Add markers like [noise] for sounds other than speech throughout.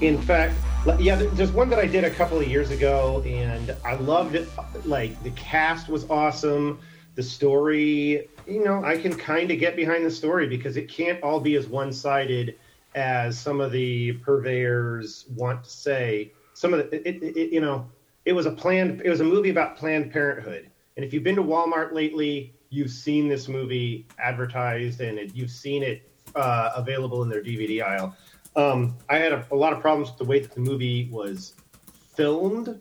in fact, yeah, there's one that I did a couple of years ago, and I loved it. Like the cast was awesome, the story. You know, I can kind of get behind the story because it can't all be as one-sided as some of the purveyors want to say. Some of the, it, it, it, you know, it was a planned. It was a movie about Planned Parenthood, and if you've been to Walmart lately, you've seen this movie advertised, and you've seen it uh, available in their DVD aisle. Um, I had a, a, lot of problems with the way that the movie was filmed,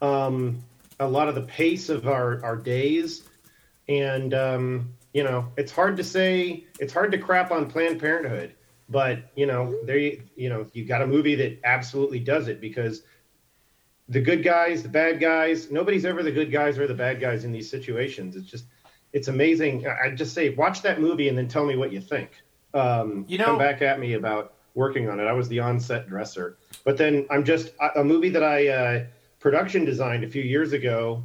um, a lot of the pace of our, our days, and um, you know, it's hard to say, it's hard to crap on Planned Parenthood, but you know, there, you, you know, you got a movie that absolutely does it because the good guys, the bad guys, nobody's ever the good guys or the bad guys in these situations. It's just, it's amazing. I just say, watch that movie and then tell me what you think. Um, you know, come back at me about working on it. I was the on-set dresser, but then I'm just a movie that I uh, production designed a few years ago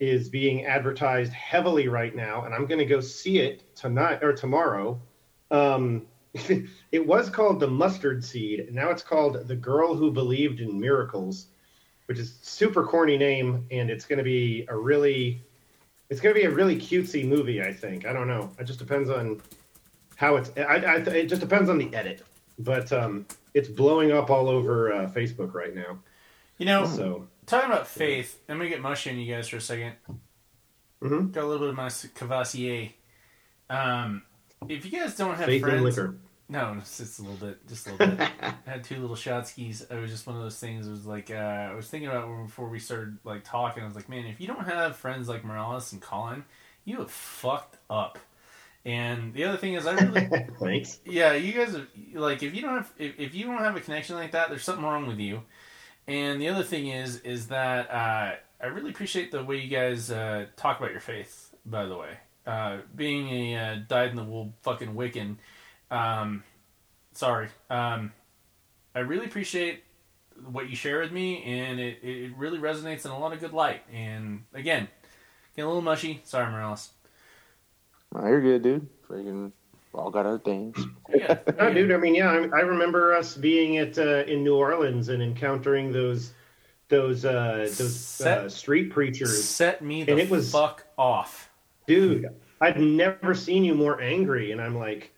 is being advertised heavily right now, and I'm going to go see it tonight or tomorrow. Um, [laughs] it was called The Mustard Seed, and now it's called The Girl Who Believed in Miracles, which is super corny name, and it's going to be a really, it's going to be a really cutesy movie. I think. I don't know. It just depends on how it's. I, I, it just depends on the edit but um, it's blowing up all over uh, Facebook right now. You know, so talking about faith, I'm gonna get mushy on you guys for a 2nd mm-hmm. Got a little bit of my Cavassier. Um, if you guys don't have faith friends, liquor. No, [laughs] it's just a little bit, just a little bit. I had two little shot skis. It was just one of those things. It was like uh, I was thinking about before we started like talking. I was like, man, if you don't have friends like Morales and Colin, you have fucked up. And the other thing is, I really [laughs] thanks. Yeah, you guys are like if you don't have if, if you don't have a connection like that, there's something wrong with you. And the other thing is is that uh, I really appreciate the way you guys uh, talk about your faith. By the way, uh, being a uh, dyed in the wool fucking Wiccan, um, sorry, um, I really appreciate what you share with me, and it, it really resonates in a lot of good light. And again, getting a little mushy. Sorry, Morales. Oh, you're good, dude. Freaking we all got other things. [laughs] yeah, no, dude. I mean, yeah, I, I remember us being at uh, in New Orleans and encountering those those uh, those set, uh, street preachers. Set me the and it was, fuck off, dude. I've never seen you more angry, and I'm like,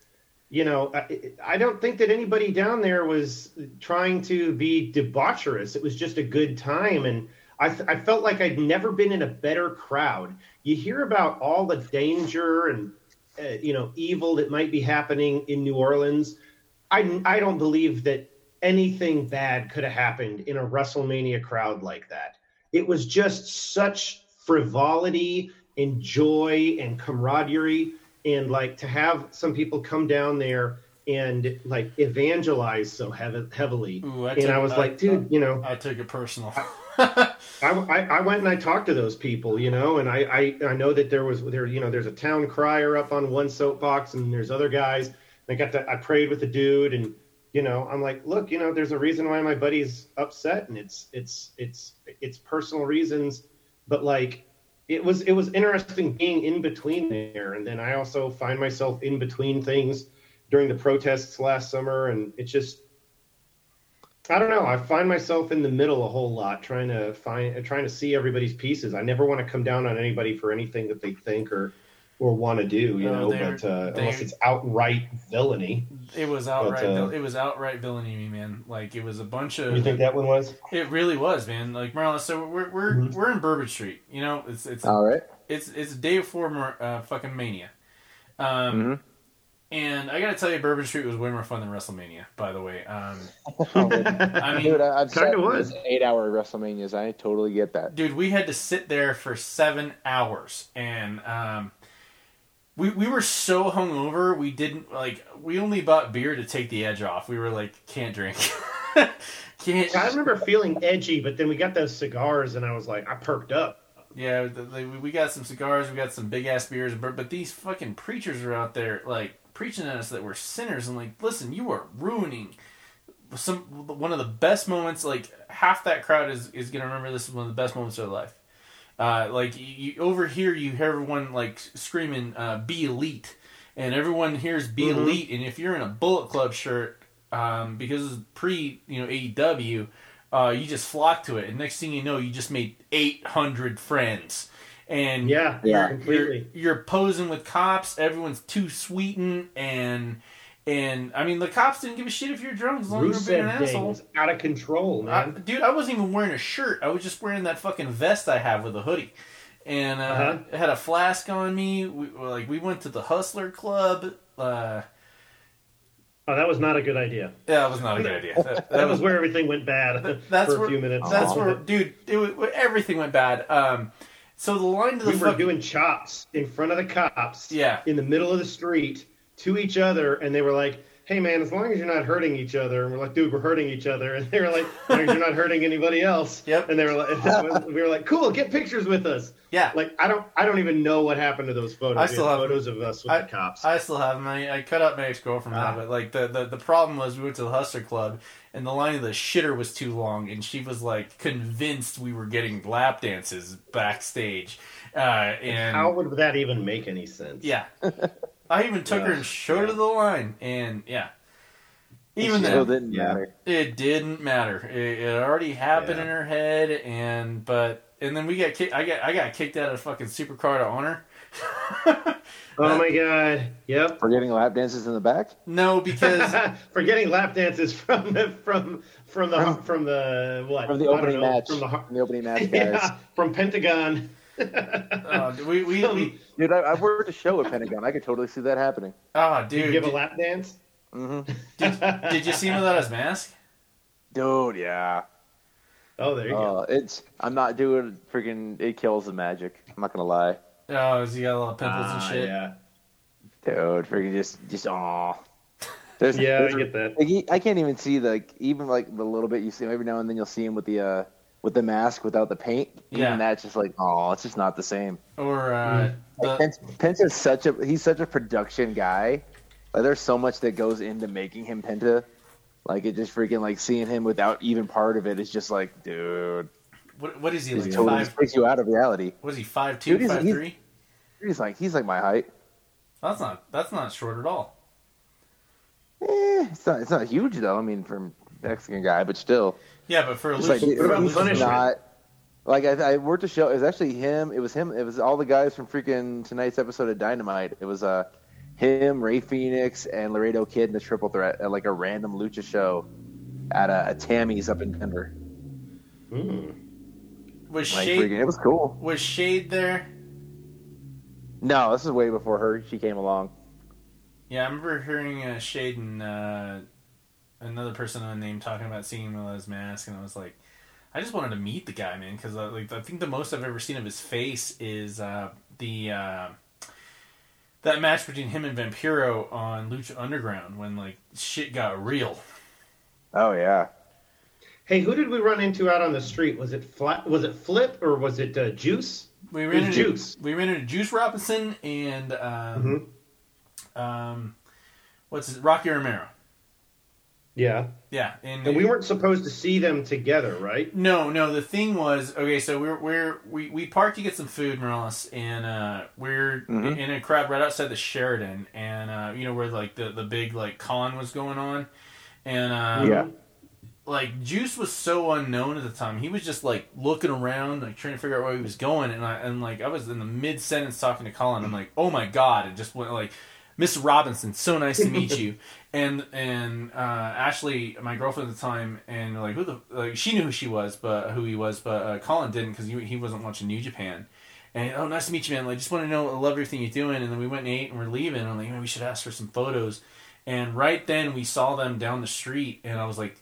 you know, I, I don't think that anybody down there was trying to be debaucherous. It was just a good time, and I, I felt like I'd never been in a better crowd you hear about all the danger and uh, you know evil that might be happening in New Orleans. I I don't believe that anything bad could have happened in a WrestleMania crowd like that. It was just such frivolity and joy and camaraderie and like to have some people come down there and like evangelize so heavy, heavily. Ooh, I and I was I, like, dude, you know, I took it personal. [laughs] I, I, I, went and I talked to those people, you know, and I, I, I know that there was there, you know, there's a town crier up on one soapbox, and there's other guys. I got to, I prayed with the dude, and you know, I'm like, look, you know, there's a reason why my buddy's upset, and it's, it's, it's, it's personal reasons, but like, it was, it was interesting being in between there, and then I also find myself in between things during the protests last summer, and it's just I don't know. I find myself in the middle a whole lot, trying to find, trying to see everybody's pieces. I never want to come down on anybody for anything that they think or or want to do, you know. But uh, unless it's outright villainy, it was outright. But, uh, it was outright villainy, man. Like it was a bunch of. You think that one was? It really was, man. Like Morales. So we're we're mm-hmm. we're in Bourbon Street. You know, it's it's all right. It's it's day before uh, fucking mania. Um, mm-hmm. And I gotta tell you, Bourbon Street was way more fun than WrestleMania. By the way, um, [laughs] I mean, dude, I've kind of was eight-hour WrestleManias. I totally get that, dude. We had to sit there for seven hours, and um, we we were so hungover. We didn't like. We only bought beer to take the edge off. We were like, can't drink. [laughs] can't. I remember feeling edgy, but then we got those cigars, and I was like, I perked up. Yeah, we got some cigars, we got some big ass beers, but but these fucking preachers are out there like preaching at us that we're sinners and like, listen, you are ruining some one of the best moments. Like half that crowd is is gonna remember this is one of the best moments of their life. Uh, like you, over here, you hear everyone like screaming, uh, "Be elite," and everyone hears "Be mm-hmm. Elite," and if you're in a Bullet Club shirt, um, because it's pre you know AEW, uh, you just flock to it, and next thing you know, you just made 800 friends. And yeah, yeah, you're, you're, you're posing with cops. Everyone's too sweetened, and and I mean, the cops didn't give a shit if you're drunk as long as you're being an asshole. Out of control, man. I, dude, I wasn't even wearing a shirt. I was just wearing that fucking vest I have with a hoodie, and uh, uh-huh. I had a flask on me. We, like we went to the Hustler Club. Uh, Oh, that was not a good idea. Yeah, that was not a good idea. That, that was where everything went bad that's for where, a few minutes. That's where, dude, it, everything went bad. Um, so the line to the we were doing chops in front of the cops. Yeah, in the middle of the street to each other, and they were like, hey man, as long as you're not hurting each other, and we're like, dude, we're hurting each other, [laughs] and they were like, as long as you're not hurting anybody else. Yep. And they were like, [laughs] we were like, cool, get pictures with us. Yeah. Like I don't, I don't even know what happened to those photos. I still have photos of us with I, the cops. I still have them. I, I cut out my ex girlfriend ah. but like the, the the problem was we went to the Hustler Club, and the line of the shitter was too long, and she was like convinced we were getting lap dances backstage. Uh, and how would that even make any sense? Yeah. I even took yeah. her and showed yeah. her the line, and yeah, even then, didn't matter. It didn't matter. It, it already happened yeah. in her head, and but and then we got kicked. I got I got kicked out of fucking Supercard of Honor. [laughs] oh my god! Yep. For getting lap dances in the back? No, because [laughs] for getting lap dances from the from from the from, from the what from the opening know, match from the, from the opening match [laughs] guys. Yeah, from Pentagon. uh, we, we, we, [laughs] dude, I, I worked a show at Pentagon. I could totally see that happening. Oh, dude, you give a lap dance? Mm-hmm. Did, did you see him without his mask? Dude, yeah. Oh, there you uh, go. It's I'm not doing freaking. It kills the magic. I'm not gonna lie. Oh, has he got a lot of pimples and ah, shit? Yeah. Dude, freaking just just aw. [laughs] There's, yeah, there's, I get that. Like, I can't even see the like, even like the little bit you see him every now and then you'll see him with the uh with the mask without the paint. Yeah, even that's just like oh, it's just not the same. Or uh, mm. the... Penta, Penta is such a he's such a production guy like there's so much that goes into making him Penta. Like it just freaking like seeing him without even part of it is just like, dude. What what is he like? Totally five, takes you out of reality. What is he? Five two, dude, five he's, three. He's like he's like my height. That's not that's not short at all. Eh, it's not it's not huge though. I mean, for Mexican guy, but still. Yeah, but for a like, he's not. Like I, I worked a show. It was actually him. It was him. It was all the guys from freaking tonight's episode of Dynamite. It was uh him, Rey Fenix, and Laredo Kid in the triple threat at like a random lucha show at a, a Tammy's up in Denver. Mm. Was Shade? Freaking, it was cool. Was Shade there? No, this is way before her. She came along. Yeah, I remember hearing uh, Shade and uh, another person on name talking about seeing him with his mask, and I was like, I just wanted to meet the guy, man, because like I think the most I've ever seen of his face is uh, the uh, that match between him and Vampiro on Lucha Underground when like shit got real. Oh yeah. Hey, who did we run into out on the street? Was it flat? Was it Flip or was it uh, Juice? We ran into Juice. We ran into Juice Robinson and um, mm-hmm. um, what's his, Rocky Romero. Yeah. Yeah, and, and we weren't supposed to see them together, right? No, no. The thing was, okay, so we're we're we, we parked to get some food, Morales, and uh, we're mm-hmm. in a crowd right outside the Sheraton, and uh, you know where like the the big like con was going on, and uh, yeah, like Juice was so unknown at the time. He was just like looking around, like trying to figure out where he was going, and I and like I was in the mid sentence talking to Colin. I'm like, oh my god, it just went like. Miss Robinson, so nice to meet you. [laughs] and and uh, Ashley, my girlfriend at the time, and like who the like she knew who she was, but who he was, but uh, Colin didn't because he, he wasn't watching New Japan. And oh, nice to meet you, man. Like, just want to know, I love everything you're doing. And then we went and ate, and we're leaving. And I'm like, man, we should ask for some photos. And right then we saw them down the street, and I was like,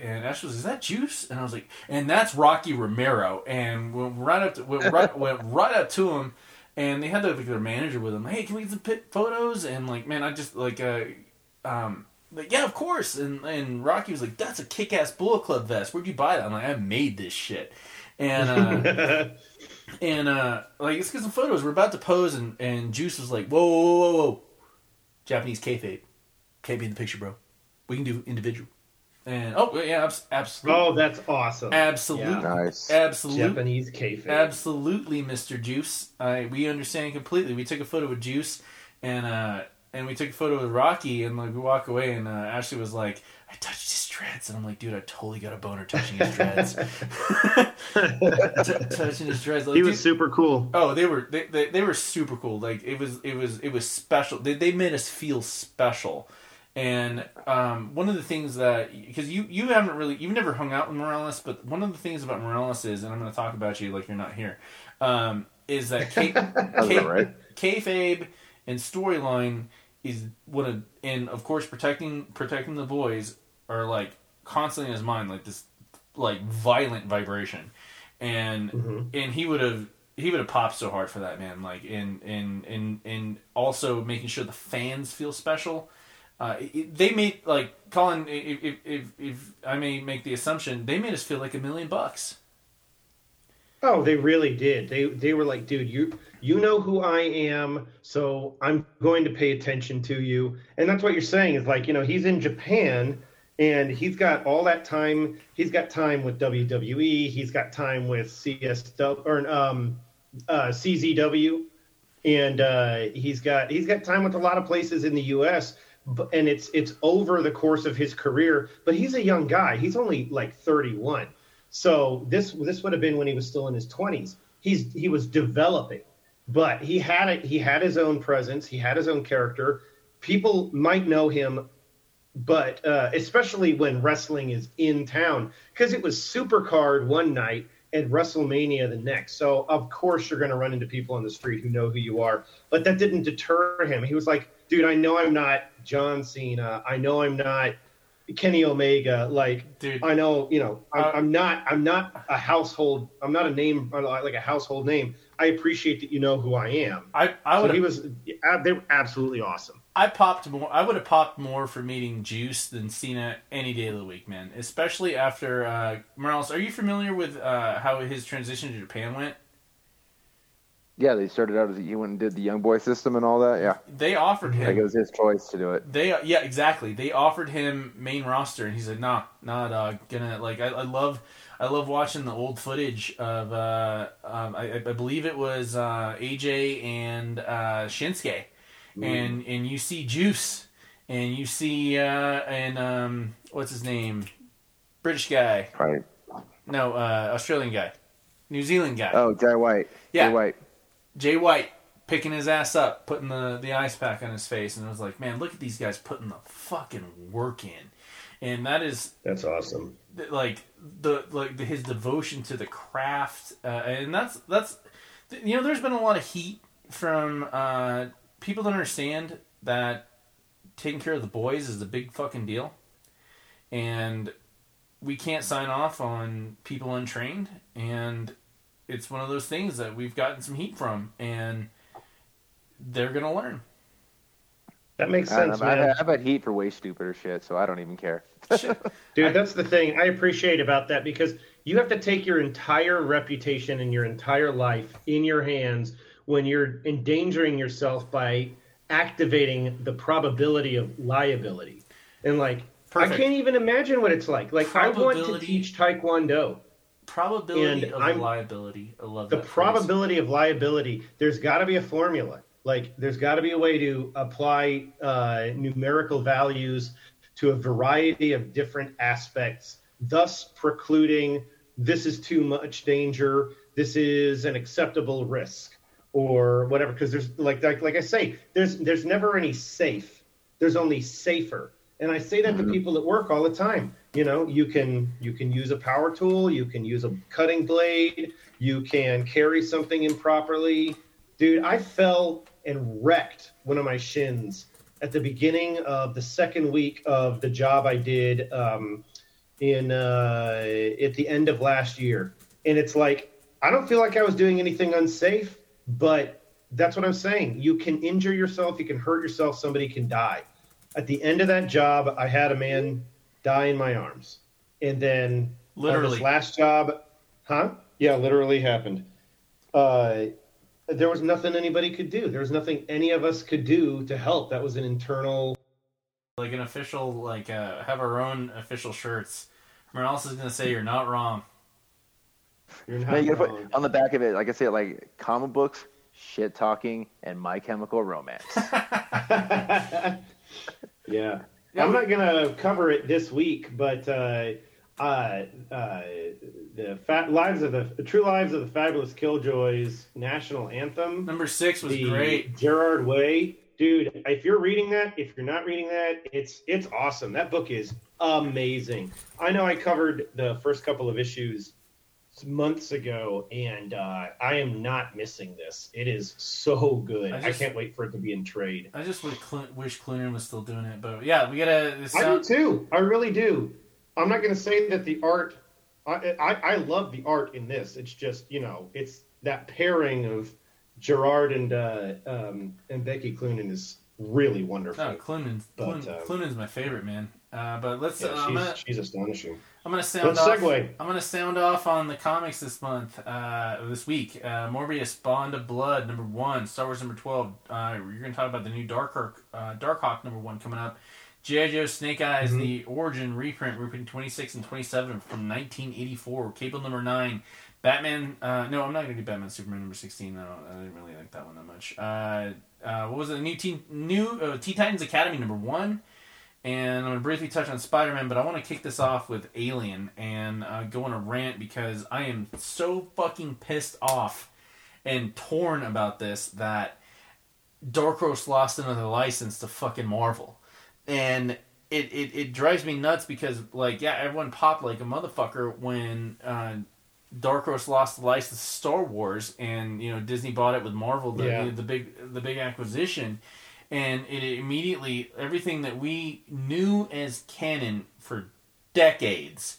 and Ashley was, is that Juice? And I was like, and that's Rocky Romero. And went right up to went right, [laughs] went right up to him, and they had their, like, their manager with them. Hey, can we get some photos? And like, man, I just like. Uh, um, like, yeah, of course. And and Rocky was like, that's a kick ass Bullet Club vest. Where'd you buy that? I'm like, I made this shit. And uh, [laughs] and uh, like, let's get some photos. We're about to pose, and, and Juice was like, whoa, whoa, whoa, whoa, Japanese kayfabe. Can't be in the picture, bro. We can do individual. And oh yeah, absolutely. Oh, that's awesome. Absolutely, yeah. nice. Absolutely, Japanese kayfabe. Absolutely, Mister Juice. I we understand completely. We took a photo with Juice, and uh, and we took a photo with Rocky, and like we walk away, and uh, Ashley was like, "I touched his dreads," and I'm like, "Dude, I totally got a boner touching his dreads." [laughs] [laughs] T- touching his dreads. Like, he dude- was super cool. Oh, they were they, they, they were super cool. Like it was it was it was special. They they made us feel special. And um, one of the things that because you you haven't really you've never hung out with Morales, but one of the things about Morales is, and I'm going to talk about you like you're not here, um, is that K- [laughs] K- right. kayfabe and storyline is one of and of course protecting protecting the boys are like constantly in his mind like this like violent vibration and Mhm. and he would have he would have popped so hard for that man like in in in and also making sure the fans feel special uh, they made like Colin if, if if I may make the assumption they made us feel like a million bucks Oh, they really did. They they were like, dude, you you know who I am, so I'm going to pay attention to you. And that's what you're saying is like, you know, he's in Japan and he's got all that time. He's got time with WWE. He's got time with CSW or um, uh, CZW, and uh, he's got he's got time with a lot of places in the U.S. And it's it's over the course of his career. But he's a young guy. He's only like 31. So this this would have been when he was still in his 20s. He's he was developing, but he had it. He had his own presence. He had his own character. People might know him, but uh, especially when wrestling is in town, because it was Supercard one night and WrestleMania the next. So of course you're going to run into people on the street who know who you are. But that didn't deter him. He was like, dude, I know I'm not John Cena. I know I'm not Kenny Omega. Like dude I know, you know, I'm, Uh, I'm not, I'm not a household, I'm not a name, like a household name. I appreciate that you know who I am. I I So would he was, they were absolutely awesome. I popped more. I would have popped more for meeting Juice than Cena any day of the week, man. Especially after uh, Morales. Are you familiar with uh, how his transition to Japan went? Yeah, they started out as he went and did the young boy system and all that. Yeah, They offered him. like it was his choice to do it. They yeah exactly. They offered him main roster, and he said, "Nah, not dog. Gonna like I, I love I love watching the old footage of uh, um, I, I believe it was uh, AJ and uh, Shinsuke, and and you see Juice, and you see uh, and um, what's his name, British guy, Right. no uh, Australian guy, New Zealand guy, Oh, Jay White. Yeah. Jay White. Jay White picking his ass up, putting the, the ice pack on his face, and I was like, man, look at these guys putting the fucking work in, and that is That's awesome. like the like the, his devotion to the craft, uh, and that's that's you know, there's been a lot of heat from uh, people don't understand that taking care of the boys is a big fucking deal, and we can't sign off on people untrained, and it's one of those things that we've gotten some heat from, and they're gonna learn. That makes sense, know, I've, had, I've had heat for way stupider shit, so I don't even care. [laughs] Dude, that's the thing. I appreciate about that because you have to take your entire reputation and your entire life in your hands when you're endangering yourself by activating the probability of liability. And like, Perfect. I can't even imagine what it's like. Like, I want to teach Taekwondo. Probability And of I'm- liability. I love the that phrase. probability of liability there's got to be a formula like there's got to be a way to apply uh, numerical values to a variety of different aspects thus precluding this is too much danger this is an acceptable risk or whatever because there's like, like like i say there's there's never any safe there's only safer. And i say that to people at work all the time. You know you can you can use a power tool you can use a cutting blade you can carry something improperly. Dude i fell and wrecked one of my shins at the beginning of the second week of the job i did um, in uh, at the end of last year. And it's like i don't feel like i was doing anything unsafe but that's what i'm saying. You can injure yourself you can hurt yourself somebody can die. At the end of that job i had a man die in my arms. And then on Literally. this last job huh? Yeah literally happened. Uh, there was nothing anybody could do. There was nothing any of us could do to help. That was an internal like an official, like uh, have our own official shirts. Morales is gonna say you're not wrong. You're not No, you gotta wrong. put on the back of it, like I say, like comic books. shit talking, and My Chemical Romance. [laughs] yeah. I'm not gonna cover it this week, but uh, uh, uh, the fat lives of the true lives of the fabulous Killjoys national anthem. Number six was the great. Gerard Way, dude. If you're reading that, if you're not reading that, it's it's awesome. That book is amazing. I know I covered the first couple of issues months ago, and uh, I am not missing this. It is so good. I I, can't wait for it to be in trade. I just wish, Clo- wish was still doing it, but yeah, we gotta. This I do too. I really do. I'm not going to say that the art. I, I I love the art in this. It's just you know, it's that pairing of Gerard and uh, um, and Becky Cloonan is really wonderful. no, Cloonan's, But, Cloon- um, Cloonan's my favorite man. Uh, but let's. Yeah, uh, she's, gonna. she's astonishing. I'm gonna sound off. segue. I'm gonna sound off on the comics this month, uh, this week. Uh, Morbius, Bond of Blood, number one. Star Wars number twelve. Uh, you're gonna talk about the new Darkhawk, uh, Darkhawk number one coming up. G.I. Joe Snake Eyes, Mhm. the Origin reprint, reprint 26 and 27 from 1984. Cable number nine. Batman. Uh, no, I'm not gonna do Batman Superman number 16. I, don't, I didn't really like that one that much. Uh, uh, what was it? New Teen, new uh, Teen Titans Academy number one. And I'm going to briefly touch on Spider Man, but I want to kick this off with Alien and uh, go on a rant because I am so fucking pissed off and torn about this that Dark Horse lost another license to fucking Marvel. And it, it, it drives me nuts because, like, yeah, everyone popped like a motherfucker when uh, Dark Horse lost the license to Star Wars and, you know, Disney bought it with Marvel, the, Yeah. the big the big acquisition and it immediately everything that we knew as canon for decades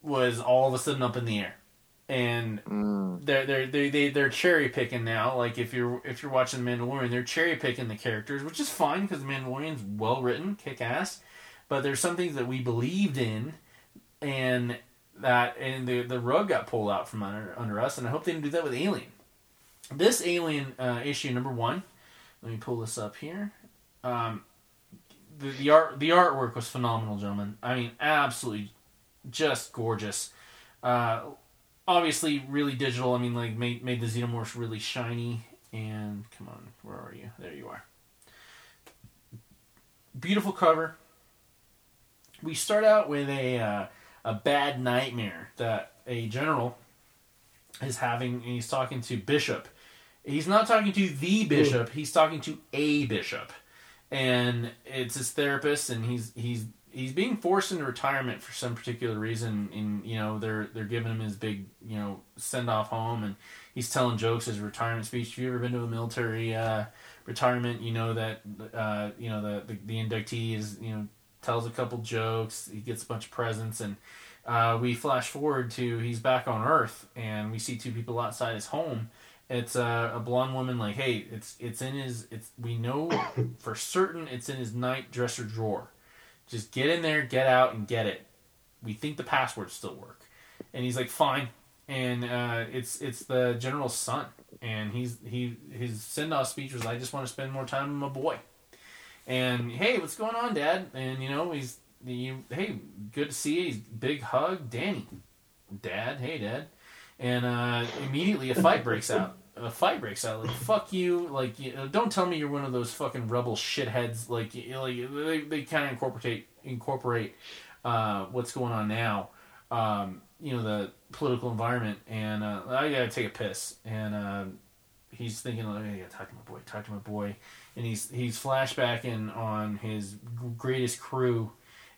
was all of a sudden up in the air. And Mm. they're they're they they they're cherry picking now. Like if you're if you're watching the mandalorian they're cherry picking the characters which is fine because the mandalorian's well written kick ass but there's some things that we believed in and that and the the rug got pulled out from under under us and i hope they didn't do that with alien. This alien uh, issue number one let me pull this up here. Um, the, the art the artwork was phenomenal, gentlemen. I mean, absolutely, just gorgeous. Uh, obviously, really digital. I mean, like made made the xenomorphs really shiny. And come on, where are you? There you are. Beautiful cover. We start out with a uh, a bad nightmare that a general is having, and he's talking to Bishop. He's not talking to the bishop. He's talking to a bishop, and it's his therapist, and he's he's he's being forced into retirement for some particular reason. And you know they're they're giving him his big you know send off home, and he's telling jokes his retirement speech. If you ever been to a military uh, retirement, you know that uh, you know the, the the inductee is you know tells a couple jokes. He gets a bunch of presents, and uh, we flash forward to he's back on Earth, and we see two people outside his home it's uh, a blonde woman like hey it's it's in his it's we know [coughs] for certain it's in his night dresser drawer. Just get in there get out and get it. We think the passwords still work. And he's like fine. And uh, it's it's the general's son. And he's he his send off speech was i just want to spend more time with my boy. And hey what's going on dad? And you know he's you hey good to see you. He's big hug danny. Dad hey dad and uh, immediately a fight breaks out. A fight breaks out. Like fuck you. Like you know, don't tell me you're one of those fucking rebel shitheads. Like you know, like they, they kind of incorporate incorporate uh, what's going on now. Um, you know the political environment, and uh, I gotta take a piss. And uh, he's thinking, like, I gotta talk to my boy. Talk to my boy. And he's he's flashbacking on his greatest crew,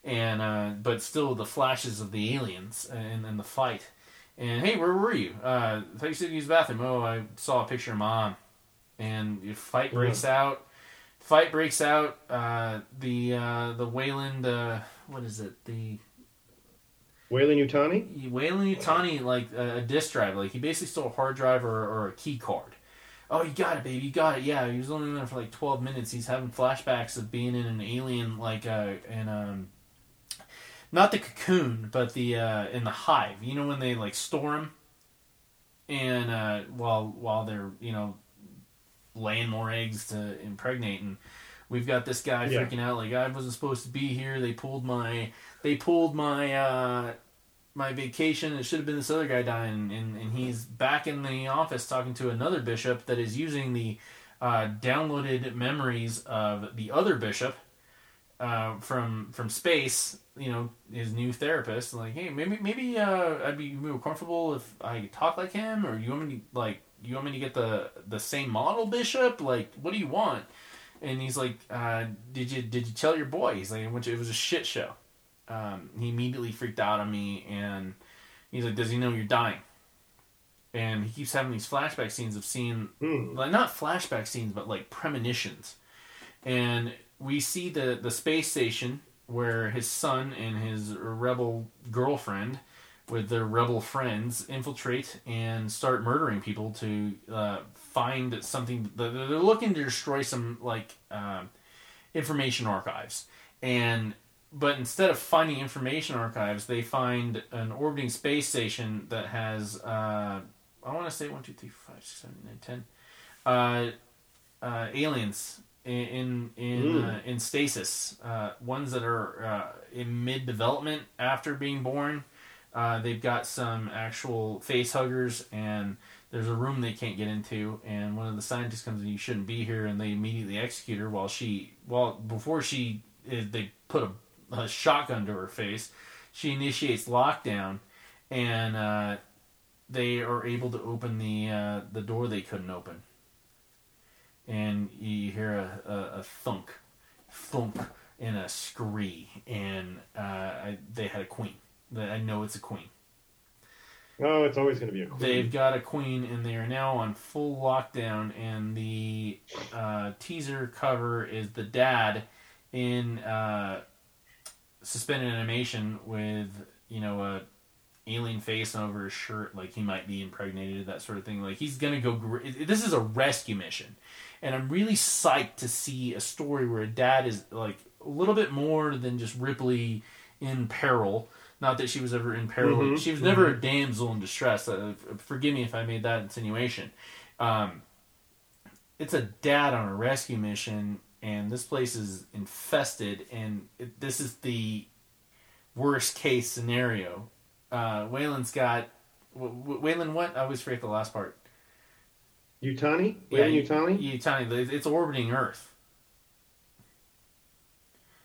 and uh, but still the flashes of the aliens and, and the fight. And hey, where were you? Uh, I thought you said you used the bathroom. Oh, I saw a picture of mom. And the fight breaks out. Fight breaks out. Uh, the uh, the Weyland, uh, what is it? The Weyland-Yutani? Wayland Utani, like uh, a disk drive. Like he basically stole a hard drive or, or a key card. Oh, you got it, baby. You got it. Yeah, he was only in there for like twelve minutes. He's having flashbacks of being in an alien, like uh, in um, not the cocoon, but the uh, in the hive. You know when they like store them, and uh, while while they're you know laying more eggs to impregnate, and we've got this guy Yeah. freaking out like I wasn't supposed to be here. They pulled my they pulled my uh, my vacation. It should have been this other guy dying, and, and he's back in the office talking to another bishop that is using the uh, downloaded memories of the other bishop uh, from from space. You know, his new therapist. Like, hey, maybe maybe uh, I'd be more comfortable if I talk like him, or you want me to, like you want me to get the the same model bishop? Like, what do you want? And he's like, uh, did you did you tell your boy? He's like, it was a shit show. Um, he immediately freaked out on me, and he's like, does he know you're dying? And he keeps having these flashback scenes of seeing, Hmm. like not flashback scenes, but like premonitions. And we see the the space station where his son and his rebel girlfriend with their rebel friends infiltrate and start murdering people to uh, find something they're looking to destroy some like uh, information archives. And but instead of finding information archives they find an orbiting space station that has uh, i want to say 1 2 3 4 5 6 7 8 9 10 uh, uh, aliens in in in, Mm. uh, in stasis. Uh, ones that are uh, in mid development after being born. Uh, they've got some actual face huggers, and there's a room they can't get into. And one of the scientists comes in, you shouldn't be here, and they immediately execute her while she, well, before she, eh, they put a, a shotgun to her face. She initiates lockdown, and uh, they are able to open the uh, the door they couldn't open and you hear a, a, a thunk, thunk, and a scree, and uh, I, they had a queen. I know it's a queen. Oh, it's always going to be a queen. They've got a queen, and they are now on full lockdown. And the uh, teaser cover is the dad in uh, suspended animation with you know a alien face over his shirt, like he might be impregnated, that sort of thing. Like he's gonna go. gr- This is a rescue mission, and I'm really psyched to see a story where a dad is like a little bit more than just Ripley in peril. Not that she was ever in peril. Mhm, She was never a damsel in distress. Uh, forgive me if I made that insinuation. Um, it's a dad on a rescue mission, and this place is infested, and it, this is the worst case scenario. Uh, Weyland's got. W- w- Waylon, what? I always forget the last part. Yutani? Yeah, Yeah, Yutani? Yutani. It's orbiting Earth.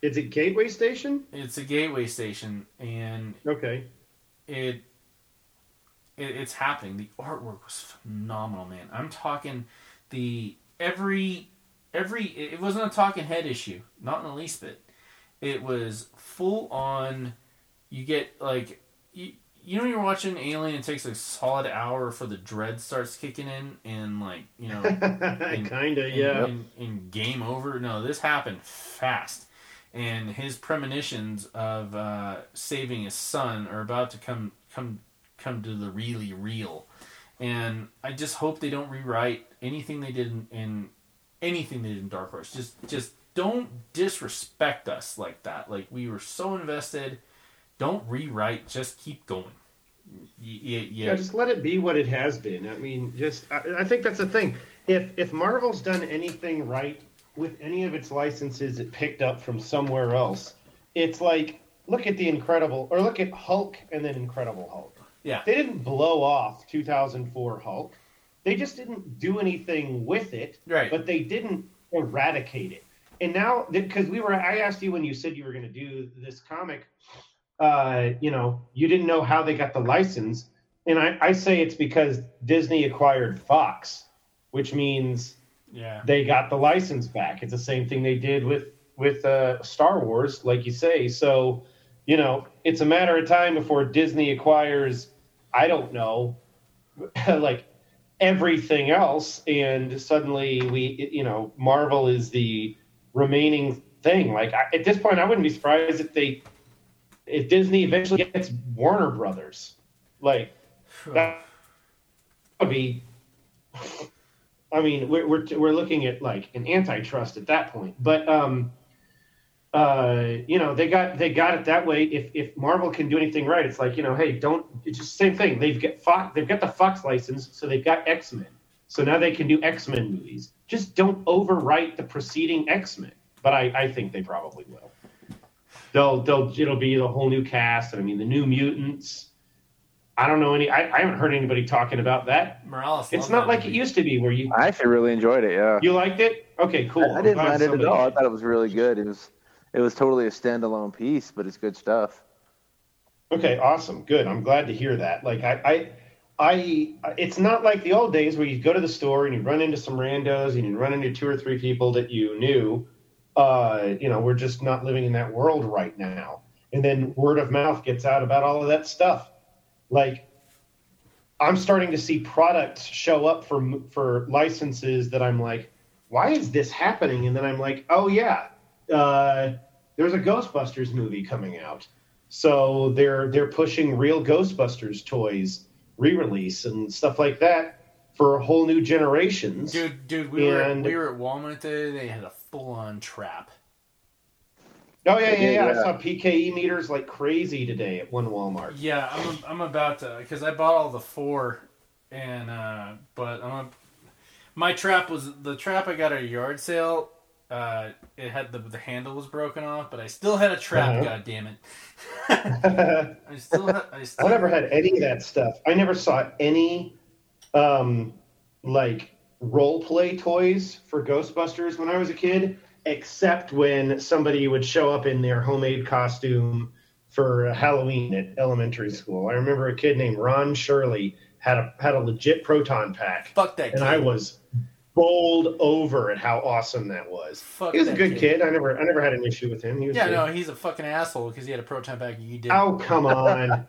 Is it Gateway Station? It's a gateway station, and Okay. it, it it's happening. The artwork was phenomenal, man. I'm talking the every every it wasn't a talking head issue, not in the least bit. It was full on. You get like you you know you're watching Alien. It takes a solid hour for the dread starts kicking in, and like you know [laughs] Kinda, yeah. in, in game over. No, this happened fast, and his premonitions of uh, saving his son are about to come come come to the really real. And I just hope they don't rewrite anything they did in, in anything they did in Dark Horse. Just just don't disrespect us like that. Like we were so invested. Don't rewrite. Just keep going. Y- y- Yeah, yeah, just let it be what it has been. I mean, just I, I think that's the thing. If if Marvel's done anything right with any of its licenses it picked up from somewhere else, it's like look at the Incredible or look at Hulk and then Incredible Hulk. yeah. They didn't blow off 2004 Hulk. They just didn't do anything with it, Right. but they didn't eradicate it. And now, because we were, I asked you when you said you were going to do this comic, uh, you know, you didn't know how they got the license. And I, I say it's because Disney acquired Fox, which means Yeah. they got the license back. It's the same thing they did with with uh, Star Wars, like you say. So, you know, it's a matter of time before Disney acquires, I don't know, [laughs] like everything else, and suddenly we, you know, Marvel is the remaining thing. Like I, at this point, I wouldn't be surprised if they, if Disney eventually gets Warner Brothers, like that would be. I mean, we're, we're we're looking at like an antitrust at that point, but um, uh, you know, they got they got it that way. If if Marvel can do anything right, it's like you know, hey, don't. It's just the same thing. They've got Fox, they've got the Fox license, so they've got X Men. So now they can do X Men movies. Just don't overwrite the preceding X Men. But I, I think they probably will. They'll they'll it'll be the whole new cast. And I mean, the New Mutants. I don't know any. I, I haven't heard anybody talking about that. Morales. It's not like movie. it used to be where you I actually really enjoyed it. Yeah, you liked it. Okay, cool. I, I didn't glad mind it at all. I thought it was really good. It was it was totally a standalone piece, but it's good stuff. Okay, awesome, good. I'm glad to hear that. Like I, I, I, it's not like the old days where you go to the store and you run into some randos and you run into two or three people that you knew. Uh, you know, we're just not living in that world right now. And then word of mouth gets out about all of that stuff. Like, I'm starting to see products show up for for licenses that I'm like, why is this happening? And then I'm like, oh yeah, uh, there's a Ghostbusters movie coming out. So they're they're pushing real Ghostbusters toys re-release and stuff like that for a whole new generations. Dude, dude, we were we were at Walmart today. They had a full on trap. Oh yeah, yeah, yeah. Yeah, I saw PKE meters like crazy today at one Walmart. Yeah, I'm I'm about to because I bought all the four, and uh, but I'm a, my trap was the trap I got at a yard sale. Uh, it had the the handle was broken off, but I still had a trap. Uh-huh. God damn it! I still had, I still I never had any of that stuff. I never saw any um, like role play toys for Ghostbusters when I was a kid, except when somebody would show up in their homemade costume for Halloween at elementary school. I remember a kid named Ron Shirley had a had a legit proton pack, fuck that. and kid. I was bowled over at how awesome that was. Fuck he was a good kid. kid. I never I never had an issue with him. He was Yeah, good. no, he's a fucking asshole because he had a proton pack. and You did. Oh come [laughs] on!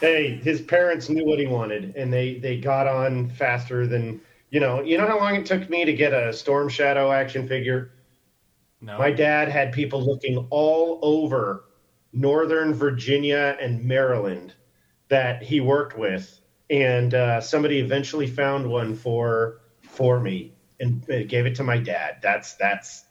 hey, his parents knew what he wanted, and they they got on faster than you know. You know how long it took me to get a Storm Shadow action figure? No. My dad had people looking all over Northern Virginia and Maryland that he worked with, and uh, somebody eventually found one for for me and uh, gave it to my dad. That's that's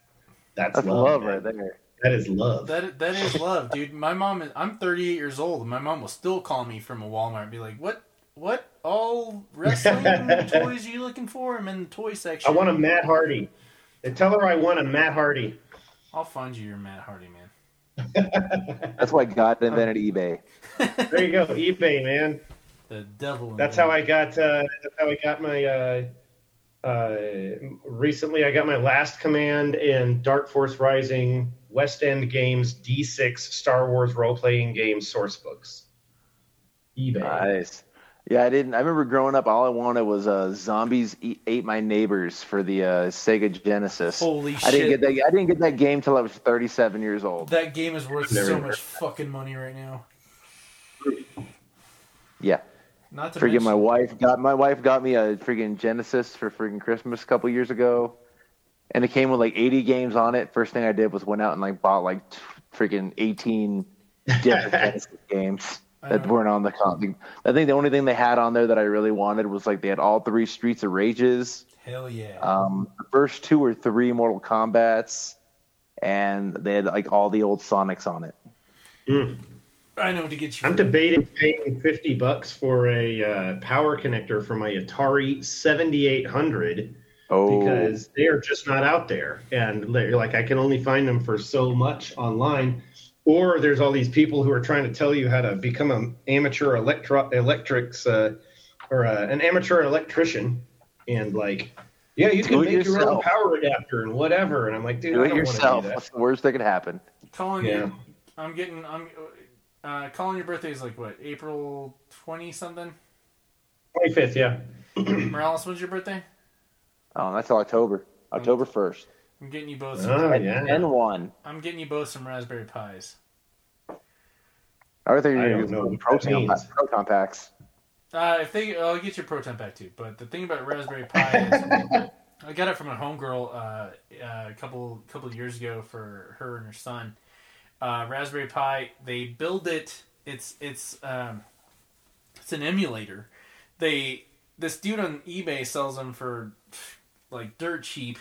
that's, That's love, love right there. That is love. That that is love, dude. My mom is. I'm 38 years old, and my mom will still call me from a Walmart and be like, "What? What? All wrestling toys are you looking for? I'm in the toy section. I want a Matt Hardy. And tell her I want a Matt Hardy. I'll find you your Matt Hardy, man. [laughs] That's why God invented eBay. There you go, eBay, man. The devil. That's how I got. Uh, that's how I got my. Uh, uh, recently, I got my Last Command and Dark Force Rising West End Games D6 Star Wars role playing game source books. eBay. Nice. Yeah, I didn't. I remember growing up, all I wanted was uh, zombies eat, ate my neighbors for the uh, Sega Genesis. Holy I didn't shit. get that. I didn't get that game till I was 37 years old. That game is worth so heard much fucking money right now. Yeah, Not to freaking mention, my wife got my wife got me a freaking Genesis for freaking Christmas a couple years ago, and it came with like 80 games on it. First thing I did was went out and like bought like t- freaking 18 different [laughs] Genesis games that weren't on the con. I think the only thing they had on there that I really wanted was like they had all three Streets of Rages. Hell yeah. Um, the first two or three Mortal Kombat's, and they had like all the old Sonics on it. I know to get you. I'm debating paying 50 bucks for a uh, power connector for my Atari 7800 Oh, because they are just not out there. And they're like, I can only find them for so much online. Or there's all these people who are trying to tell you how to become an amateur electro electrics uh, or uh, an amateur electrician. And like, yeah, you can Do it make your own power adapter and whatever. And I'm like, dude, do I it don't yourself. want to do What's the worst that could happen? calling Yeah. you. I'm getting. I'm. Uh, calling your birthday is like what? April 20 something. 25th, yeah. Morales, when's your birthday? Oh, that's October. October first. I'm getting you both. Some, Oh, and, yeah. and one. I'm getting you both some Raspberry Pis. I thought you I were don't going to know get what proton, that means. proton packs. Uh, if they, I'll get your proton pack too. But the thing about Raspberry Pi is, [laughs] I got it from a homegirl uh, uh, a couple couple of years ago for her and her son. Uh, raspberry Pi, they build it. It's it's um, it's an emulator. They this dude on eBay sells them for like dirt cheap,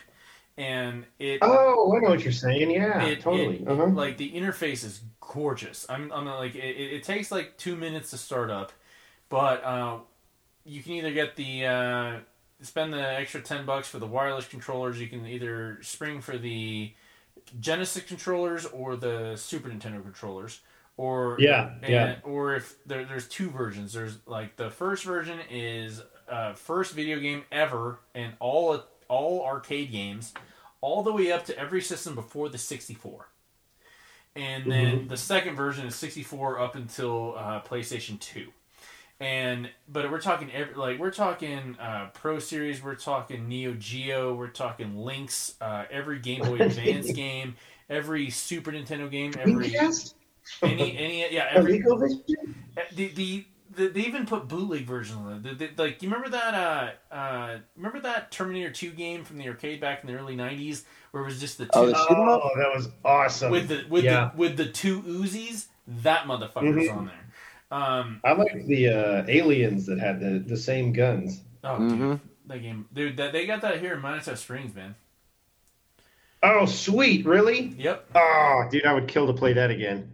and it Oh, I know what you're saying. Yeah, it, totally. it- uh-huh. like the interface is gorgeous. I'm, I'm like it, it takes like two minutes to start up, but uh, you can either get the uh, spend the extra ten bucks for the wireless controllers. You can either spring for the Genesis controllers or the Super Nintendo controllers, or Yeah, and, yeah. or if there, there's two versions. There's like the first version is uh, first video game ever and all all arcade games, all the way up to every system before the 64. And then the second version is 64 up until uh, PlayStation 2 and but we're talking every, like we're talking uh, Pro Series, we're talking Neo Geo, we're talking Lynx, uh, every Game Boy Advance [laughs] game, every Super Nintendo game, every any any yeah [laughs] every the, the, the they even put bootleg versions of it. The, the, like you remember that uh uh remember that Terminator 2 game from the arcade back in the early 90s where it was just the two Oh, the- Shoot 'em up? Oh, that was awesome. with the with yeah. the with the two Uzis, that motherfucker's Mhm. on there. Um I like the uh, aliens that had the, the same guns. oh Mhm. dude, that game dude that they got that here in Manitou Springs, man. Oh, sweet! Really? Yep. Oh, dude, I would kill to play that again.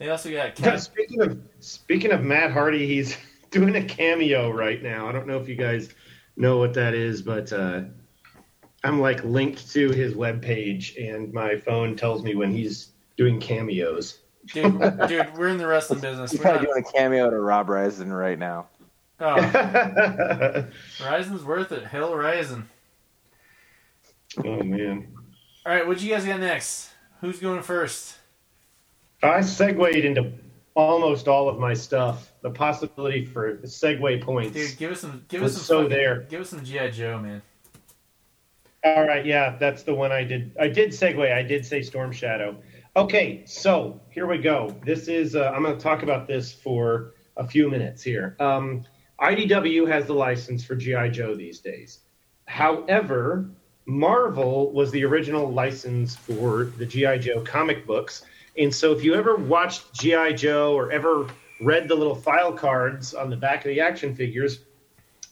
They also got Yeah, speaking of speaking of Matt Hardy, he's [laughs] doing a cameo right now. I don't know if you guys know what that is, but uh, I'm like linked to his webpage, and my phone tells me when he's doing cameos. dude, dude, we're in the wrestling business. He's We're probably not, doing a cameo to Rob Reisden right now. oh, [laughs] oh worth it. Hell Horizon. man, All right, what you guys got next? Who's going first? I segued into almost all of my stuff. The possibility for segue points. Dude, give us some. Give us some. so fucking- there. Give us some GI Joe, man. All right, yeah, that's the one I did. I did segue. I did say Storm Shadow. Okay, so here we go. This is. Uh, I'm going to talk about this for a few minutes here. Um, IDW has the license for GI Joe these days. However, Marvel was the original license for the GI Joe comic books, and so if you ever watched GI Joe or ever read the little file cards on the back of the action figures,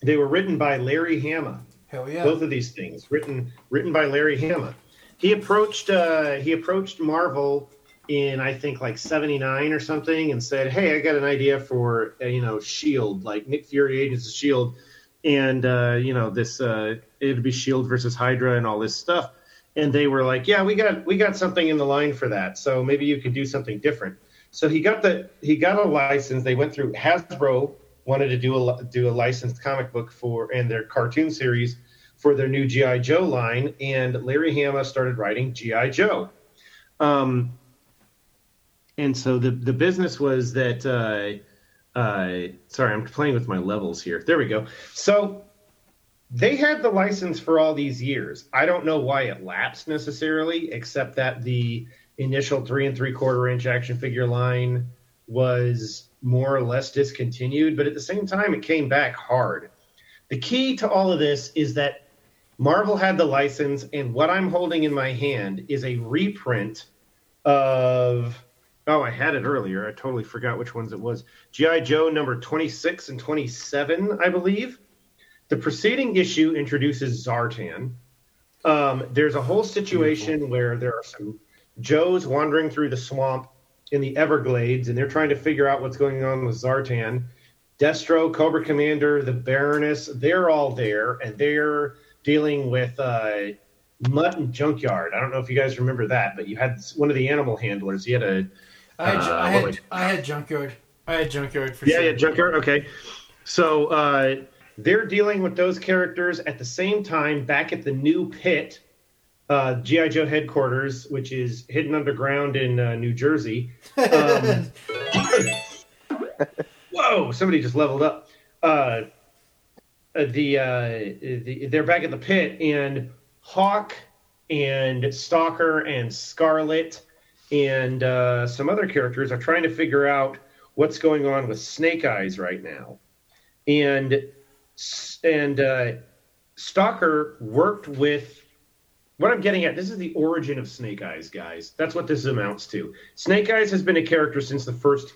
they were written by Larry Hama Hell yeah. both of these things written written by Larry Hama. He approached uh, he approached Marvel in I think like '79 or something and said, "Hey, I got an idea for uh, you know Shield, like Nick Fury Agents of Shield, and uh, you know this uh, it'd be Shield versus Hydra and all this stuff." And they were like, "Yeah, we got we got something in the line for that, so maybe you could do something different." So he got the he got a license. They went through Hasbro wanted to do a do a licensed comic book for and their cartoon series for their new GI Joe line, and Larry Hama started writing GI Joe. Um, and so the the business was that. Uh, uh, sorry, I'm playing with my levels here. There we go. So they had the license for all these years. I don't know why it lapsed necessarily, except that the initial three and three quarter inch action figure line was more or less discontinued, but at the same time, it came back hard. The key to all of this is that Marvel had the license, and what I'm holding in my hand is a reprint of. Oh, I had it earlier. I totally forgot which ones it was. G.I. Joe number 26 and 27, I believe. The preceding issue introduces Zartan. Um, there's a whole situation where there are some Joes wandering through the swamp in the Everglades, and they're trying to figure out what's going on with Zartan. Destro, Cobra Commander, the Baroness, they're all there, and they're dealing with uh, Mutt and Junkyard. I don't know if you guys remember that, but you had one of the animal handlers. He had a I had, Uh, I, had, I had Junkyard. I had Junkyard for yeah, sure. yeah, Junkyard. Okay, so uh, they're dealing with those characters at the same time back at the new pit, uh, GI Joe headquarters, which is hidden underground in uh, New Jersey. Um, [laughs] whoa! Somebody just leveled up. Uh, uh, the, uh, the they're back at the pit, and Hawk and Stalker and Scarlet and uh, some other characters are trying to figure out what's going on with Snake Eyes right now, and and uh, Stalker worked with. What I'm getting at, this is the origin of Snake Eyes, guys. That's what this amounts to. Snake Eyes has been a character since the first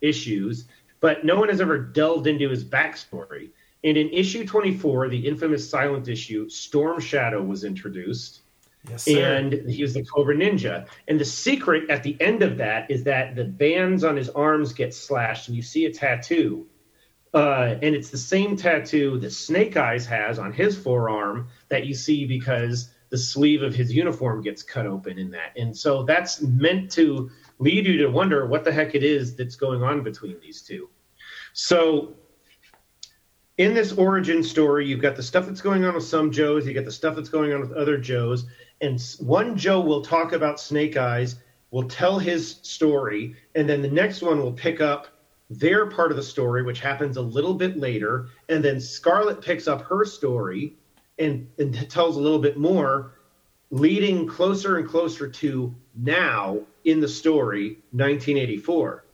issues, but no one has ever delved into his backstory. And in issue 24, the infamous silent issue, Storm Shadow was introduced Yes, sir. and he was the Cobra Ninja. And the secret at the end of that is that the bands on his arms get slashed, and you see a tattoo. Uh, and it's the same tattoo that Snake Eyes has on his forearm that you see because the sleeve of his uniform gets cut open in that. And so that's meant to lead you to wonder what the heck it is that's going on between these two. So in this origin story, you've got the stuff that's going on with some Joes, you got the stuff that's going on with other Joes, and one Joe will talk about Snake Eyes, will tell his story, and then the next one will pick up their part of the story, which happens a little bit later, and then Scarlet picks up her story and, and tells a little bit more, leading closer and closer to now in the story, 1984.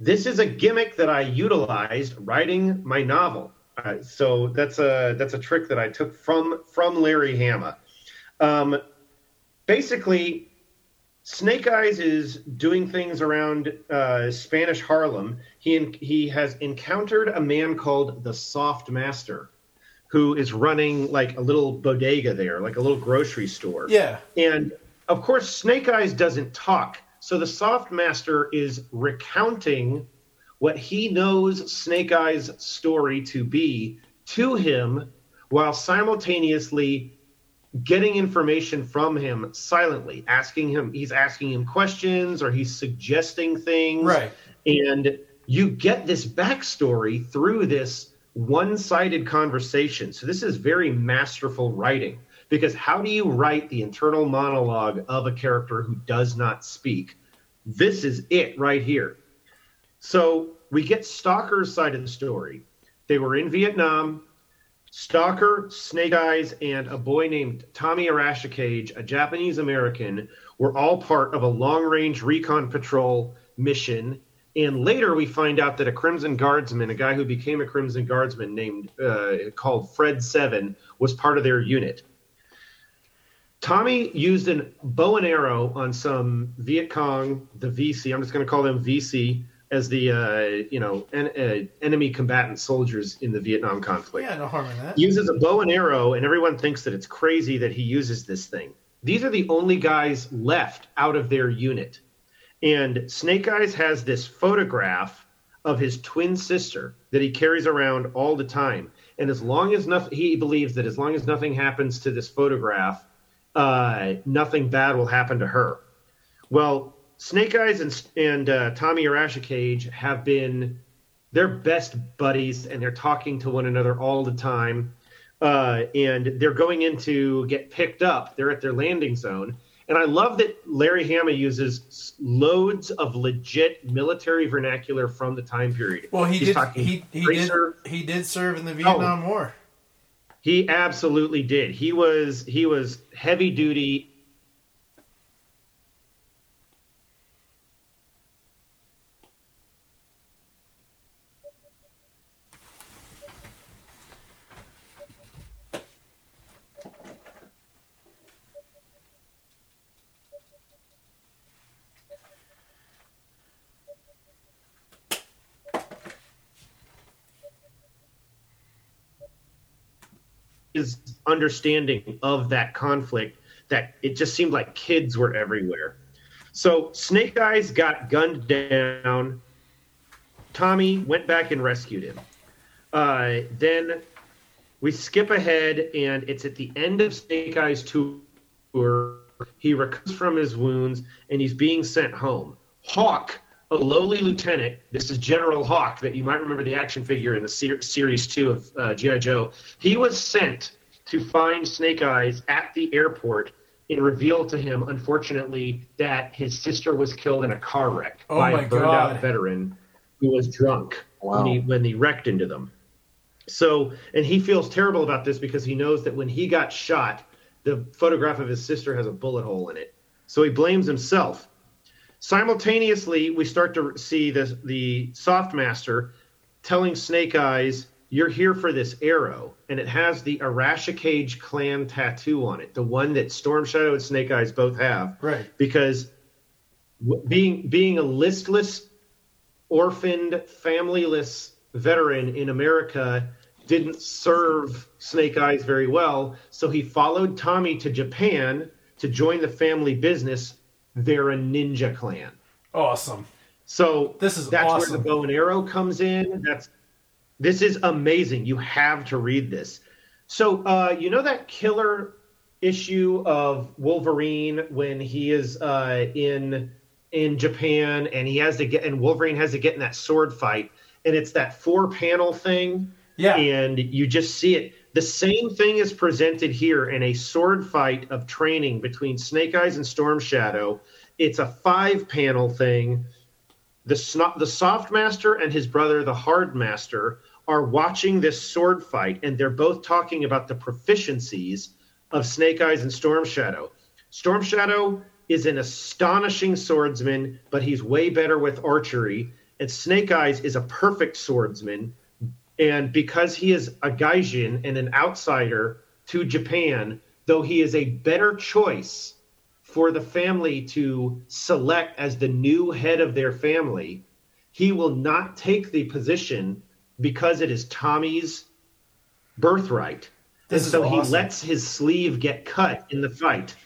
This is a gimmick that I utilized writing my novel. Uh, so that's a that's a trick that I took from from Larry Hama. Um, basically, Snake Eyes is doing things around uh, Spanish Harlem. He he has encountered a man called the Soft Master, who is running like a little bodega there, like a little grocery store. Yeah. And of course, Snake Eyes doesn't talk, so the Soft Master is recounting what he knows Snake Eyes' story to be to him, while simultaneously getting information from him silently, asking him, he's asking him questions or he's suggesting things. Right. And you get this backstory through this one sided conversation. So this is very masterful writing because how do you write the internal monologue of a character who does not speak? This is it right here. So we get Stalker's side of the story. They were in Vietnam. Stalker, Snake Eyes, and a boy named Tommy Arashikage, a Japanese American, were all part of a long range recon patrol mission. And later we find out that a Crimson Guardsman, a guy who became a Crimson Guardsman named uh, called Fred Seven, was part of their unit. Tommy used a bow and arrow on some Viet Cong, the VC. I'm just going to call them VC as the uh, you know en- uh, enemy combatant soldiers in the Vietnam conflict. Yeah, no harm in that. Uses a bow and arrow, and everyone thinks that it's crazy that he uses this thing. These are the only guys left out of their unit, and Snake Eyes has this photograph of his twin sister that he carries around all the time. And as long as nothing, he believes that as long as nothing happens to this photograph, uh, nothing bad will happen to her. Well, Snake Eyes and and uh, Tommy Arashikage have been they're best buddies, and they're talking to one another all the time. Uh, and they're going in to get picked up. They're at their landing zone, and I love that Larry Hama uses loads of legit military vernacular from the time period. Well, he He's did. talking He, he did. He did serve in the Vietnam War. He absolutely did. He was he was heavy duty. His understanding of that conflict that it just seemed like kids were everywhere. So Snake Eyes got gunned down. Tommy went back and rescued him. Uh, then we skip ahead, and it's at the end of Snake Eyes tour. He recovers from his wounds, and he's being sent home. Hawk, a lowly lieutenant, this is General Hawk, that you might remember the action figure in the ser- series two of uh, GI Joe. He was sent to find Snake Eyes at the airport and reveal to him, unfortunately, that his sister was killed in a car wreck Oh by a burned God. out veteran who was drunk Wow. when he when he wrecked into them. So, and he feels terrible about this because he knows that when he got shot, the photograph of his sister has a bullet hole in it. So he blames himself. Simultaneously, we start to see this, the soft master telling Snake Eyes, "You're here for this arrow," and it has the Arashikage clan tattoo on it, the one that Storm Shadow and Snake Eyes both have Right. because being being a listless, orphaned, familyless veteran in America didn't serve Snake Eyes very well. So he followed Tommy to Japan to join the family business. They're a ninja clan. Awesome. So This is that's awesome. where the bow and arrow comes in. That's this is amazing. You have to read this. So uh, you know that killer issue of Wolverine when he is uh, in in Japan, and he has to get, and Wolverine has to get in that sword fight, and it's that four panel thing. Yeah. And you just see it. The same thing is presented here in a sword fight of training between Snake Eyes and Storm Shadow. It's a five panel thing. The, the Soft Master and his brother, the Hard Master, are watching this sword fight, and they're both talking about the proficiencies of Snake Eyes and Storm Shadow. Storm Shadow is an astonishing swordsman, but he's way better with archery. And Snake Eyes is a perfect swordsman. And because he is a Gaijin and an outsider to Japan, though he is a better choice for the family to select as the new head of their family, he will not take the position because it is Tommy's birthright. This and so he lets his sleeve get cut in the fight.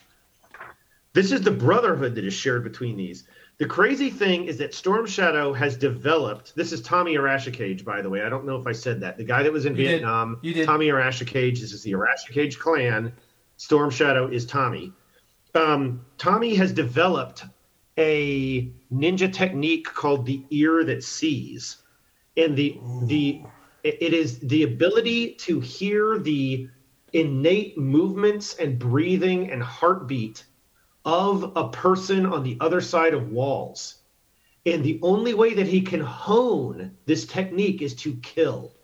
This is the brotherhood that is shared between these. The crazy thing is that Storm Shadow has developed. This is Tommy Arashikage, by the way. I don't know if I said that. The guy that was in You did. Vietnam. You did. Tommy Arashikage. This is the Arashikage clan. Storm Shadow is Tommy. Um, Tommy has developed a ninja technique called the ear that sees, and the the it is the ability to hear the innate movements and breathing and heartbeat of a person on the other side of walls. And the only way that he can hone this technique is to kill.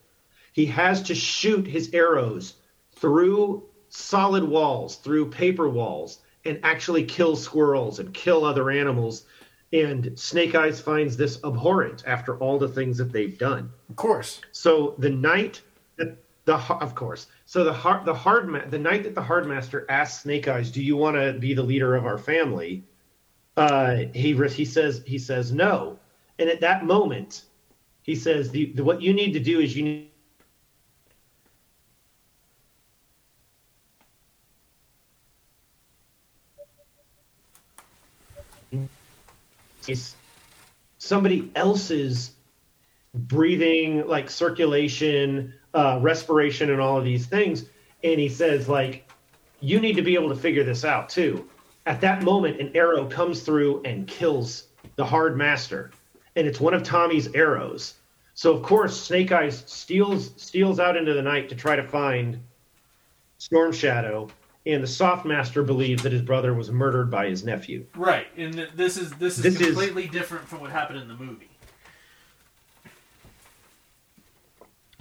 He has to shoot his arrows through solid walls, through paper walls, and actually kill squirrels and kill other animals. And Snake Eyes finds this abhorrent after all the things that they've done. Of course. So the night that the of course. So the hard the hard ma- the night that the hard master asks Snake Eyes, "Do you want to be the leader of our family?" Uh, he he says he says no, and at that moment, he says, the, the, "What you need to do is you need." Is somebody else's breathing, like circulation, uh, respiration, and all of these things. And he says, like, you need to be able to figure this out too. At that moment, an arrow comes through and kills the hard master, and it's one of Tommy's arrows. So of course, Snake Eyes steals steals out into the night to try to find Storm Shadow, and the Soft Master believes that his brother was murdered by his nephew. Right, and th- this is this is This is- completely different from what happened in the movie.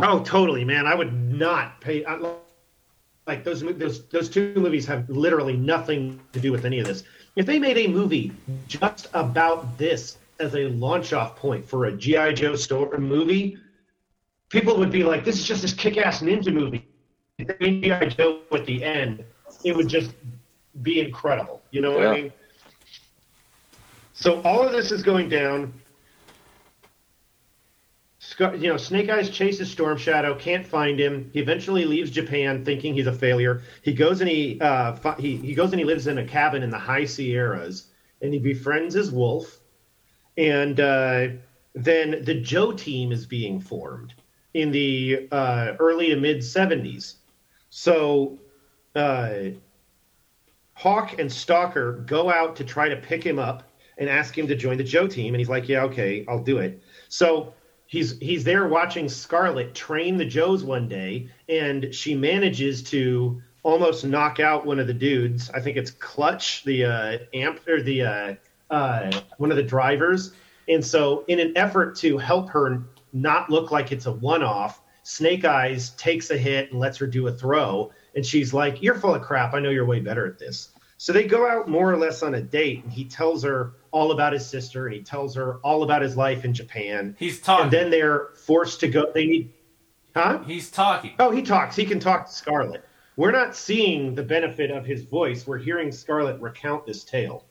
Oh, totally, man. I would not pay. I, like those those those two movies have literally nothing to do with any of this. If they made a movie just about this as a launch off point for a GI Joe story movie, people would be like, "This is just this kick ass ninja movie." If they made GI Joe at the end, it would just be incredible. You know what Yeah. I mean? So all of this is going down. You know, Snake Eyes chases Storm Shadow, can't find him. He eventually leaves Japan, thinking he's a failure. He goes and he uh, fi- he he goes and he lives in a cabin in the high Sierras, and he befriends his wolf. And uh, then the Joe team is being formed in the uh, early to mid '70s. So, uh, Hawk and Stalker go out to try to pick him up and ask him to join the Joe team, and he's like, "Yeah, okay, I'll do it." So he's he's there watching Scarlet train the Joes one day, and she manages to almost knock out one of the dudes. I think it's Clutch, the uh, amp or the uh, uh, one of the drivers. And so, in an effort to help her not look like it's a one-off, Snake Eyes takes a hit and lets her do a throw, and she's like, "You're full of crap. I know you're way better at this." So they go out more or less on a date, and he tells her all about his sister, and he tells her all about his life in Japan. He's talking. And then they're forced to go. They need, huh? He's talking. Oh, he talks. He can talk to Scarlet. We're not seeing the benefit of his voice. We're hearing Scarlet recount this tale.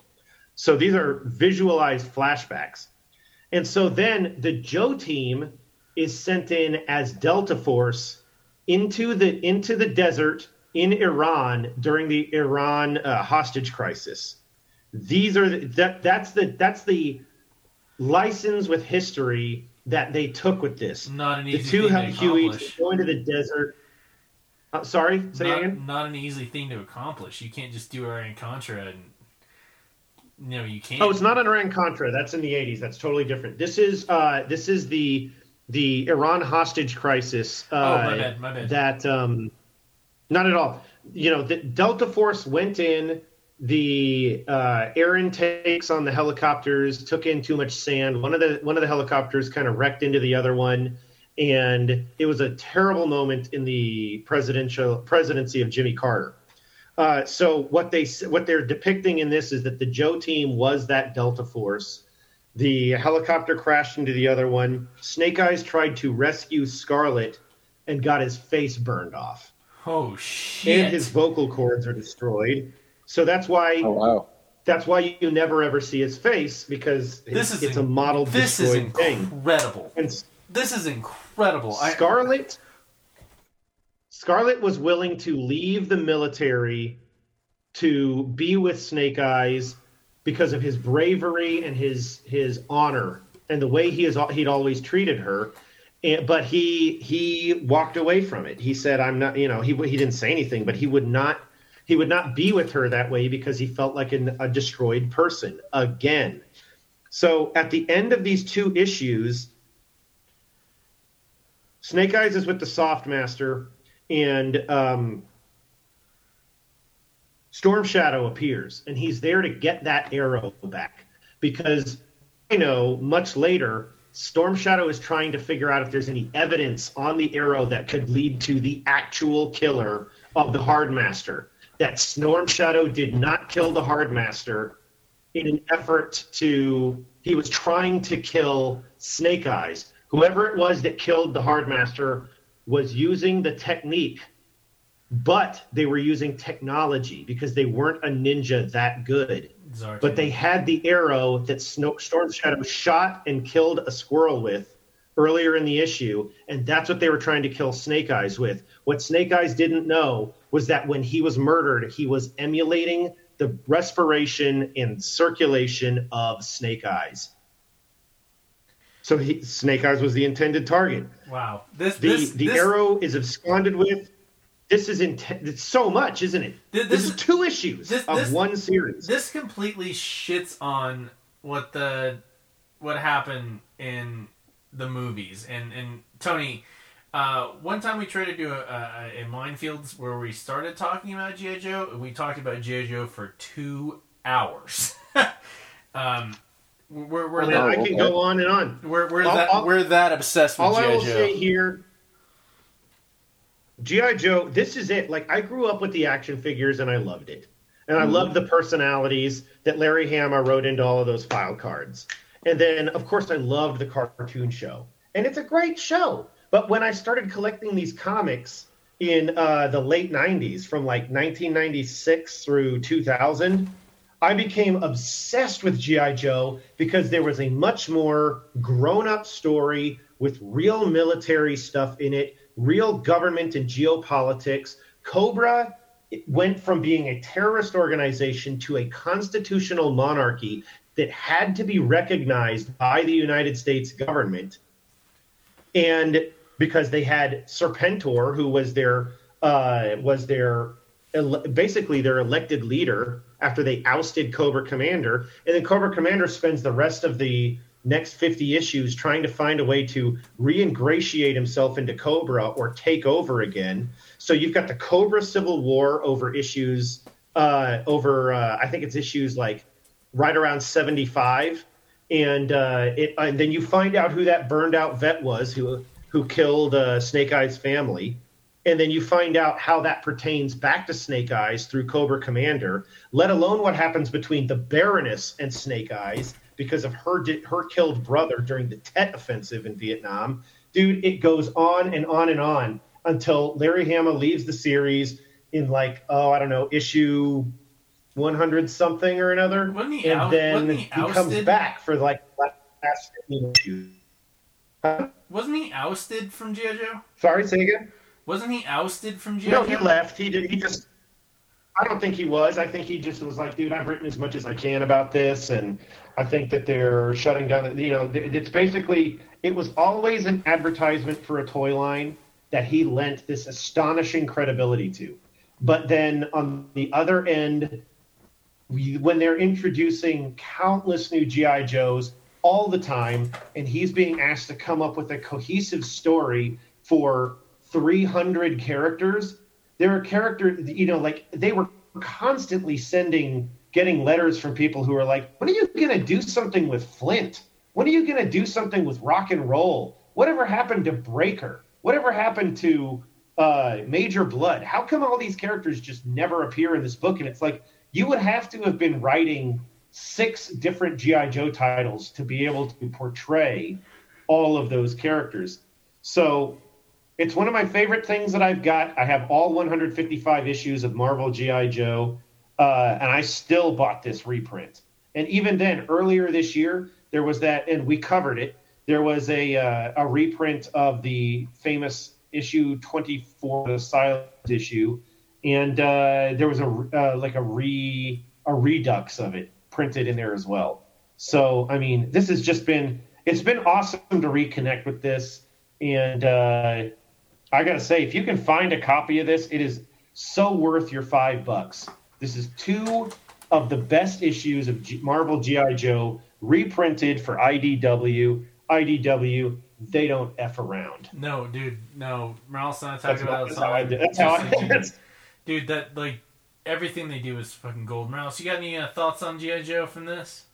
So these are visualized flashbacks. And so then the Joe team is sent in as Delta Force into the into the desert in Iran during the Iran uh, hostage crisis. These are the, that that's the that's the license with history that they took with this. Not an The easy two thing have to Huey accomplish. going to the desert. Uh, sorry, say not, again. not an easy thing to accomplish. You can't just do Iran Contra and No, you can't. Oh, it's not an Iran Contra. That's in the '80s. That's totally different. This is uh, this is the the Iran hostage crisis. Uh, Oh, my bad, my bad. That um, not at all. You know, the Delta Force went in. The uh, air intakes on the helicopters took in too much sand. One of the one of the helicopters kind of wrecked into the other one, and it was a terrible moment in the presidential presidency of Jimmy Carter. Uh, so what they what they're depicting in this is that the Joe team was that Delta Force. The helicopter crashed into the other one. Snake Eyes tried to rescue Scarlet and got his face burned off, oh shit! and his vocal cords are destroyed. So that's why Oh wow. that's why you never ever see his face because this it's, is it's a in- model This is destroyed thing. incredible. And This is incredible. I, Scarlet Scarlet was willing to leave the military to be with Snake Eyes because of his bravery and his his honor and the way he is he'd always treated her. And, but he he walked away from it. He said, "I'm not." You know, he he didn't say anything, but he would not he would not be with her that way because he felt like an, a destroyed person again. So at the end of these two issues, Snake Eyes is with the Soft Master, and um, Storm Shadow appears, and he's there to get that arrow back because I know much later Storm Shadow is trying to figure out if there's any evidence on the arrow that could lead to the actual killer of the Hardmaster. That Storm Shadow did not kill the Hardmaster in an effort to he was trying to kill Snake Eyes. Whoever it was that killed the Hardmaster was using the technique, but they were using technology because they weren't a ninja that good. Zartan. But they had the arrow that Snow, Storm Shadow shot and killed a squirrel with earlier in the issue, and that's what they were trying to kill Snake Eyes with. What Snake Eyes didn't know was that when he was murdered, he was emulating the respiration and circulation of Snake Eyes. So he, Snake Eyes was the intended target. wow. This The this the this, arrow is absconded with. This is inten- It's so much, isn't it? This, this is is- two issues this- of this- one series. this completely shits on what the what happened in the movies and and Tony. Uh, one time we tried to do a, a, a minefields where we started talking about GI Joe. We talked about GI Joe for two hours. [laughs] um, we're we're I, that, I can go on and on. we're we're I'll- that I'll- we're that obsessed with All I GI will Joe. say here, GI Joe. This is it. Like I grew up with the action figures and I loved it, and I loved the personalities that Larry Hama wrote into all of those file cards. And then, of course, I loved the cartoon show, and it's a great show. But when I started collecting these comics in uh, the late '90s, from like 1996 through 2000. I became obsessed with G.I. Joe because there was a much more grown up story with real military stuff in it, real government and geopolitics. Cobra went from being a terrorist organization to a constitutional monarchy that had to be recognized by the United States government. And because they had Serpentor, who was their uh, was their basically their elected leader after they ousted Cobra Commander, and then Cobra Commander spends the rest of the next 50 issues trying to find a way to reingratiate himself into Cobra or take over again. So you've got the Cobra Civil War over issues uh, over uh, I think it's issues like right around 75 and uh, it and then you find out who that burned out vet was who who killed uh, Snake Eyes family and then you find out how that pertains back to Snake Eyes through Cobra Commander, let alone what happens between the Baroness and Snake Eyes because of her her killed brother during the Tet Offensive in Vietnam. Dude, it goes on and on and on until Larry Hama leaves the series in like oh I don't know issue 100 something or another, he and out- then he, he comes back for like last 15 issues. Wasn't he ousted from GI Joe? Sorry, say again. Wasn't he ousted from GI No, Joe? he left. He did. He just. I don't think he was. I think he just was like, dude, I've written as much as I can about this, and I think that they're shutting down. You know, it's basically it was always an advertisement for a toy line that he lent this astonishing credibility to. But then on the other end, when they're introducing countless new GI Joes all the time, and he's being asked to come up with a cohesive story for 300 characters. There are characters, you know, like they were constantly sending, getting letters from people who are like, "When are you going to do something with Flint? When are you going to do something with Rock and Roll? Whatever happened to Breaker? Whatever happened to uh, Major Blood? How come all these characters just never appear in this book?" And it's like you would have to have been writing six different GI Joe titles to be able to portray all of those characters. So it's one of my favorite things that I've got. I have all 155 issues of Marvel GI Joe, uh, and I still bought this reprint. And even then, earlier this year, there was that, and we covered it. There was a uh, a reprint of the famous issue 24, the silent issue, and uh, there was a uh, like a re a redux of it printed in there as well. So I mean, this has just been it's been awesome to reconnect with this, and uh, I gotta say, if you can find a copy of this, it is so worth your five bucks. This is two of the best issues of G- Marvel GI Joe reprinted for IDW. IDW, they don't f around. No, dude, no. And I talked about that's how I. [laughs] That's how I. That's, Dude, that like everything they do is fucking gold. Morales, you got any uh, thoughts on GI Joe from this?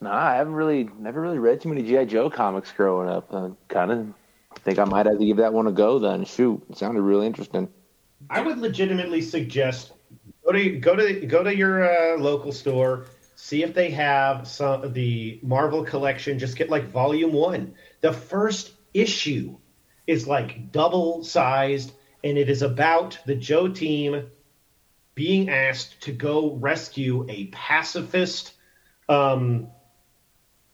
Nah, I haven't really, never really read too many GI Joe comics growing up. I kind of think I might have to give that one a go. Then shoot, it sounded really interesting. I would legitimately suggest go to go to go to your uh, local store, see if they have some the Marvel collection. Just get like Volume One. The first issue is like double sized, and it is about the Joe team being asked to go rescue a pacifist, um,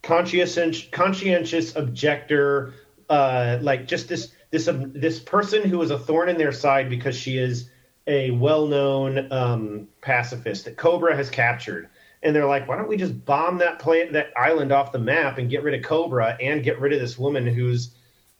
conscientious, conscientious objector, uh, like just this this um, this person who is a thorn in their side because she is a well-known um, pacifist that Cobra has captured, and they're like, why don't we just bomb that plant that island off the map and get rid of Cobra and get rid of this woman who's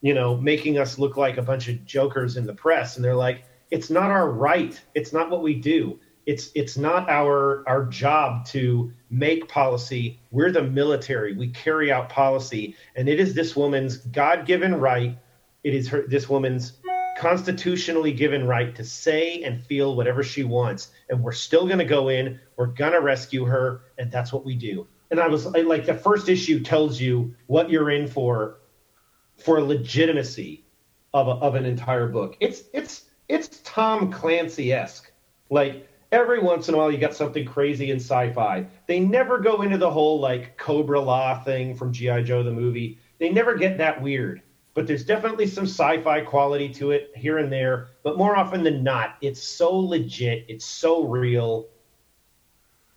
you know making us look like a bunch of jokers in the press? And they're like, it's not our right. It's not what we do. It's it's not our our job to make policy. We're the military. We carry out policy, and it is this woman's God-given right. It is her this woman's constitutionally given right to say and feel whatever she wants. And we're still going to go in. We're going to rescue her, and that's what we do. And I was I, like, the first issue tells you what you're in for for legitimacy of a, of an entire book. It's it's it's Tom Clancy esque. Like every once in a while, you got something crazy in sci-fi. They never go into the whole like Cobra Law thing from GI Joe the movie. They never get that weird. But there's definitely some sci-fi quality to it here and there. But more often than not, it's so legit. It's so real.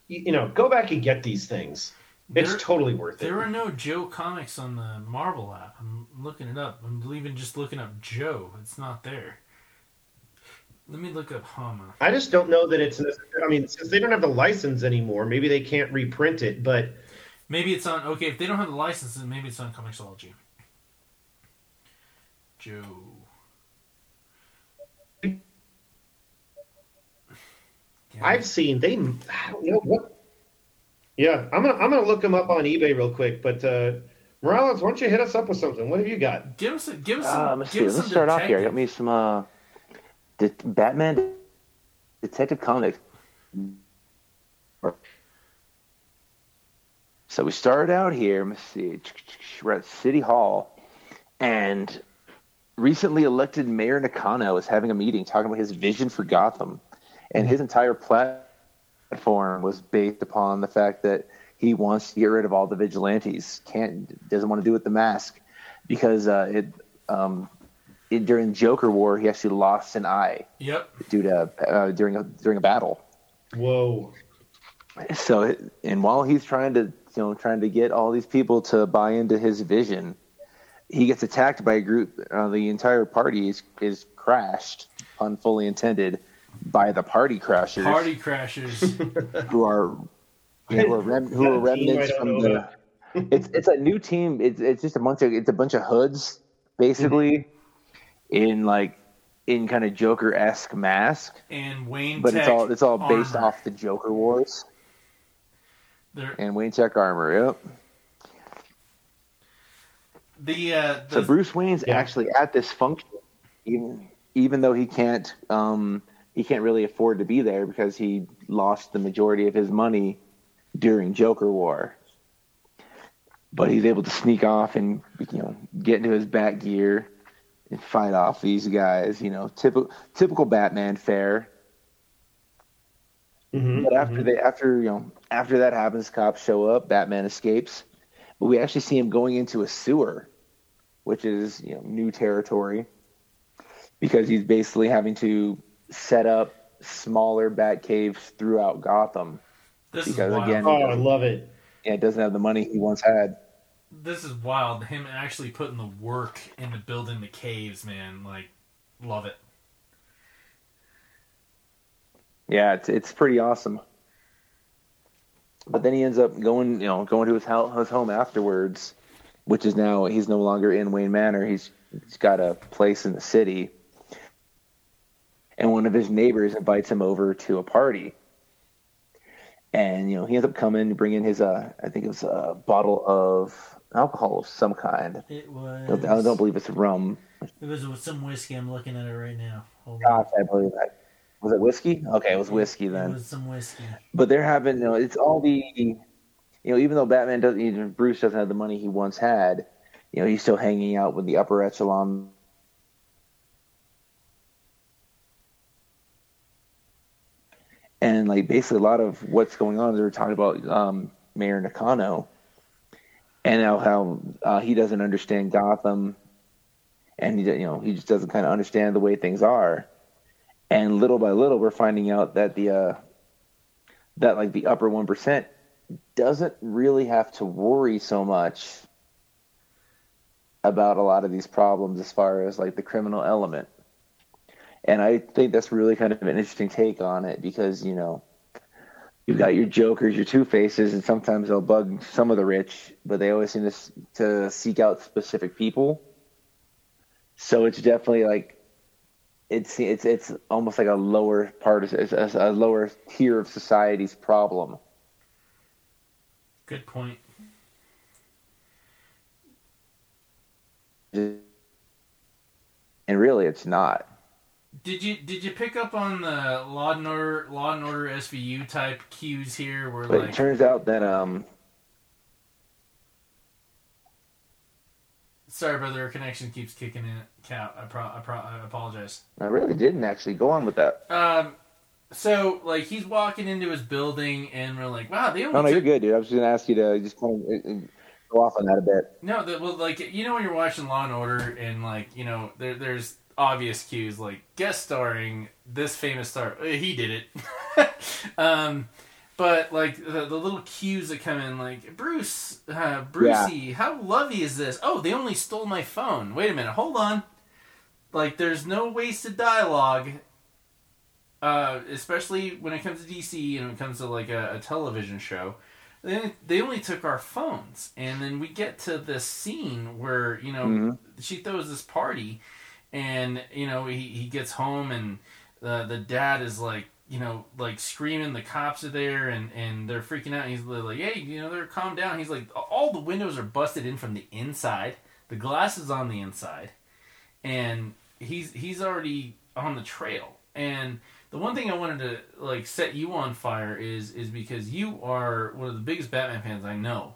You, you know, go back and get these things. It's There- totally worth it. There are no Joe comics on the Marvel app. I'm looking it up. I'm even just looking up Joe. It's not there. Let me look up Hama. I just don't know that it's. I mean, since they don't have the license anymore, maybe they can't reprint it. But Maybe it's on. Okay, if they don't have the license, then maybe it's on Comixology. Joe. Yeah. I've seen they. I don't know what. Yeah, I'm gonna I'm gonna look him up on eBay real quick. But uh, Morales, why don't you hit us up with something? What have you got? give us a, give us some. Uh, let's see. give us Let's some start off here. I got me some uh, De- Batman Detective Comics. So we started out here. Let's see. We're at City Hall, and recently elected Mayor Nakano is having a meeting talking about his vision for Gotham, and his entire platform was based upon the fact that he wants to get rid of all the vigilantes. Can't doesn't want to do with the mask because uh, it um, it, during Joker War, he actually lost an eye Yep. due to uh, during a during a battle. Whoa. So, and while he's trying to you know trying to get all these people to buy into his vision, he gets attacked by a group. Uh, the entire party is is crashed, pun fully intended, by the party crashers, Party crashers. [laughs] who are who are, rem- who are That team I remnants from the. about. [laughs] it's it's a new team. It's it's just a bunch of it's a bunch of hoods basically in like in kind of Joker esque mask, And Wayne but it's all it's all based armor. off the Joker Wars They're- and Wayne Tech armor. Yep. the uh, the So Bruce Wayne's Yeah. actually at this function, even even though he can't um, he can't really afford to be there because he lost the majority of his money during Joker War. But he's able to sneak off and you know get into his bat gear and fight off these guys. You know, typical typical Batman fare. Mhm, But after mhm. they after you know after that happens, cops show up, Batman escapes, but we actually see him going into a sewer, which is you know new territory because he's basically having to set up smaller bat caves throughout Gotham. this is because wild. again- Oh, I love it. And it doesn't have the money he once had. This is wild. Him actually putting the work into building the caves, man. Like, love it. Yeah, it's it's pretty awesome. But then he ends up going, you know, going to his house, his home afterwards, which is now he's no longer in Wayne Manor. He's he's got a place in the city, and one of his neighbors invites him over to a party. And you know, he ends up coming, bringing his uh, I think it was a bottle of alcohol of some kind. It I was. don't, I don't believe it's rum. It was some whiskey. I'm looking at it right now. Gosh, I believe that. Was it whiskey? Okay, it was whiskey then. It was some whiskey. but they're having you know it's all the you know even though Batman doesn't even Bruce doesn't have the money he once had, you know he's still hanging out with the upper echelon. And like basically a lot of what's going on, they were talking about um, Mayor Nakano, and how how uh, he doesn't understand Gotham, and he you know he just doesn't kind of understand the way things are, and little by little we're finding out that the uh, that like the upper one percent doesn't really have to worry so much about a lot of these problems as far as like the criminal element. And I think that's really kind of an interesting take on it because, you know, you've got your jokers, your two faces, and sometimes they'll bug some of the rich, but they always seem to, to seek out specific people. So it's definitely like it's it's it's almost like a lower part of a, a lower tier of society's problem. Good point. And really, it's not. Did you did you pick up on the Law and Order Law and Order SVU type cues here? Where But like it turns out that um, sorry, brother, our connection keeps kicking in. Cap, I pro, I, pro, I apologize. I really didn't actually go on with that. Um, so like he's walking into his building, and we're like, wow, they only Oh no, you're good, dude. I was just gonna ask you to just kind of uh, uh, go off on that a bit. No, the, well, like you know when you're watching Law and Order, and like you know there, there's obvious cues like guest starring this famous star. Uh, He did it. [laughs] um, but like the, the little cues that come in, like Bruce, uh, Brucey, how lovey is this? Oh, they only stole my phone. Wait a minute, hold on. Like there's no wasted dialogue. Uh, especially when it comes to DC and when it comes to like a, a television show they, they only took our phones and then we get to this scene where you know Mhm. she throws this party and you know he, he gets home and the the dad is like you know like screaming the cops are there and and they're freaking out. And he's like hey you know they're calm down. He's like all the windows are busted in from the inside. The glass is on the inside. And he's he's already on the trail. And the one thing I wanted to like set you on fire is is because you are one of the biggest Batman fans I know,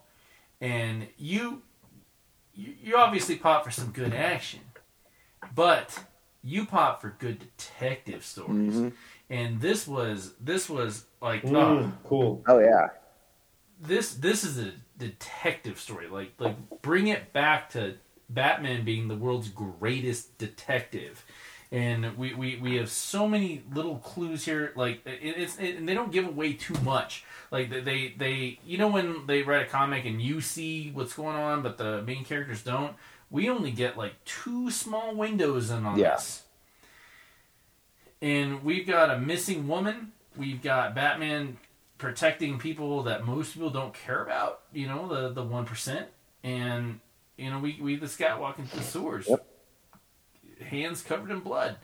and you you, you obviously pop for some good action, but you pop for good detective stories, Mhm. and this was this was like oh, Mm, cool. Oh yeah, this this is a detective story. Like like bring it back to Batman being the world's greatest detective. And we, we, we have so many little clues here. Like it, it's it, and they don't give away too much. Like they, they they you know when they write a comic and you see what's going on, but the main characters don't. We only get like two small windows in on Yeah. this. And we've got a missing woman. We've got Batman protecting people that most people don't care about. You know, the the one percent, and you know we we this guy walking through the sewers, Yep. hands covered in blood,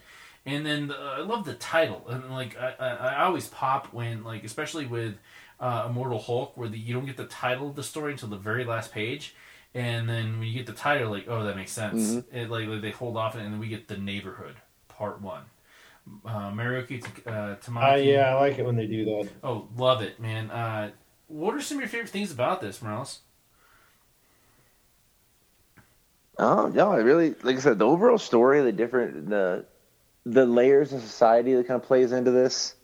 And then the, I love the title, and like I, I, I always pop when like especially with uh, Immortal Hulk, where the, you don't get the title of the story until the very last page, and then when you get the title, like oh that makes sense. It like, like, they hold off, and then we get the Neighborhood Part One. Uh, Mariko uh, Tamaki. Uh, yeah, I like it when they do that. Oh, love it, man. Uh, what are some of your favorite things about this, Morales? Oh no, I really like I said the overall story, the different the the layers of society that kind of plays into this.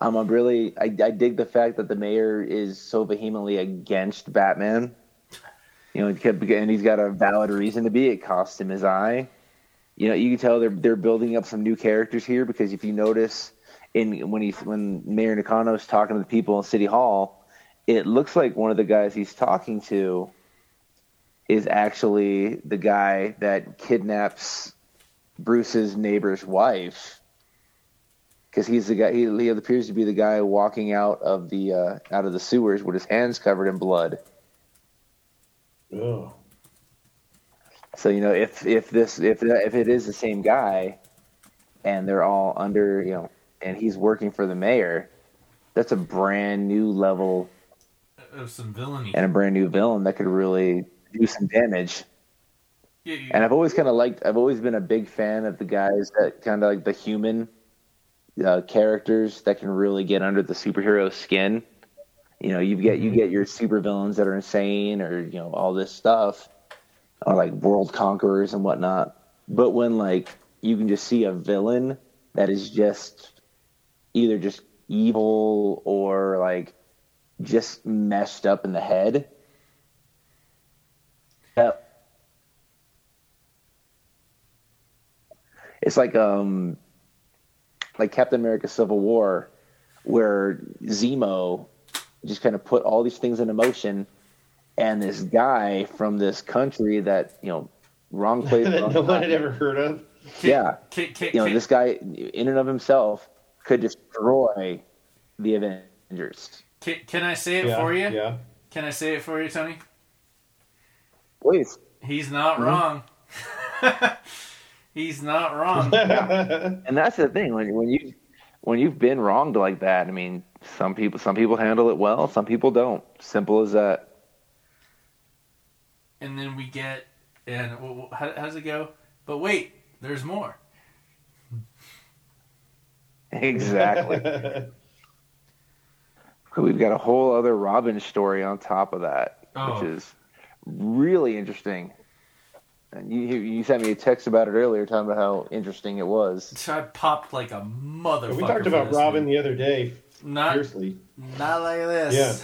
Um, I'm really I, I dig the fact that the mayor is so vehemently against Batman. You know, and he's got a valid reason to be. It cost him his eye. You know, you can tell they're they're building up some new characters here because if you notice in when he's when Mayor Nakano's talking to the people in City Hall, it looks like one of the guys he's talking to is actually the guy that kidnaps Bruce's neighbor's wife because he's the guy. He, he, appears to be the guy walking out of the uh, out of the sewers with his hands covered in blood. So you know, if if this if if it is the same guy, and they're all under you know, and he's working for the mayor, that's a brand new level of some villainy and a brand new villain that could really do some damage. Yeah, you- And I've always kind of liked. I've always been a big fan of the guys that kind of like the human uh, characters that can really get under the superhero skin. You know, you get you get your supervillains that are insane, or you know all this stuff, or like world conquerors and whatnot. But when like you can just see a villain that is just either just evil or like just messed up in the head. Yep. It's like um like Captain America Civil War where Zemo just kind of put all these things into motion and this guy from this country that, you know, wrong [laughs] place that wrong no one had ever heard of. Yeah. Can, can, You know, can- this guy in and of himself could destroy the Avengers. can, can I say it Yeah, for you? yeah. Can I say it for you, Tony? Please. He's not Mm-hmm. wrong. [laughs] He's not wrong. and that's the thing when when you when you've been wronged like that. I mean, some people some people handle it well, some people don't. Simple as that. and then we get and wh- wh- how, how does it go? But wait, there's more. Exactly. [laughs] We've got a whole other Robin story on top of that, Oh. which is really interesting. And you you you sent me a text about it earlier, talking about how interesting it was. So I popped like a motherfucker. we talked about Robin thing. the other day, Not fiercely. not like this.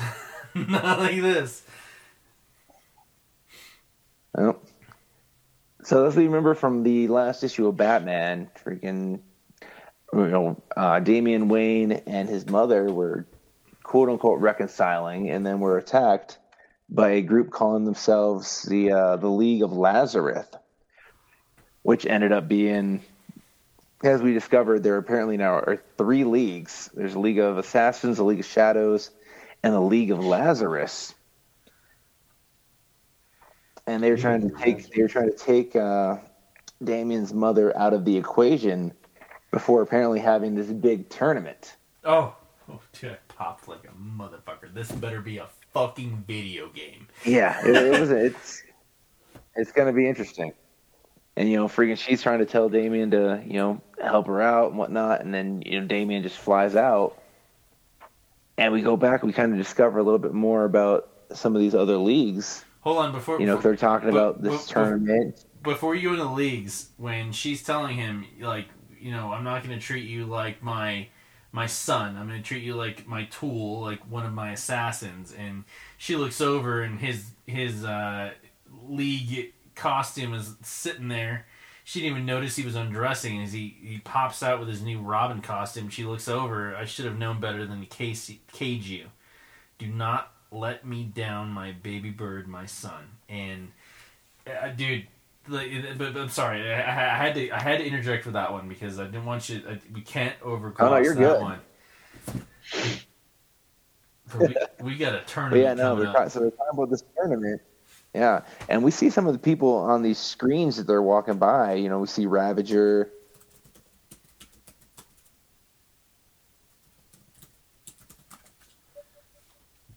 Yeah. [laughs] not like this. Well, so as we remember from the last issue of Batman, freaking, you know, uh, Damian Wayne and his mother were quote unquote reconciling, and then were attacked by a group calling themselves the uh, the League of Lazarus, which ended up being, as we discovered, there apparently now are three leagues. There's a League of Assassins, a League of Shadows, and a League of Lazarus and they were trying to take they were trying to take uh, Damian's mother out of the equation before apparently having this big tournament. Oh, oh dude, I popped like a motherfucker. This better be a fucking video game. Yeah, it, it was. It's it's going to be interesting. And you know, freaking, she's trying to tell Damian to you know help her out and whatnot, and then you know Damian just flies out. And we go back, we kind of discover a little bit more about some of these other leagues. Hold on, before You know, if they're talking but- about this but- tournament. before you go into leagues, when she's telling him like, you know, I'm not going to treat you like my my son. I'm going to treat you like my tool, like one of my assassins. And she looks over, and his his uh, league costume is sitting there. She didn't even notice he was undressing. As he, he pops out with his new Robin costume, she looks over. I should have known better than to case, cage you. Do not let me down, my baby bird, my son. And uh, dude, like, but, but I'm sorry, I, I had to I had to interject for that one because I didn't want you. I, we can't overgloss Oh, no, you're that good. one. We, we got a [laughs] But tournament yeah, no, coming they're, up. ta- so we're talking about this tournament. Yeah, and we see some of the people on these screens that they're walking by. You know, we see Ravager.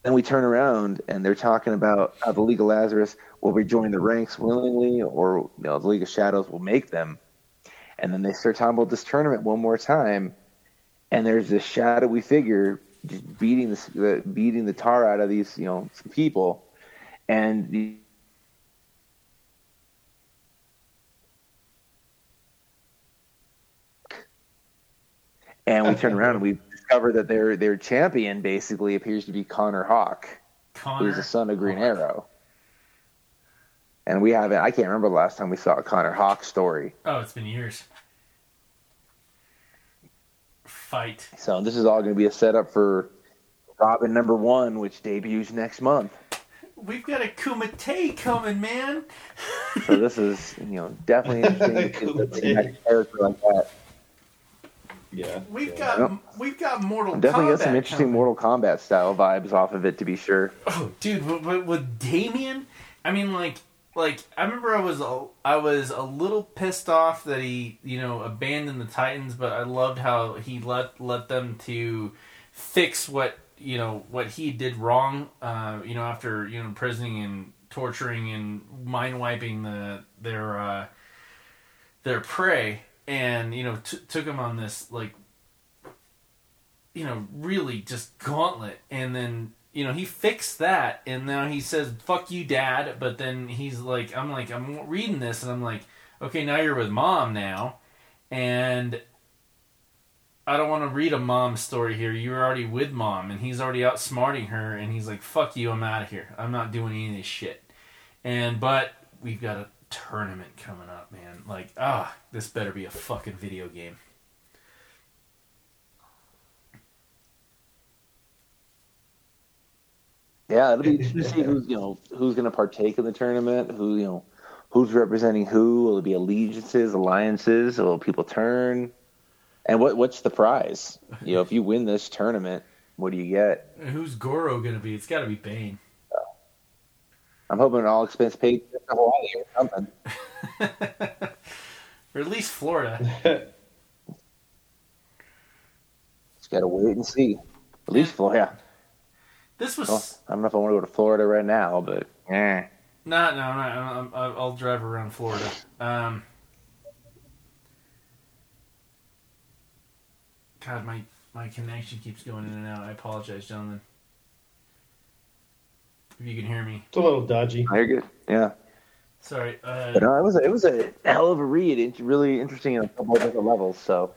Then we turn around and they're talking about how the League of Lazarus will rejoin the ranks willingly, or you know, the League of Shadows will make them. And then they start talking about this tournament one more time, and there's this shadowy figure just beating the, beating the tar out of these you know people, and and we turn around and we discover that their their champion basically appears to be Connor Hawke, Connor. who's the son of Green Hawk. Arrow. And we haven't. I can't remember the last time we saw a Connor Hawke story. Oh, it's been years. Fight. So this is all going to be a setup for Robin number one, which debuts next month. We've got a Kumite coming, man. So this is you know definitely interesting [laughs] to see next character like that. Yeah. We've yeah. got we've got Mortal Definitely Kombat got some interesting coming. Mortal Kombat style vibes off of it, to be sure. Oh, dude, with, with, with Damian, I mean, like, like I remember I was a, I was a little pissed off that he, you know, abandoned the Titans, but I loved how he let let them to fix what you know what he did wrong. Uh, you know, after you know imprisoning and torturing and mind wiping the their uh, their prey, and you know t- took him on this like you know, really just gauntlet. And then, you know, he fixed that. And now he says, fuck you, dad. But then he's like, I'm like, I'm reading this and I'm like, okay, now you're with mom now. And I don't want to read a mom story here. You were already with mom. And he's already outsmarting her. And he's like, fuck you, I'm out of here. I'm not doing any of this shit. And, but we've got a tournament coming up, man. Like, ah, this better be a fucking video game. Yeah, it'll be [laughs] interesting to see who's you know who's going to partake in the tournament. Who you know who's representing who? Will it be allegiances, alliances? Will people turn? And what what's the prize? You know, if you win this tournament, what do you get? And [laughs] who's Goro gonna be? It's got to be Bane. I'm hoping an all expense paid trip to Hawaii or something. [laughs] or at least Florida. [laughs] Just got to wait and see. At least Florida. This was Well, I don't know if I want to go to Florida right now, but eh. no, no, no. I'm, I'm, I'll drive around Florida. Um, God, my my connection keeps going in and out. I apologize, gentlemen. If you can hear me, It's a little dodgy. You're good. Yeah. sorry. Uh, But no, it was a, it was a hell of a read. It's really interesting on a couple of different levels. So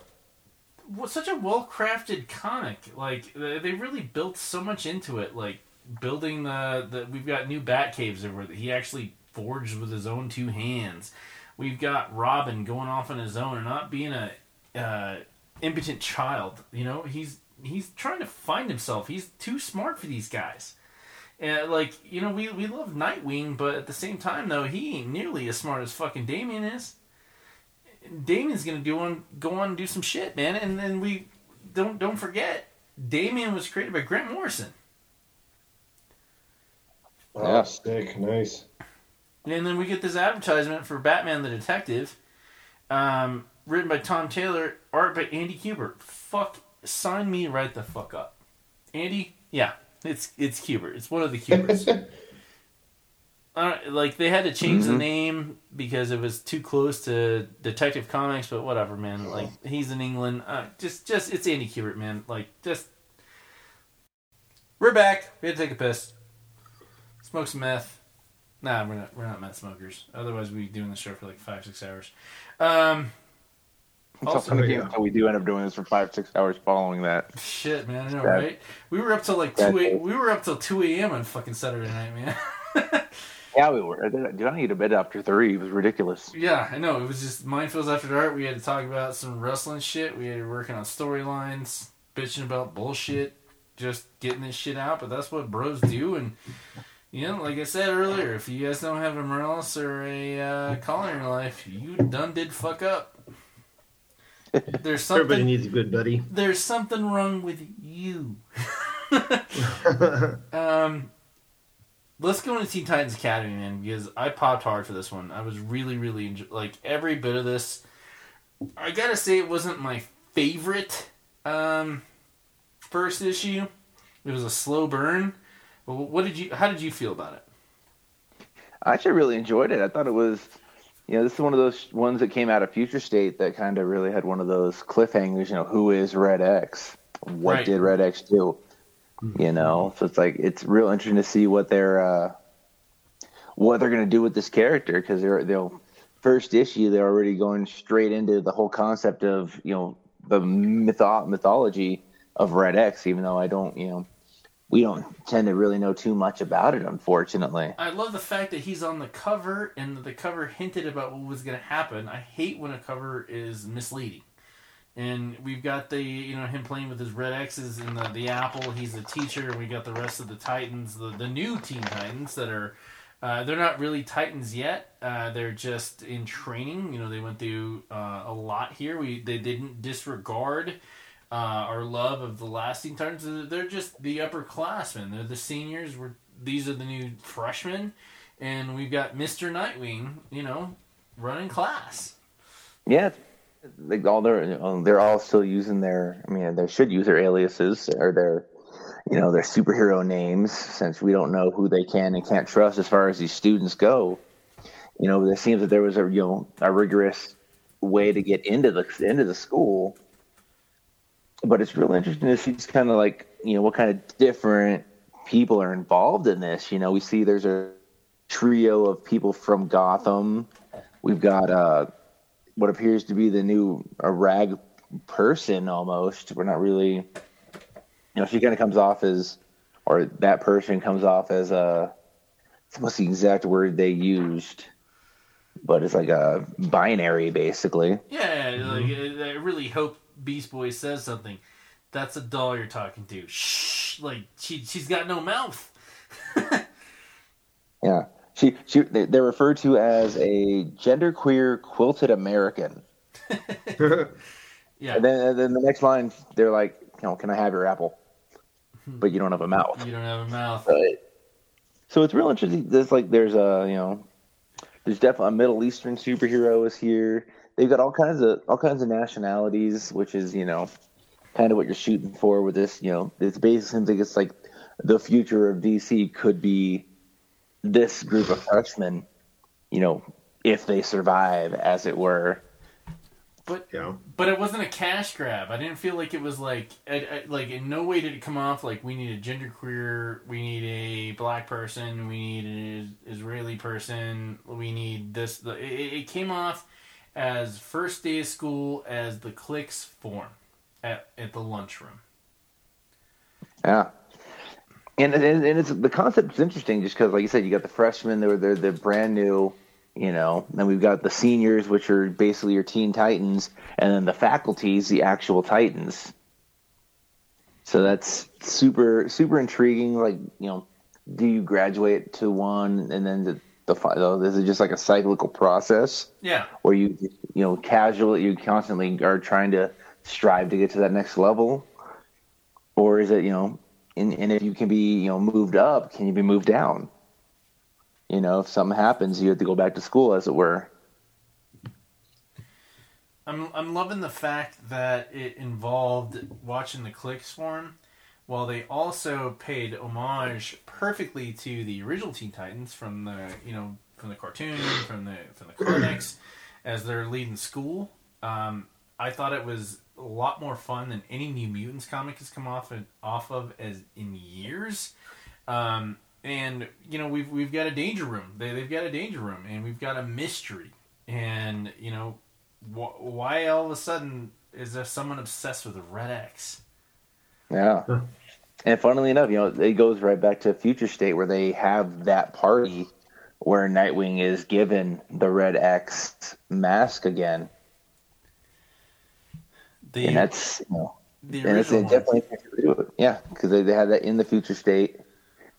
well, such a well crafted comic. Like they they really built so much into it. Like building the the we've got new bat caves over that he actually forged with his own two hands. We've got Robin going off on his own and not being a uh, impotent child. You know, he's he's trying to find himself. He's too smart for these guys. And like you know, we we love Nightwing, but at the same time though, he ain't nearly as smart as fucking Damian is. Damian's gonna do on go on and do some shit, man. And then we don't don't forget, Damian was created by Grant Morrison, Oh, Yeah. sick. Nice. and then we get this advertisement for Batman the Detective, um, written by Tom Taylor, art by Andy Kubert. Fuck, sign me right the fuck up, Andy. Yeah, it's it's Kubert. It's one of the [laughs] Kuberts. Uh, like they had to change the Mhm. name because it was too close to Detective Comics, but whatever, man. Like he's in England. Uh, just, just it's Andy Kubert, man. Like just, we're back. We had to take a piss, smoke some meth. Nah, we're not. We're not meth smokers. Otherwise, we'd be doing the show for like five, six hours. Um, it's Also- also until we do end up doing this for five, six hours following that. shit, man. I know, Yeah. right? We were up till like two. A, we were up till two a.m. on fucking Saturday night, man. [laughs] Yeah, we were. Dude, I need to bed after three. It was ridiculous. Yeah, I know. It was just Mindfields After Dark. We had to talk about some wrestling shit. We had to working on storylines, bitching about bullshit, just getting this shit out. But that's what bros do. And, you know, like I said earlier, if you guys don't have a Morales or a uh, Colin in your life, you done did fuck up. There's [laughs] Everybody something. needs a good buddy. There's something wrong with you. [laughs] Um, let's go into Teen Titans Academy, man, because I popped hard for this one. I was really, really enjoy- like every bit of this. I gotta say, it wasn't my favorite um, first issue. It was a slow burn, Well, what did you? How did you feel about it? I actually really enjoyed it. I thought it was, you know, this is one of those ones that came out of Future State that kind of really had one of those cliffhangers. You know, who is Red X? What Right. did Red X do? You know, so it's like it's real interesting to see what they're uh, what they're going to do with this character because they're they'll first issue they're already going straight into the whole concept of you know the mytho- mythology of Red X. Even though I don't, you know, we don't tend to really know too much about it, unfortunately. I love the fact that he's on the cover and the cover hinted about what was going to happen. I hate when a cover is misleading. And we've got the you know him playing with his red X's in the, the apple. He's a teacher. and We got the rest of the Titans, the the new Teen Titans that are uh, they're not really Titans yet. Uh, they're just in training. You know they went through uh, a lot here. We they didn't disregard uh, our love of the lasting Titans. They're just the upperclassmen. They're the seniors. We're these are the new freshmen, and we've got Mister Nightwing. You know, running class. Yeah, like all their um, they're all still using their. I mean, they should use their aliases or their, you know, their superhero names since we don't know who they can and can't trust as far as these students go. You know, it seems that there was a you know a rigorous way to get into the into the school, but it's real interesting to see just kind of like you know what kind of different people are involved in this. You know, we see there's a trio of people from Gotham. We've got uh, what appears to be the new a rag person almost. We're not really, you know, she kind of comes off as, or that person comes off as a, what's the exact word they used? But it's like a binary, basically. Yeah, like I I really hope Beast Boy says something. That's a doll you're talking to. Shh, like she she's got no mouth. [laughs] Yeah, she she they- they're referred to as a genderqueer quilted American. [laughs] Yeah, And then and then the next line, they're like, you know, can I have your apple? Hmm. But you don't have a mouth. you don't have a mouth. Right. So it's real interesting. There's like there's a you know there's definitely a Middle Eastern superhero is here. They've got all kinds of all kinds of nationalities, which is you know kind of what you're shooting for with this. You know, it's basically seems like it's like the future of DC could be this group of freshmen. You know, if they survive, as it were. But Yeah. but it wasn't a cash grab. I didn't feel like it was like I, I, like in no way did it come off like we need a genderqueer, we need a black person, we need an Israeli person, we need this. The, it, it came off as first day of school as the cliques form at at the lunchroom. Yeah. And, and and it's the concept is interesting just because, like you said, you got the freshmen; they're they're they're brand new, you know. Then we've got the seniors, which are basically your teen titans, and then the faculties, the actual titans. So that's super super intriguing. Like you know, do you graduate to one, and then the is it just like a cyclical process Yeah, where you you know casually you constantly are trying to strive to get to that next level, or is it you know, and, and if you can be you know moved up, can you be moved down? You know, if something happens, you have to go back to school, as it were. I'm I'm loving the fact that it involved watching the clicks form, while they also paid homage perfectly to the original Teen Titans from the you know from the cartoon from the from the comics [clears throat] as they're leading school. Um, I thought it was a lot more fun than any New Mutants comic has come off and off of as in years. Um, and you know we've we've got a danger room. They they've got a danger room, and we've got a mystery. And you know wh- why all of a sudden is there someone obsessed with a red X? Yeah. Huh. And funnily enough, you know, it goes right back to Future State where they have that party where Nightwing is given the Red X mask again, The and that's you know, the and it's original definitely it. Yeah, because they, they had that in the Future State.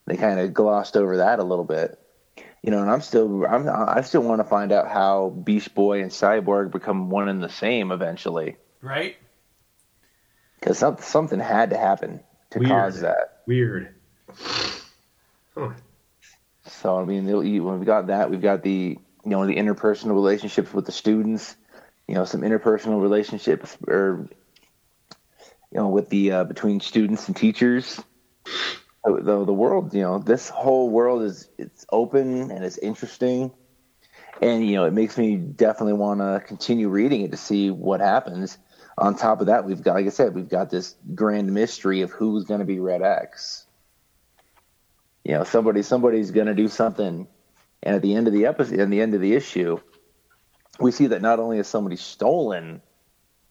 They kind of glossed over that a little bit, you know. And I'm still, I'm, I still want to find out how Beast Boy and Cyborg become one and the same eventually, right? Because some, something had to happen to Weird. cause that. Weird. Huh. So I mean, when we got that, we've got the you know the interpersonal relationships with the students, you know, some interpersonal relationships or you know with the uh, between students and teachers. the the world, you know, this whole world is it's open and it's interesting, and you know, it makes me definitely want to continue reading it to see what happens. On top of that, we've got, like I said, we've got this grand mystery of who's going to be Red X. You know, somebody somebody's going to do something, and at the end of the episode, at the end of the issue, we see that not only has somebody stolen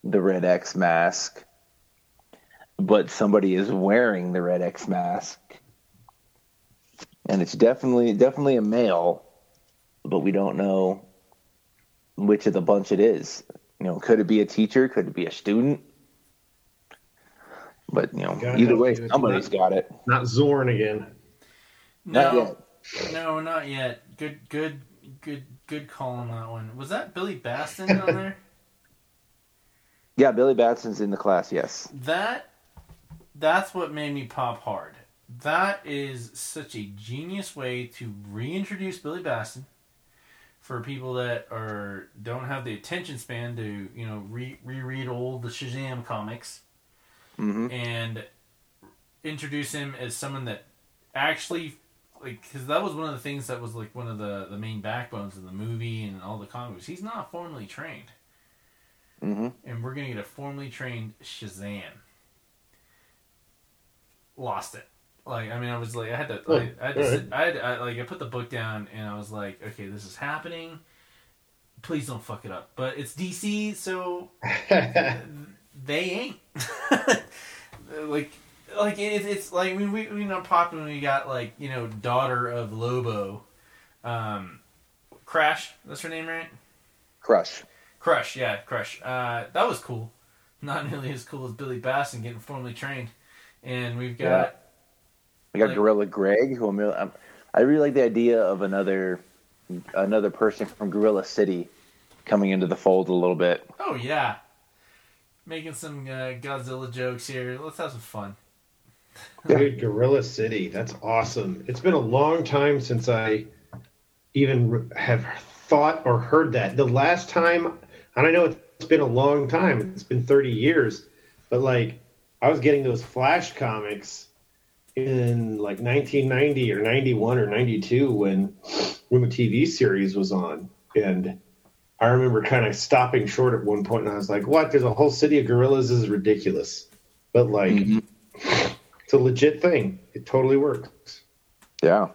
the Red X mask, but somebody is wearing the Red X mask, and it's definitely definitely a male, but we don't know which of the bunch it is. You know, could it be a teacher? Could it be a student? But you know, God either way, you, it's somebody's not- got it. Not Zorn again. Not No, yet. no, not yet. Good, good, good, good call on that one. Was that Billy Batson on there? [laughs] Yeah, Billy Batson's in the class. Yes. That that's what made me pop hard. That is such a genius way to reintroduce Billy Batson for people that are don't have the attention span to you know re- reread old the Shazam comics hmm and introduce him as someone that actually like because that was one of the things that was like one of the the main backbones of the movie and all the comics. He's not formally trained hmm and we're gonna get a formally trained Shazam. Lost it. Like I mean, I was like, I had to, like, I had to, alright. sit, I had, I, like, I put the book down and I was like, okay, this is happening. Please don't fuck it up. But it's DC, so [laughs] they ain't. [laughs] like, like it, it's like I mean, we we know popping when we got like you know daughter of Lobo, um, Crash. That's her name, right? Crush. Crush, yeah, Crush. Uh, that was cool. Not nearly as cool as Billy Batson getting formally trained. And we've got We got Like- Gorilla Greg, who I'm really, I'm, I really like the idea of another another person from Gorilla City coming into the fold a little bit. oh yeah, making some uh, Godzilla jokes here. Let's have some fun. [laughs] Dude, Gorilla City. That's awesome. It's been a long time since I even have thought or heard that. The last time, and I know it's been a long time, it's been 30 years, but like I was getting those Flash comics in like 1990 or 91 or 92 when when the TV series was on and I remember kind of stopping short at one point and I was like, "What? There's a whole city of gorillas this is ridiculous." But like Mhm. it's a legit thing. It totally works. Yeah.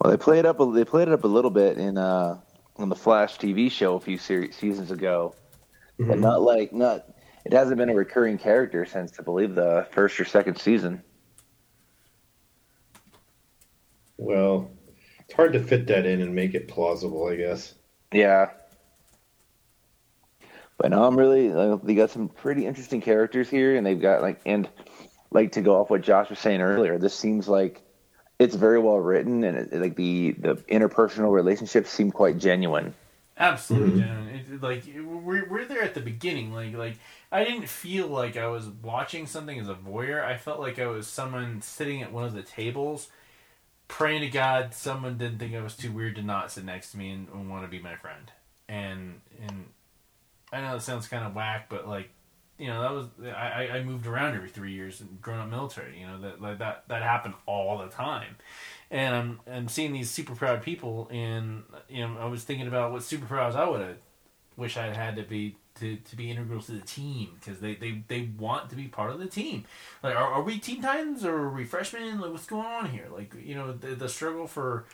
Well, they played up. A, they played it up a little bit in uh on the Flash TV show a few se- seasons ago, but Mhm. not like not. It hasn't been a recurring character since I believe the first or second season. Well, it's hard to fit that in and make it plausible, I guess. Yeah. But no, I'm really. Uh, they got some pretty interesting characters here, and they've got like and like to go off what Josh was saying earlier. This seems like it's very well written, and it, like the the interpersonal relationships seem quite genuine. Absolutely, Mhm. Jen. It, like we're we're there at the beginning. Like like I didn't feel like I was watching something as a voyeur. I felt like I was someone sitting at one of the tables, praying to God someone didn't think I was too weird to not sit next to me and, and want to be my friend. And and I know it sounds kind of whack, but like you know that was I, I- moved around every three years and grown up military. You know that like that that happened all the time and I'm I'm seeing these super proud people, and you know I was thinking about what superpowers I would have wish I had had to be to, to be integral to the team because they, they, they want to be part of the team. Like, are, are we Teen Titans or are we freshmen? Like, what's going on here? Like, you know, the, the struggle for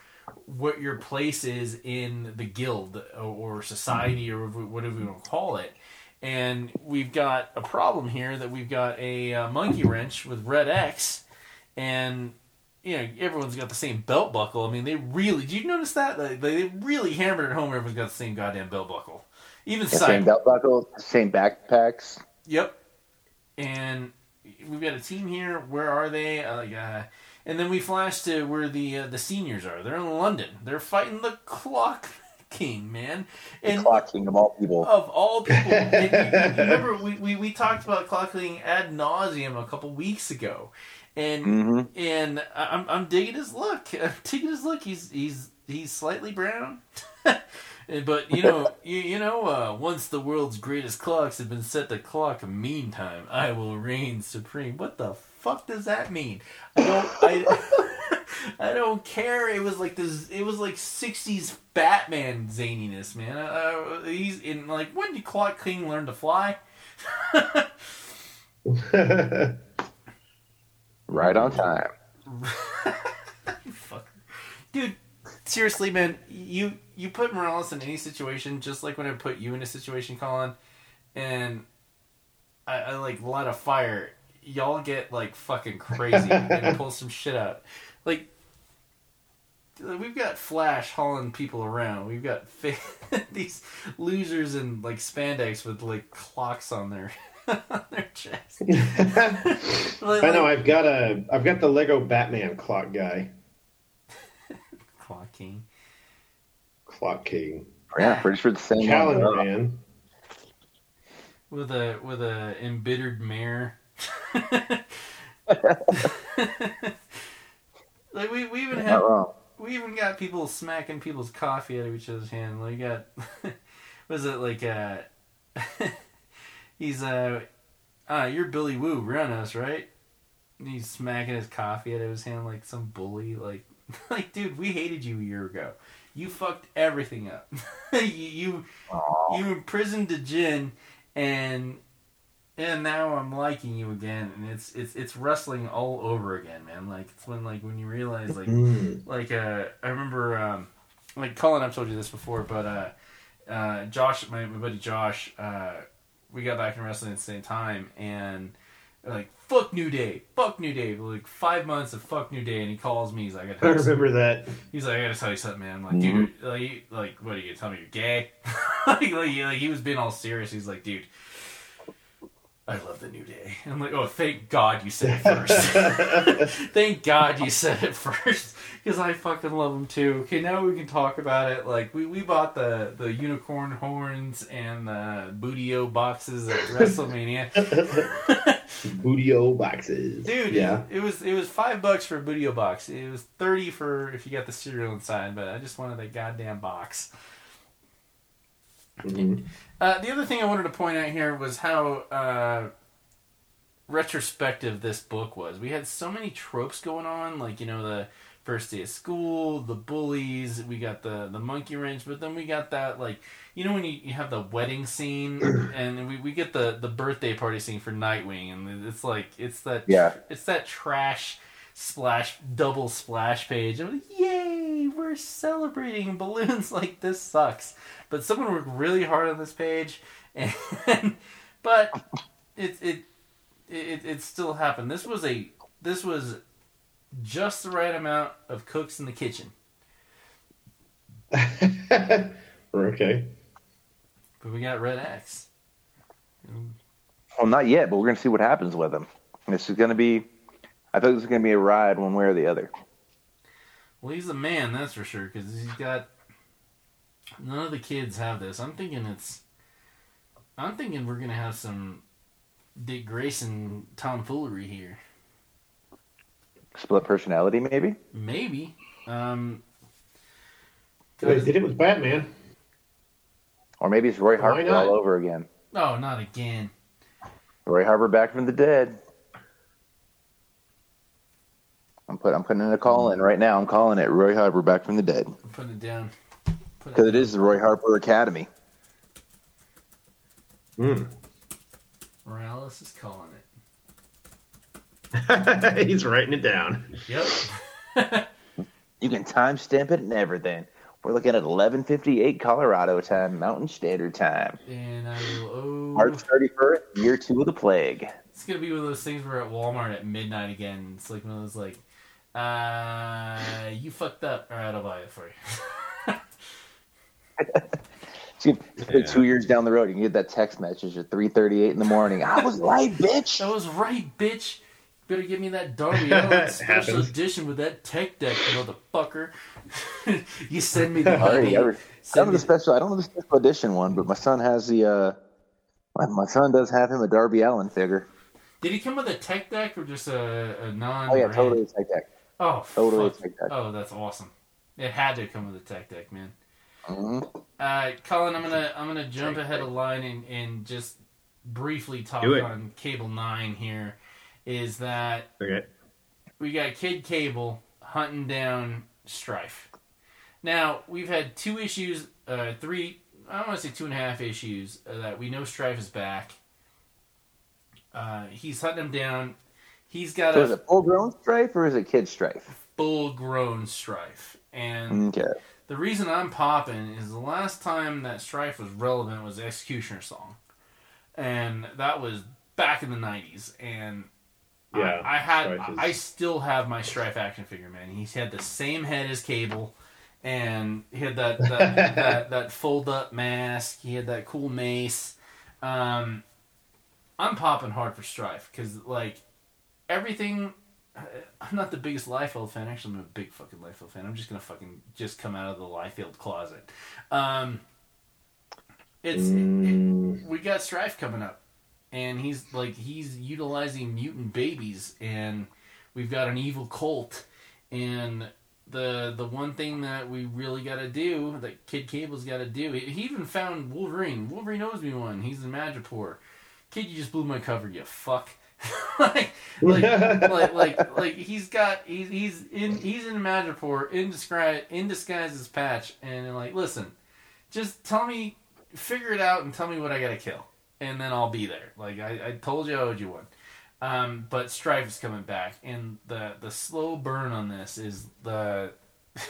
what your place is in the guild or, society or whatever we want to call it. And we've got a problem here that we've got a uh, monkey wrench with Red X, and you know everyone's got the same belt buckle. I mean, they really. Did you notice that? Like, they really hammered it home. Everyone's got the same goddamn belt buckle. Even The same belt buckle, same backpacks. Yep. And we've got a team here. Where are they? Uh, like, uh, and then we flash to where the uh, the seniors are. They're in London. They're fighting the Clock [laughs] King, man. And Clock King of all people. of all people, remember we, we, we talked about Clock King ad nauseum a couple weeks ago, and hmm and I'm I'm digging his look. [laughs] I'm digging his look. He's he's he's slightly brown, [laughs] But you know, [laughs] you, you know, uh, once the world's greatest clocks have been set to clock meantime, I will reign supreme. What the fuck does that mean? I don't, I, [laughs] I don't care. It was like this. It was like '60s Batman zaniness, man. Uh, he's in like when did Clock King learn to fly? [laughs] Right on time. You fucker. Dude, seriously, man, you you put Morales in any situation, just like when I put you in a situation, Colin, and I, I like light a fire, y'all get like fucking crazy [laughs] and pull some shit out. Like we've got Flash hauling people around. We've got fa- [laughs] these losers in like spandex with like clocks on their [laughs] on their chest. Like- I know. I've got a. I've got the Lego Batman clock guy, Clock King. Clock King, Yeah, pretty sure the same Calendar one. Man. with a with a embittered mare. [laughs] like we, we even Not have wrong. we even got people smacking people's coffee out of each other's hand. Like we got [laughs] was it like uh [laughs] he's uh ah you're Billy Numerous, right? And he's smacking his coffee out of his hand like some bully. Like [laughs] like dude, we hated you a year ago. You fucked everything up. [laughs] you, you you imprisoned the gin and and now I'm liking you again and it's it's it's wrestling all over again, man. Like it's when like when you realize like like uh I remember um like Colin I've told you this before, but uh uh Josh my, my buddy Josh, uh we got back in wrestling at the same time and like fuck New Day, fuck New Day, like five months of fuck New Day, and he calls me. He's like, I I gotta tell you remember that. He's like, I gotta tell you something, man. I'm like, dude, mm-hmm. like, like, what are you gonna tell me? You're gay? [laughs] like, like, like, he was being all serious. He's like, dude, I love the New Day. I'm like, oh, thank God you said it [laughs] first. [laughs] thank God you said it first, because I fucking love them too. Okay, now we can talk about it. Like, we, we bought the the unicorn horns and the bootio boxes at [laughs] WrestleMania. [laughs] Bootio boxes. Dude, Yeah. it, it was it was five bucks for a Bootio box. It was thirty for if you got the cereal inside, but I just wanted that goddamn box. Mhm. Uh, the other thing I wanted to point out here was how uh, retrospective this book was. We had so many tropes going on, like you know the first day of school, the bullies. We got the the monkey wrench, but then we got that like you know when you, you have the wedding scene, [clears throat] and we, we get the the birthday party scene for Nightwing, and it's like it's that Yeah. it's that trash splash double splash page. I'm like, yay, we're celebrating balloons [laughs] like this sucks. But someone worked really hard on this page, [laughs] and but it it it it still happened. This was a this was just the right amount of cooks in the kitchen. [laughs] okay. But we got Red X. Well, not yet, but we're going to see what happens with him. This is going to be, I think this is going to be a ride one way or the other. Well, he's a man, that's for sure, because he's got. None of the kids have this. I'm thinking it's. I'm thinking we're gonna have some Dick Grayson tomfoolery here. Split personality, maybe? Maybe. Um. They 'cause- did it with Batman. Or maybe it's Roy Harper all over again. oh, not again. Roy Harper back from the dead. I'm put I'm putting in a call in right now. I'm calling it Roy Harper back from the dead I'm putting it down. Put because it is the Roy Harper Academy. Mm. Morales is calling it. [laughs] He's writing it down. Yep. [laughs] You can timestamp it and everything. We're looking at 11:58 Colorado time, Mountain Standard Time, and I will owe. March 31st, year two of the plague. It's gonna be one of those things where at Walmart at midnight again. It's like one of those like, uh, you fucked up. All right, I'll buy it for you. [laughs] See, Two years down the road, you can get that text message at 3:38 in the morning. I was right, bitch. I was right, bitch. Better give me that Darby Allin [laughs] special Happens. edition with that tech deck, motherfucker. [laughs] you send me the Already, money. I don't Send know me the special. I don't know the special edition one, but my son has the. uh my, my son does have him a Darby Allin figure. Did he come with a tech deck or just a, a non? Oh yeah, totally a tech deck. Oh, Totally fuck. tech deck. Oh, that's awesome. It had to come with a tech deck, man. Mhm. Uh, Colin, I'm gonna I'm gonna jump ahead of line and, and just briefly talk on Cable Nine. Here is that Okay. we got Kid Cable hunting down Strife. Now we've had two issues, uh, three. I don't want to say two and a half issues uh, that we know Strife is back. Uh, he's hunting him down. He's got So is a it full grown strife or is it kid strife? full-grown Strife, and Okay. the reason I'm popping is the last time that Strife was relevant was X-Cutioner song, and that was back in the '90s. And Yeah, I, I had, is- I still have my Strife action figure, man. He had the same head as Cable, and he had that that, [laughs] that, that fold up mask. He had that cool mace. Um, I'm popping hard for Strife because like everything. I'm not the biggest Liefeld fan. Actually, I'm a big fucking Liefeld fan. I'm just gonna fucking just come out of the Liefeld closet. Um, it's Mm. it, we got Strife coming up, and he's like he's utilizing mutant babies, and we've got an evil cult, and the the one thing that we really got to do that Kid Cable's got to do. He, even found Wolverine. Wolverine owes me one. He's in Madripoor. Kid, you just blew my cover. You fuck. [laughs] like, like, [laughs] like, like, like, he's got he's he's in he's in Madripoor in disguise in disguise as Patch, and like, listen, just tell me, figure it out, and tell me what I gotta kill, and then I'll be there. Like I, I told you, I owed you one. Um, but Strife is coming back, and the the slow burn on this is the. [laughs]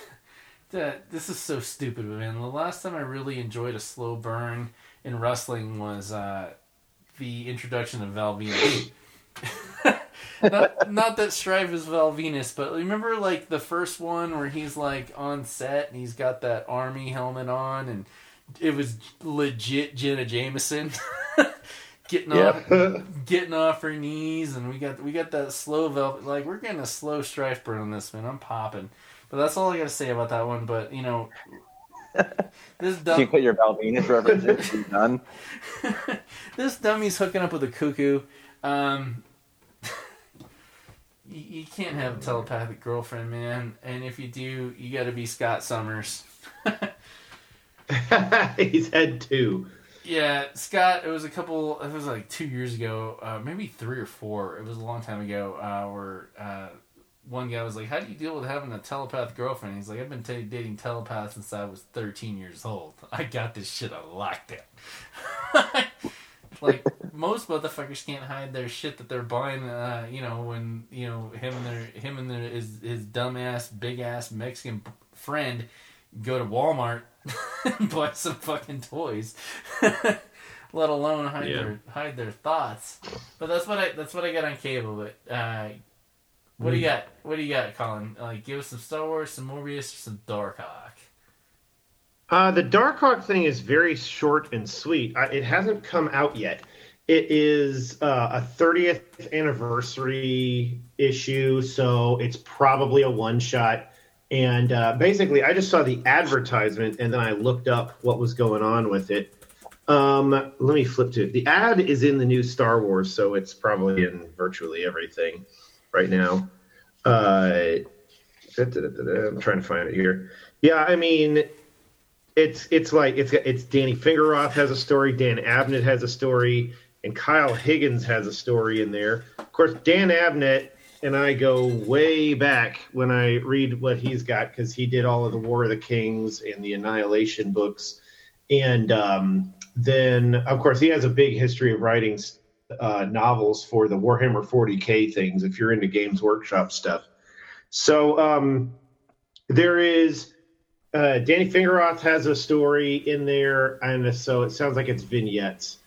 the this is so stupid, man. The last time I really enjoyed a slow burn in wrestling was uh, the introduction of Val Venis. [laughs] not, not that Strife is Val Venis, but remember like the first one where he's like on set and he's got that army helmet on and it was legit Jenna Jameson [laughs] getting off getting off her knees and we got we got that slow velvet like we're getting a slow strife burn on this man. I'm popping. But that's all I gotta say about that one. But you know [laughs] this You put your Val Venis references. you done. [laughs] this dummy's hooking up with a cuckoo. Um, you, you can't have a telepathic girlfriend, man. And if you do, you got to be Scott Summers. [laughs] He's had two. Yeah, Scott. It was a couple. It was like two years ago, uh, maybe three or four. It was a long time ago. Uh, where uh, one guy was like, "How do you deal with having a telepath girlfriend?" He's like, "I've been t- dating telepaths since I was 13 years old. [laughs] I got this shit on lockdown." [laughs] like most motherfuckers can't hide their shit that they're buying. Uh, you know, when you know him and their him and their his his dumbass big ass Mexican friend go to Walmart [laughs] and buy some fucking toys. [laughs] Let alone hide Yeah. their hide their thoughts. But that's what I that's what I got on cable. But uh, what do you got? What do you got, Colin? Like, give us some Star Wars, some Morbius, or some Darkhawk. Uh, the Darkhawk thing is very short and sweet. Uh, it hasn't come out yet. It is uh, a 30th anniversary issue, so it's probably a one shot. And uh, basically, I just saw the advertisement and then I looked up what was going on with it. Um, let me flip to it. The ad is in the new Star Wars, so it's probably in virtually everything right now. Uh. I'm trying to find it here. Yeah, I mean, it's it's like it's it's Danny Fingeroth has a story, Dan Abnett has a story, and Kyle Higgins has a story in there. Of course, Dan Abnett and I go way back when I read what he's got because he did all of the War of the Kings and the Annihilation books, and um, then of course he has a big history of writing uh, novels for the Warhammer 40k things. If you're into Games Workshop stuff, so um, there is uh, Danny Fingeroth has a story in there, and so it sounds like it's vignettes.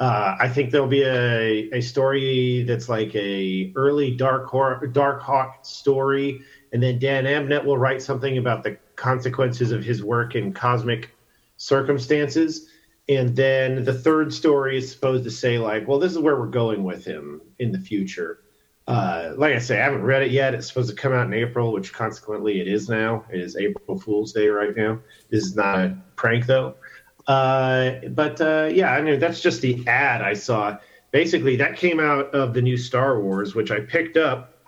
Uh, I think there'll be a, a story that's like a early Dark Hor- Dark Hawk story, and then Dan Abnett will write something about the consequences of his work in cosmic circumstances. And then the third story is supposed to say like, well, this is where we're going with him in the future. Uh, like I say, I haven't read it yet. It's supposed to come out in April, which consequently it is now. It is April Fool's Day right now. This is not a prank though. Uh, but uh, yeah, I mean that's just the ad I saw. Basically, that came out of the new Star Wars, which I picked up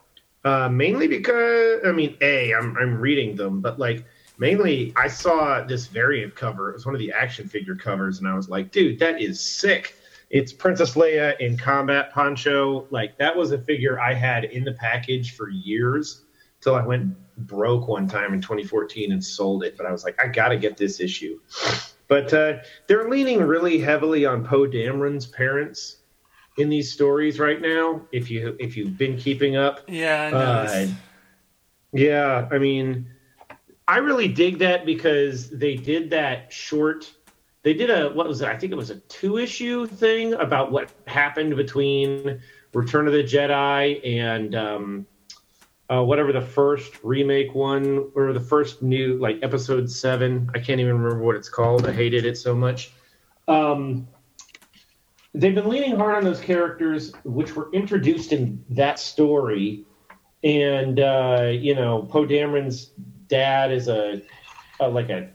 uh, mainly because I mean, a I'm I'm reading them, but like mainly I saw this variant cover. It was one of the action figure covers, and I was like, dude, that is sick. It's Princess Leia in combat poncho. Like that was a figure I had in the package for years till I went broke one time in 2014 and sold it. But I was like, I gotta get this issue. But uh, they're leaning really heavily on Poe Dameron's parents in these stories right now. If you if you've been keeping up, Yeah, I uh, yeah, I mean, I really dig that because they did that short. They did a what was it? I think it was a two issue thing about what happened between Return of the Jedi and um, uh, whatever the first remake one or the first new like episode seven. I can't even remember what it's called. I hated it so much. Um, they've been leaning hard on those characters, which were introduced in that story and uh, you know Poe Dameron's dad is a, a like a,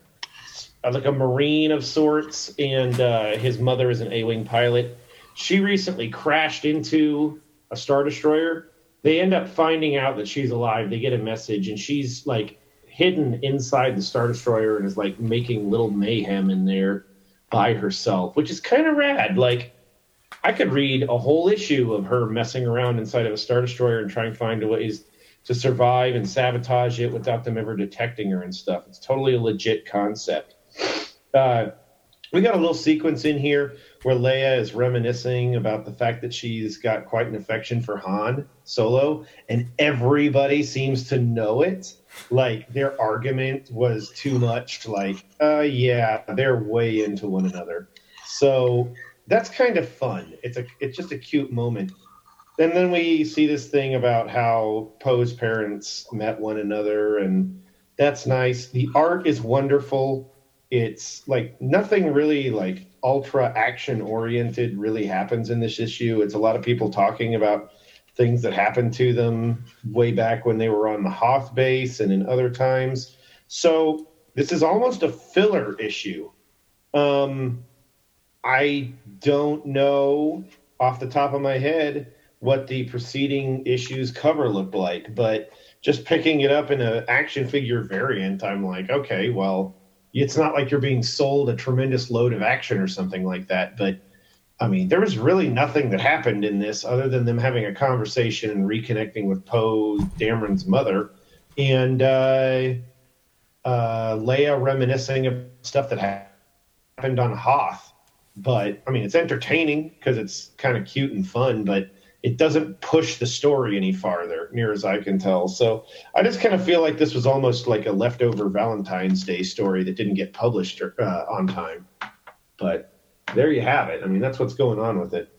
like a marine of sorts, and uh, his mother is an A-wing pilot. She recently crashed into a star destroyer. They end up finding out that she's alive. They get a message, and she's like hidden inside the star destroyer and is like making little mayhem in there by herself, which is kind of rad. Like I could read a whole issue of her messing around inside of a star destroyer and trying to find ways to survive and sabotage it without them ever detecting her and stuff. It's totally a legit concept. Uh, we got a little sequence in here where Leia is reminiscing about the fact that she's got quite an affection for Han Solo, and everybody seems to know it. Like their argument was too much. Like, uh, yeah, they're way into one another. So that's kind of fun. It's a it's just a cute moment. And then we see this thing about how Poe's parents met one another, and that's nice. The art is wonderful. It's like nothing really like ultra action oriented really happens in this issue. It's a lot of people talking about things that happened to them way back when they were on the Hoth base and in other times. So this is almost a filler issue. Um, I don't know off the top of my head what the preceding issues cover looked like, but just picking it up in an action figure variant, I'm like, okay, well, it's not like you're being sold a tremendous load of action or something like that. But I mean, there was really nothing that happened in this other than them having a conversation and reconnecting with Poe Dameron's mother and uh, uh, Leia reminiscing of stuff that happened on Hoth but I mean, it's entertaining because it's kind of cute and fun, but it doesn't push the story any farther, near as I can tell. So I just kind of feel like this was almost like a leftover Valentine's Day story that didn't get published uh, on time. But there you have it. I mean, that's what's going on with it.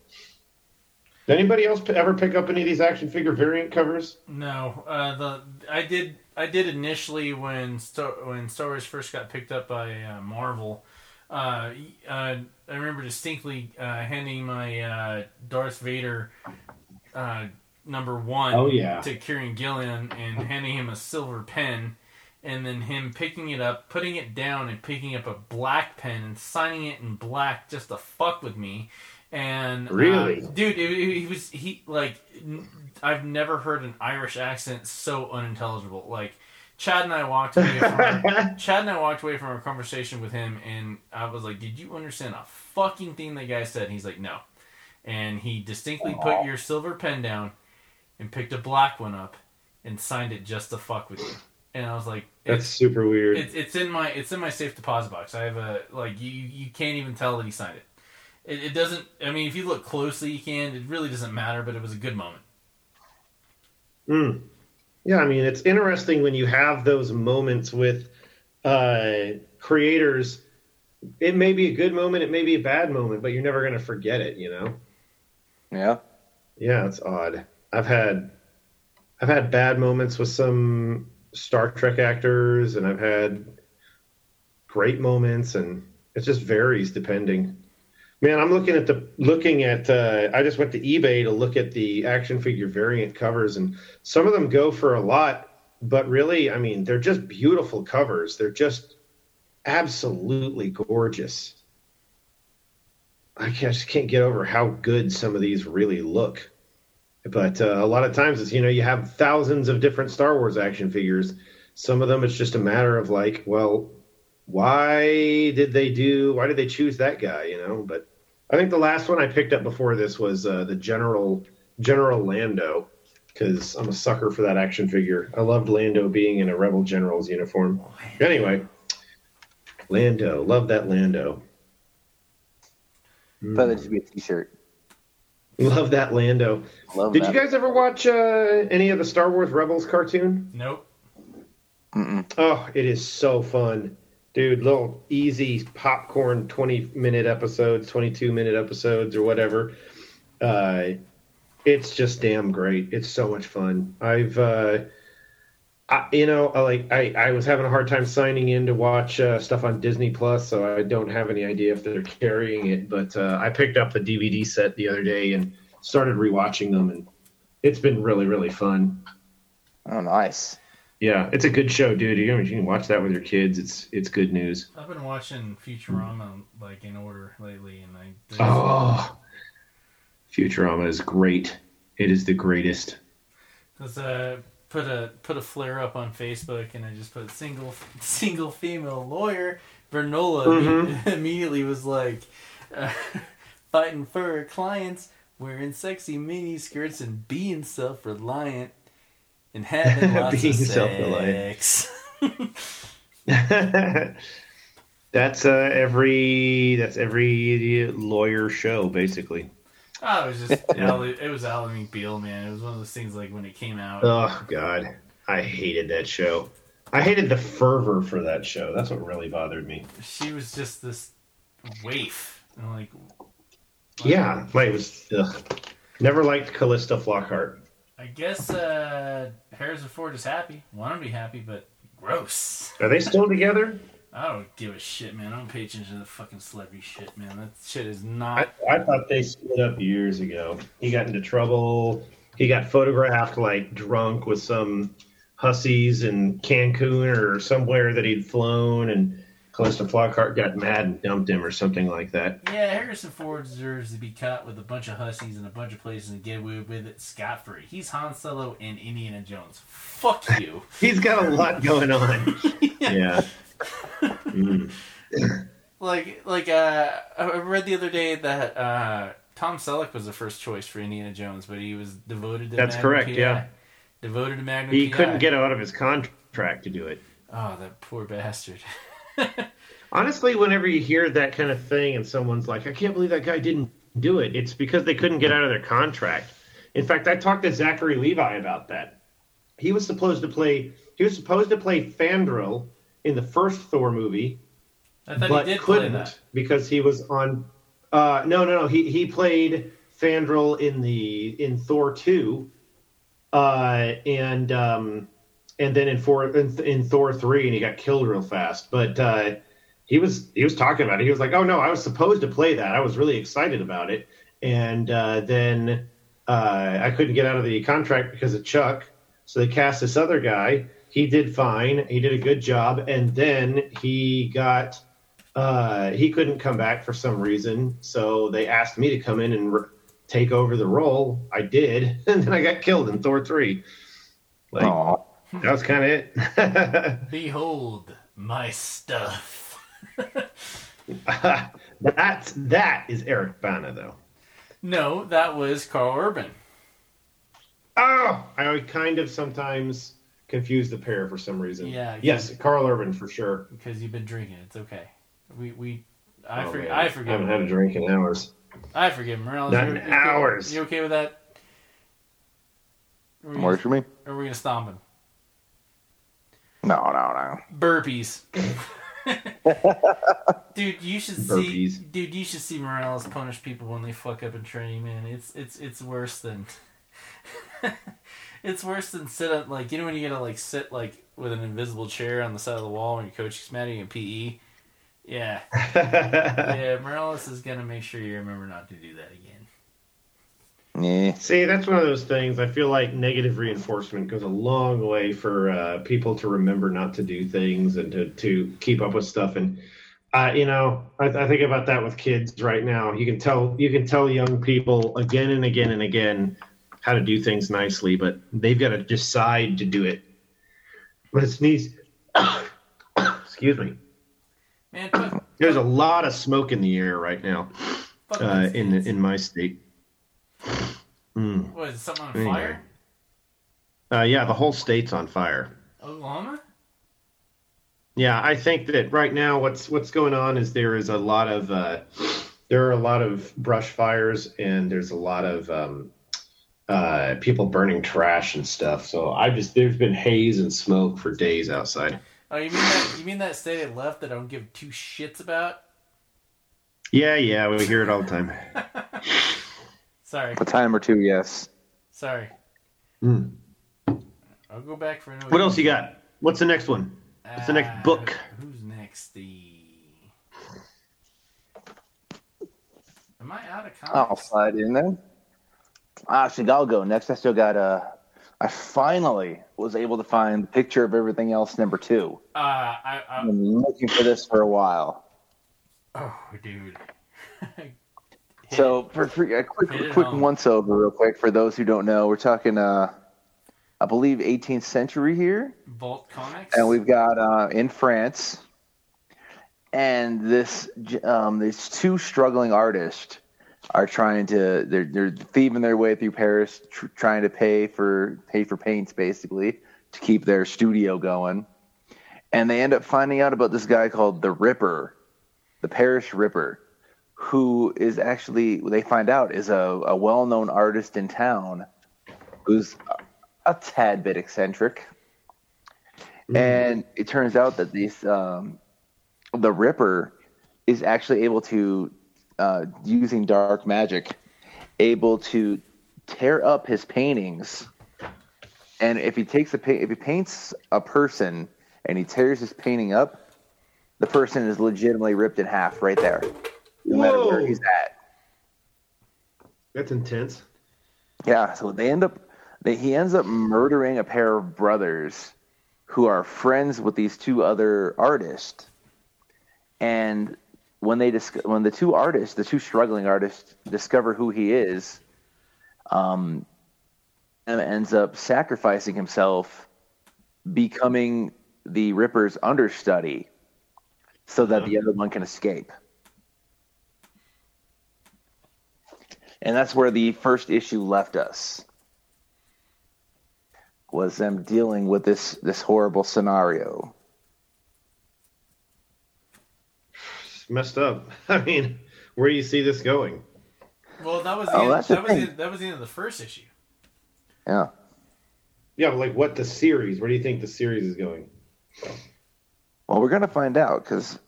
Did anybody else ever pick up any of these action figure variant covers? No, uh, the I did I did initially when Star, when Star Wars first got picked up by uh, Marvel. Uh, uh, I remember distinctly uh, handing my uh, Darth Vader uh, number one Oh, yeah. to Kieron Gillen and handing him a silver pen, and then him picking it up, putting it down, and picking up a black pen and signing it in black just to fuck with me. And Really? dude, he was he like n- I've never heard an Irish accent so unintelligible. Like Chad and I walked away from our, [laughs] Chad and I walked away from our conversation with him, and I was like, "Did you understand a fucking thing that guy said?" And he's like, "No," and he distinctly put your silver pen down and picked a black one up and signed it just to fuck with you. And I was like, That's it's, super weird. it's it's in my it's in my safe deposit box. I have a like you you can't even tell that he signed it. It, it doesn't. I mean, if you look closely, you can. It really doesn't matter. But it was a good moment. Mm. Yeah, I mean, it's interesting when you have those moments with uh, creators. It may be a good moment, it may be a bad moment, but you're never going to forget it, you know? Yeah. Yeah, it's odd. I've had I've had bad moments with some Star Trek actors, and I've had great moments, and it just varies depending. Man, I'm looking at the looking at. Uh, I just went to eBay to look at the action figure variant covers, and some of them go for a lot. But really, I mean, they're just beautiful covers. They're just absolutely gorgeous. I just can't get over how good some of these really look. But uh, a lot of times, it's you know, you have thousands of different Star Wars action figures. Some of them it's just a matter of like, well, why did they do? Why did they choose that guy? You know. But I think the last one I picked up before this was uh, the General General Lando because I'm a sucker for that action figure. I loved Lando being in a Rebel General's uniform. Anyway, Lando, love that Lando. Thought that should be a T-shirt. Love that Lando. Love Did that. you guys ever watch uh, any of the Star Wars Rebels cartoon? Nope. Mm-mm. Oh, it is so fun. Dude, little easy popcorn 20 minute episodes, 22 minute episodes, or whatever. Uh, it's just damn great. It's so much fun. I've, uh, I, you know, like I, I was having a hard time signing in to watch uh, stuff on Disney Plus, so I don't have any idea if they're carrying it. But uh, I picked up the DVD set the other day and started rewatching them, and it's been really, really fun. Oh, nice. Yeah, it's a good show, dude. You can, you can watch that with your kids. It's it's good news. I've been watching Futurama like in order lately, and I Oh, Futurama is great. It is the greatest. Cause uh, put a put a flare up on Facebook, and I just put single [laughs] single female lawyer. Vernola Mhm. [laughs] immediately was like uh, [laughs] fighting for her clients, wearing sexy mini skirts and being self reliant, and having [laughs] lots Being self-reliant. [laughs] that's uh, every that's every lawyer show basically. Oh, it was just [laughs] Ally, it was Ally McBeal, man. It was one of those things like when it came out. Oh God, I hated that show. I hated the fervor for that show. That's what really bothered me. she was just this waif. And like, Yeah, like it was. Ugh. Never liked Calista Flockhart. I guess uh, Harrison Ford is happy. Want to be happy, but gross. Are they still together? I don't give a shit, man. I don't pay attention to the fucking celebrity shit, man. That shit is I, not. I thought they split up years ago. He got into trouble. He got photographed like drunk with some hussies in Cancun or somewhere that he'd flown, and Calista Flockhart got mad and dumped him or something like that. Yeah, Harrison Ford deserves to be caught with a bunch of hussies in a bunch of places and get away with it scot free. He's Han Solo and Indiana Jones. Fuck [laughs] you. He's got a lot going on. [laughs] yeah. Mm. like like uh I read the other day that uh Tom Selleck was the first choice for Indiana Jones, but he was devoted to That's Magnum correct, PI. yeah. Devoted to Magnum He PI. couldn't get out of his contract to do it. Oh, that poor bastard. [laughs] Honestly, whenever you hear that kind of thing and someone's like, I can't believe that guy didn't do it, it's because they couldn't get out of their contract. In fact, I talked to Zachary Levi about that. He was supposed to play he was supposed to play Fandral in the first Thor movie, I thought but couldn't because he was on uh no no no he he played Fandral in the in Thor 2 uh and um and then in four in, in Thor 3 and he got killed real fast. But uh he was he was talking about it. He was like oh no I was supposed to play that. I was really excited about it. And uh then uh I couldn't get out of the contract because of Chuck. So they cast this other guy. He did fine. He did a good job. And then he got uh, he couldn't come back for some reason, so they asked me to come in and re- take over the role. I did, [laughs] and then I got killed in Thor three. Like Aw. That was kind of it. [laughs] Behold my stuff. [laughs] That's that is Eric Bana though. no, that was Karl Urban. Oh, I kind of sometimes confuse the pair for some reason. Yeah, Yes, Karl Urban for sure. Because you've been drinking. It's okay. We we I Oh, forget man. I I haven't had a drink in hours. I forgive Morales. Not in you hours. Okay, you okay with that? Or are we Works for me. or are we gonna stomp him? No, no, no. Burpees. [laughs] dude, you should see. Dude, you should see Morales punish people when they fuck up in training. Man, it's it's it's worse than. [laughs] it's worse than sit up like you know when you gotta like sit like with an invisible chair on the side of the wall when your coach is mad at you in PE. Yeah, [laughs] yeah. Morales is gonna make sure you remember not to do that again. Yeah. See, that's one of those things. I feel like negative reinforcement goes a long way for uh, people to remember not to do things and to, to keep up with stuff. And uh, you know, I, I think about that with kids right now. You can tell you can tell young people again and again and again how to do things nicely, but they've got to decide to do it I'm gonna sneeze. Excuse me. Man, fuck, There's a lot of smoke in the air right now uh, in kids. in my state. Mm. What is something on Anyway. fire? Uh, yeah, the whole state's on fire. Oklahoma? Yeah, I think that right now what's what's going on is there is a lot of uh, there are a lot of brush fires and there's a lot of um, uh, people burning trash and stuff. So I just there's been haze and smoke for days outside. Oh, you mean that? You mean that state of left that I don't give two shits about? Yeah, yeah, we hear it all the time. [laughs] Sorry, A time or two, yes. sorry. Hmm. I'll go back for another. What else you got? What's the next one? What's the next Uh, book? Who's next? The. Am I out of I'll slide in there. Actually, I'll go next. I still got Uh, I finally was able to find the picture of everything else number two. Uh, I, I, I've been looking for this for a while. oh, dude. [laughs] So, for, for a quick, quick once over, real quick, for those who don't know, we're talking, uh, I believe, 18th century here. Vault Comics. and we've got uh, in France, and this um, these two struggling artists are trying to they're they're thieving their way through Paris, tr- trying to pay for pay for paints basically to keep their studio going, and they end up finding out about this guy called the Ripper, the Paris Ripper, who is actually they find out is a, a well known artist in town, who's a tad bit eccentric. And it turns out that these um, the Ripper is actually able to uh, using dark magic, able to tear up his paintings. And if he takes a if he paints a person and he tears his painting up, the person is legitimately ripped in half right there, no matter where he's at. That's intense. Yeah, so they end up they, he ends up murdering a pair of brothers who are friends with these two other artists. And when they dis- when the two artists, the two struggling artists discover who he is, um and ends up sacrificing himself becoming the Ripper's understudy so that the other one can escape. And that's where the first issue left us. Was them dealing with this this horrible scenario. It's messed up. [laughs] I mean, where do you see this going? Well, that was the Oh, end, that's the that was the, that was the end of the first issue. Yeah. Yeah, but like what the series? Where do you think the series is going? Well, we're gonna find out because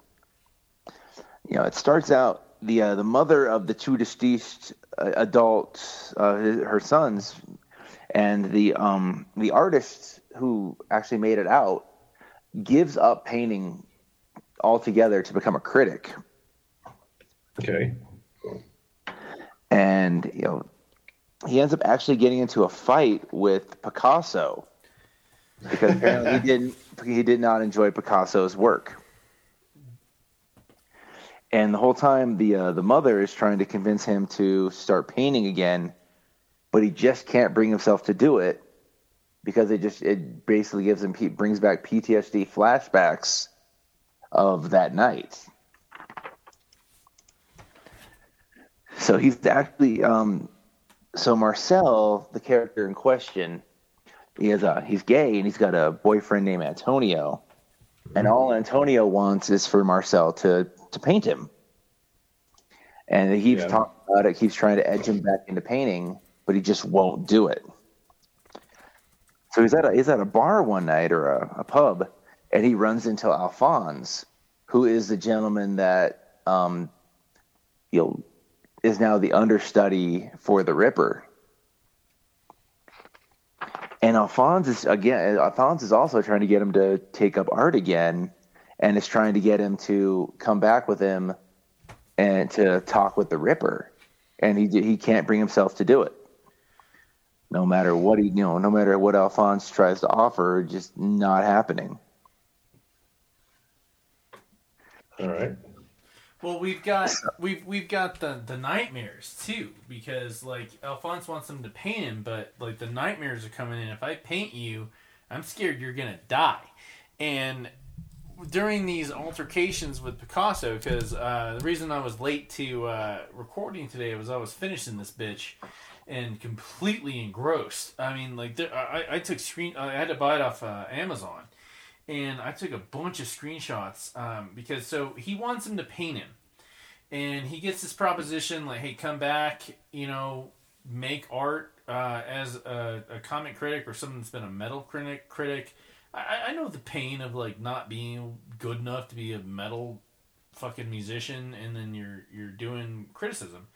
you know it starts out the uh, the mother of the two deceased uh, adults, uh, his- her sons, and the um the artist who actually made it out gives up painting altogether to become a critic, Okay. and you know he ends up actually getting into a fight with Picasso because apparently he [laughs] didn't he did not enjoy Picasso's work. And the whole time, the uh, the mother is trying to convince him to start painting again, but he just can't bring himself to do it because it just it basically gives him brings back PTSD flashbacks of that night. So he's actually um, so Marcel, the character in question, he is a he's gay and he's got a boyfriend named Antonio, and all Antonio wants is for Marcel to to paint him. And he keeps Yeah. talking about it, keeps trying to edge him back into painting, but he just won't do it. So he's at a he's at a bar one night or a, a pub, and he runs into Alphonse, who is the gentleman that um, you know is now the understudy for the Ripper. And Alphonse is again. Alphonse is also trying to get him to take up art again, and is trying to get him to come back with him and to talk with the Ripper, and he he can't bring himself to do it. No matter what he, you know, no matter what Alphonse tries to offer, just not happening. All right. Well, we've got we've we've got the the nightmares too because like Alphonse wants them to paint him, but like the nightmares are coming in. If I paint you, I'm scared you're gonna die. And during these altercations with Picasso, because uh, the reason I was late to uh, recording today was I was finishing this bitch and completely engrossed. I mean, like there, I, I took screen. I had to buy it off uh, Amazon, and I took a bunch of screenshots um, because so he wants him to paint him, and he gets this proposition like, "Hey, come back, you know, make art uh, as a, a comic critic or someone that's been a metal critic critic." I, I know the pain of like not being good enough to be a metal fucking musician and then you're you're doing criticism.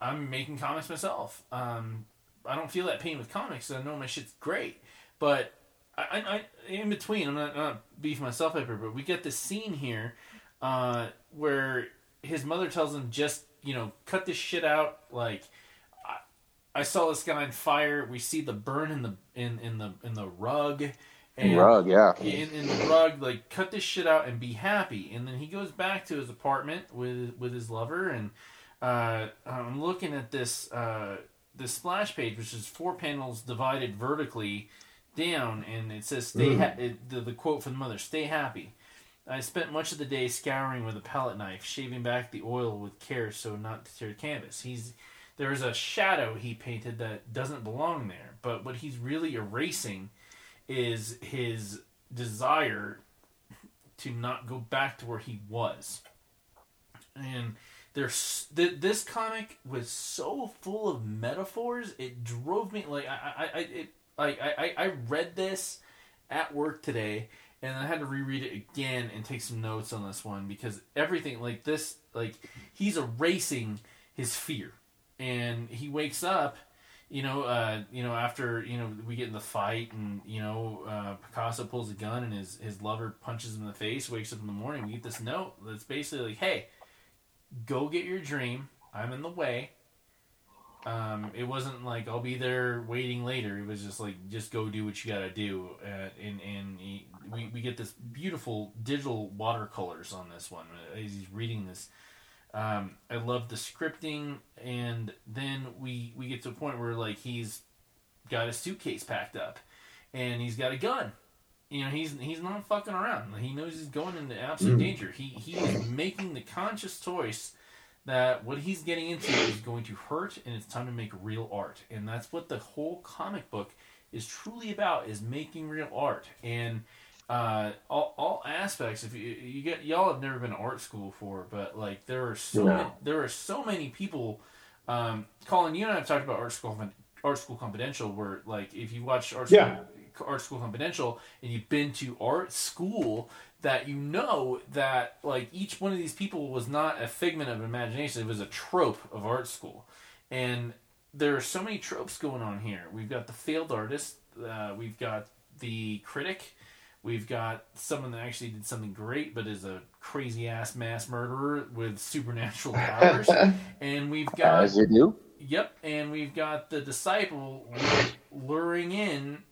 I'm making comics myself. Um, I don't feel that pain with comics. I know my shit's great, but I, I, in between, I'm not, not beefing myself up here, but we get this scene here uh, where his mother tells him just you know cut this shit out. Like I, I saw this guy on fire. We see the burn in the in in the in the rug. And rug, yeah. In, in the rug, like cut this shit out and be happy. And then he goes back to his apartment with with his lover, and uh, I'm looking at this uh, this splash page, which is four panels divided vertically down, and it says "Stay." Mm. Ha- it, the, the quote from the mother: "Stay happy." I spent much of the day scouring with a palette knife, shaving back the oil with care so not to tear the canvas. He's there is a shadow he painted that doesn't belong there, but what he's really erasing is his desire to not go back to where he was. And there's th- this comic was so full of metaphors. It drove me like I I I it, like I I read this at work today and I had to reread it again and take some notes on this one because everything like this like he's erasing his fear and he wakes up you know, uh, you know, after you know we get in the fight, and you know, uh, Picasso pulls a gun, and his his lover punches him in the face. Wakes up in the morning, we get this note that's basically like, "Hey, go get your dream. I'm in the way." Um, it wasn't like I'll be there waiting later. It was just like just go do what you gotta do. Uh, and and he, we we get this beautiful digital watercolors on this one as he's reading this. Um, I love the scripting, and then we we get to a point where like he's got his suitcase packed up, and he's got a gun. You know, he's he's not fucking around. He knows he's going into absolute danger. He he is making the conscious choice that what he's getting into is going to hurt, and it's time to make real art. And that's what the whole comic book is truly about: is making real art and uh, all, all aspects. If you you get y'all have never been to art school before, but like there are so No. many, there are so many people. Um, Colin, you and I have talked about art school art school confidential, where like if you watch art school, Yeah. art school confidential and you've been to art school, that you know that like each one of these people was not a figment of imagination; it was a trope of art school, and there are so many tropes going on here. We've got the failed artist, uh, we've got the critic, we've got someone that actually did something great but is a crazy ass mass murderer with supernatural powers, [laughs] and we've got As you do. Yep, and we've got the disciple luring in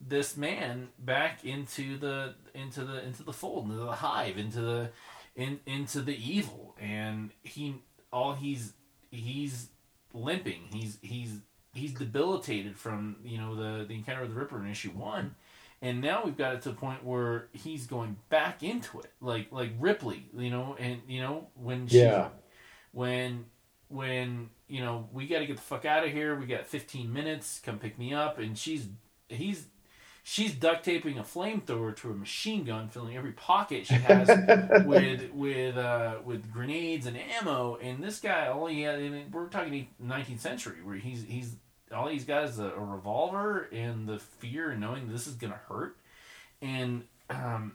this man back into the into the into the fold, into the hive, into the in into the evil, and he all he's he's limping. He's he's he's debilitated from you know the the encounter with the Ripper in issue one, and now we've got it to the point where he's going back into it, like like Ripley, you know, and you know when she Yeah. when when you know we got to get the fuck out of here. We got 15 minutes. Come pick me up. And she's he's she's duct taping a flamethrower to a machine gun, filling every pocket she has [laughs] with with uh, with grenades and ammo. And this guy, all he had, I mean, we're talking 19th century, where he's he's all he's got is a, a revolver and the fear and knowing this is gonna hurt. And um,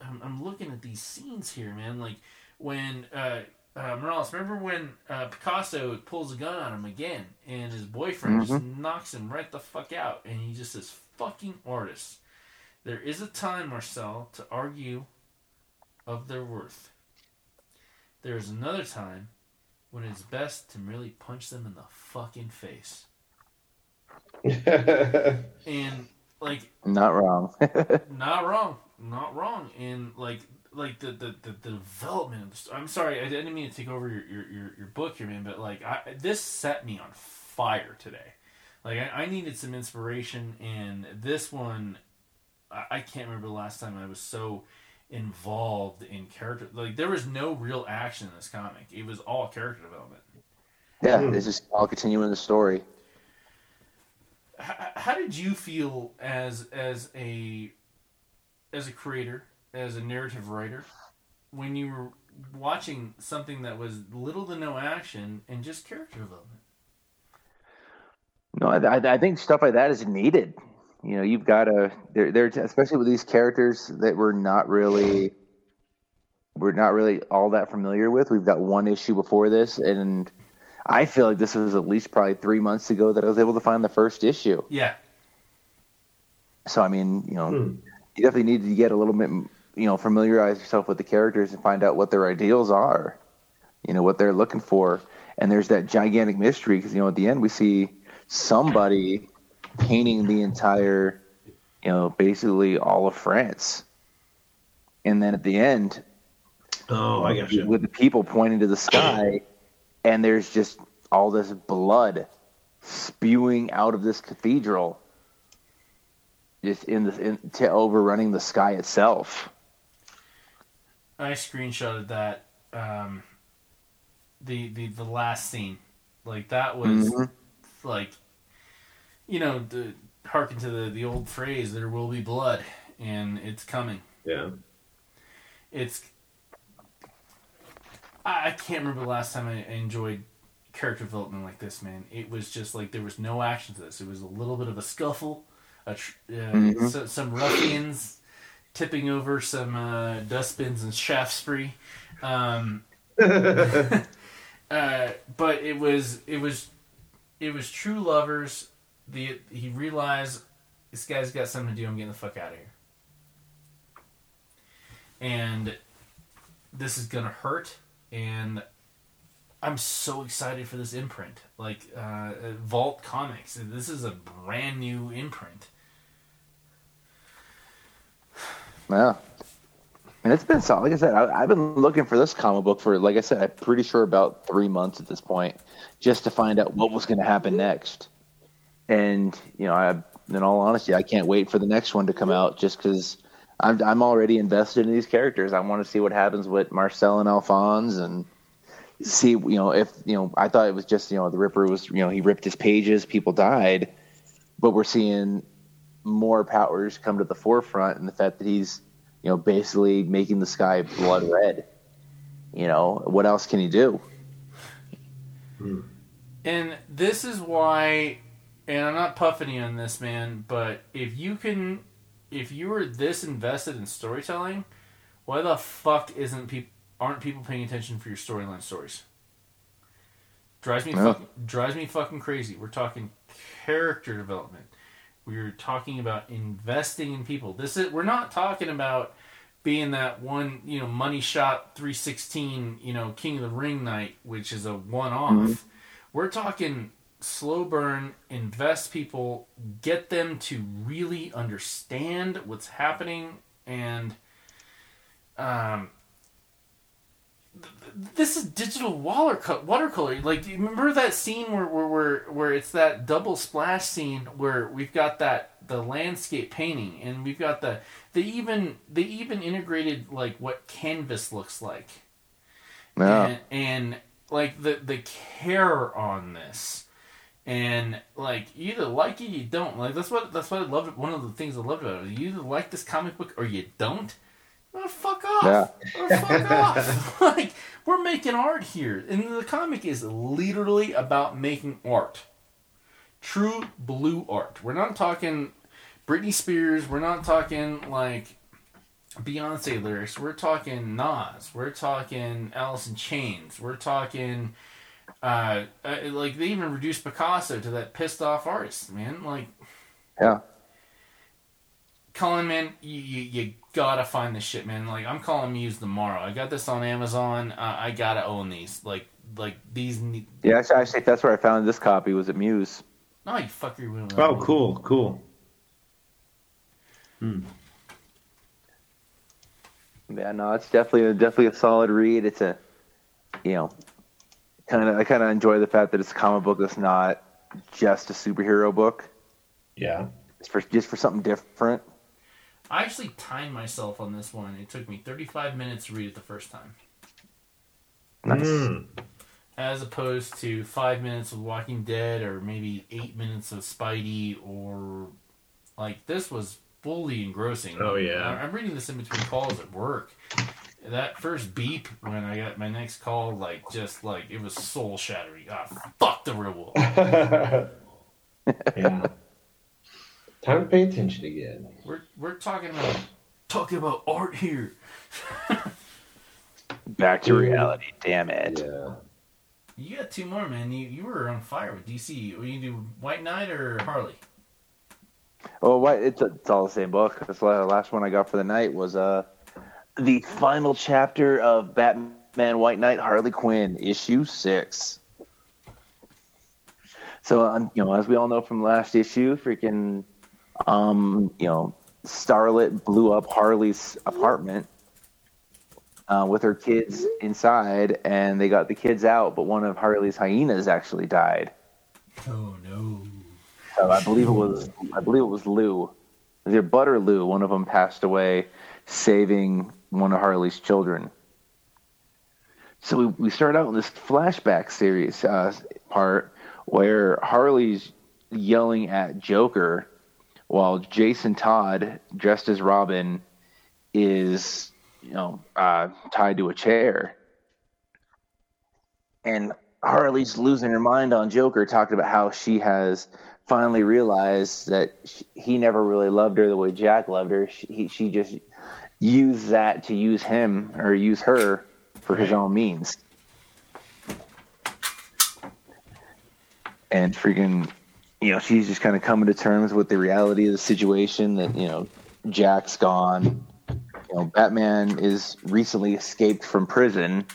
I'm, I'm looking at these scenes here, man. Like when uh, uh, Morales, remember when uh, Picasso pulls a gun on him again, and his boyfriend just knocks him right the fuck out, and he just says, "Fucking artists." There is a time, Marcel, to argue of their worth. There is another time when it's best to merely punch them in the fucking face. [laughs] And like Not wrong. [laughs] not wrong, not wrong, and like like the the, the, the development. Of the st- I'm sorry, I didn't mean to take over your, your, your, your book here, man, but like I, this set me on fire today. Like I, I needed some inspiration, and this one I, I can't remember the last time I was so involved in character. Like there was no real action in this comic. It was all character development. Yeah, Hmm. it's just all continuing the story. H- how did you feel as as a as a creator, as a narrative writer, when you were watching something that was little to no action and just character development? No, I, I- think stuff like that is needed. You know, you've got to there, there, especially with these characters that we're not really, we're not really all that familiar with. We've got one issue before this, and I feel like this was at least probably three months ago that I was able to find the first issue. Yeah, So I mean, you know, Hmm. you definitely need to get a little bit, you know, familiarize yourself with the characters and find out what their ideals are. You know what they're looking for, and there's that gigantic mystery because you know at the end we see somebody painting the entire, you know, basically all of France, and then at the end Oh, I got you. with the people pointing to the sky, and there's just all this blood spewing out of this cathedral, just in the in, to overrunning the sky itself. I screenshotted that. Um, the the the last scene, like that was Mhm. like, you know, the harken to the the old phrase, "There will be blood," and it's coming. Yeah. It's. I, I can't remember the last time I, I enjoyed character development like this, man. It was just like there was no action to this. It was a little bit of a scuffle, a tr- uh, Mhm. so, some ruffians tipping over some uh, dustbins and Shaftesbury. Um, [laughs] uh, but it was it was it was true lovers. The he realized this guy's got something to do. I'm getting the fuck out of here. And this is gonna hurt. And I'm so excited for this imprint, like uh, Vault Comics. This is a brand new imprint. Yeah. And it's been solid. Like I said, I, I've been looking for this comic book for, like I said, I'm pretty sure about three months at this point, just to find out what was going to happen next. And you know, I, in all honesty, I can't wait for the next one to come out, just because I'm I'm already invested in these characters. I want to see what happens with Marcel and Alphonse, and see, you know, if you know, I thought it was just you know the Ripper was, you know, he ripped his pages, people died, but we're seeing more powers come to the forefront, and the fact that he's you know, basically making the sky blood red. You know, what else can he do? Hmm. And this is why, and I'm not puffing you on this, man, but if you can, if you were this invested in storytelling, why the fuck isn't people aren't people paying attention for your storyline stories? Drives me Yeah. fucking drives me fucking crazy. We're talking character development. We're talking about investing in people. This is we're not talking about being that one, you know, money shot 316, you know, King of the Ring night, which is a one off. Mm-hmm. We're talking slow burn, invest people, get them to really understand what's happening and um th- th- this is digital watercolor. Watercolor, like do you remember that scene where, where where where it's that double splash scene where we've got that the landscape painting and we've got the they even they even integrated like what canvas looks like Yeah, and, and like the the care on this and like you either like it or you don't. Like that's what that's what I loved one of the things I loved about it. You either like this comic book or you don't. Well, fuck off. Yeah. Fuck off. [laughs] Like we're making art here. And the comic is literally about making art. True blue art. We're not talking Britney Spears. We're not talking like Beyonce lyrics. We're talking Nas. We're talking Alice in Chains. We're talking, uh, uh, like they even reduced Picasso to that pissed off artist, man. Like, yeah. Colin, man, you, you, you gotta find this shit, man. Like, I'm calling Muse tomorrow. I got this on Amazon. Uh, I gotta own these. Like, like these. Ne- Yeah, actually, actually, that's where I found this copy. Was at Muse. oh, you fucker, you wouldn't Oh, let me. cool, cool. Yeah, no, it's definitely a, definitely a solid read. It's a, you know, kind of I kind of enjoy the fact that it's a comic book that's not just a superhero book. Yeah. It's for just for something different. I actually timed myself on this one. It took me 35 minutes to read it the first time, Nice. Mm. as opposed to five minutes of Walking Dead or maybe eight minutes of Spidey or like this was fully engrossing. Oh, yeah. I- I'm reading this in between calls at work. That first beep when I got my next call, like just like it was soul shattering. Ah, fuck the real world. [laughs] Yeah. Time to pay attention again. We're we're talking about talking about art here. [laughs] Back to reality. Damn it. Yeah. You got two more, man. You you were on fire with DC. Will you do White Knight or Harley? Oh, what? It's, it's all the same book. This la- last one I got for the night was uh the final chapter of Batman White Knight Harley Quinn issue six. So, um, you know, as we all know from last issue, freaking, um, you know, Starlet blew up Harley's apartment uh, with her kids inside, and they got the kids out, but one of Harley's hyenas actually died. Oh no. So I believe it was I believe it was Lou. Bud or Lou, one of them passed away, saving one of Harley's children. So we, we start out in this flashback series uh, part where Harley's yelling at Joker while Jason Todd, dressed as Robin, is you know uh, tied to a chair. And Harley's losing her mind on Joker, talking about how she has finally realized that she, he never really loved her the way Jack loved her. She, he, she just used that to use him or use her for his own means. And freaking, you know, she's just kind of coming to terms with the reality of the situation that, you know, Jack's gone. You know, Batman is recently escaped from prison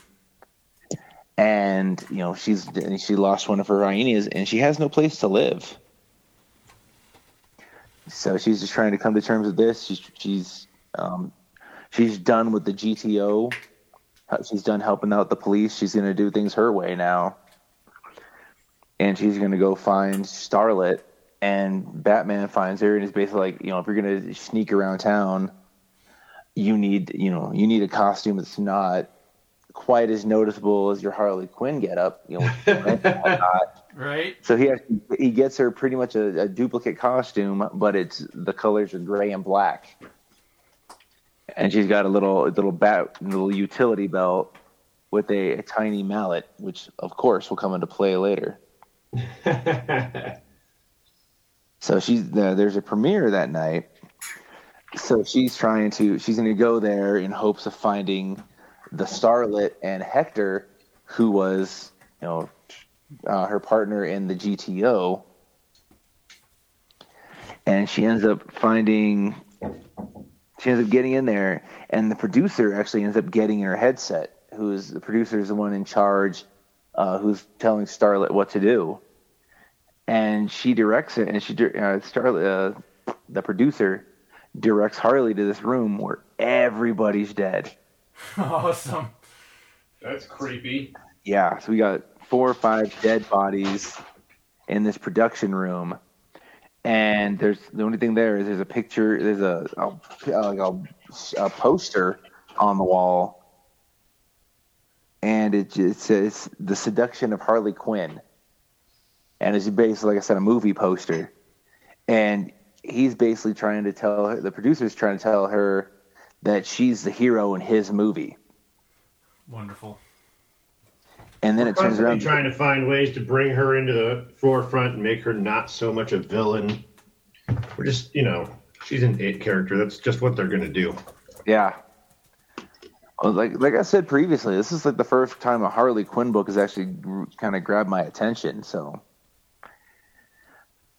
and you know she's she lost one of her hyenas and she has no place to live so she's just trying to come to terms with this she's she's um, she's done with the gto she's done helping out the police she's going to do things her way now and she's going to go find starlet and batman finds her and is basically like you know if you're going to sneak around town you need you know you need a costume that's not quite as noticeable as your Harley Quinn getup, you know. [laughs] Right? so he actually, he gets her pretty much a, a duplicate costume, but it's the colors are gray and black, and she's got a little a little bat little utility belt with a, a tiny mallet, which of course will come into play later. [laughs] So she's uh, there's a premiere that night. So she's trying to she's going to go there in hopes of finding the starlet and Hector, who was you know uh, her partner in the GTO, and she ends up finding she ends up getting in there, and the producer actually ends up getting her headset. Who's the producer is the one in charge, uh, who's telling Starlet what to do, and she directs it, and she uh, Starlet, uh, the producer, directs Harley to this room where everybody's dead. [laughs] awesome. That's creepy. Yeah, so we got four or five dead bodies in this production room, and there's the only thing there is there's a picture, there's a a, a, a poster on the wall, and it just says "The Seduction of Harley Quinn," and it's basically, like I said, a movie poster, and he's basically trying to tell her, the producer's trying to tell her that she's the hero in his movie, Wonderful. And then We're it turns around. trying to find ways to bring her into the forefront and make her not so much a villain. We're just, you know, she's an it character. That's just what they're going to do. Yeah. Like like I said previously, this is like the first time a Harley Quinn book has actually kind of grabbed my attention. So,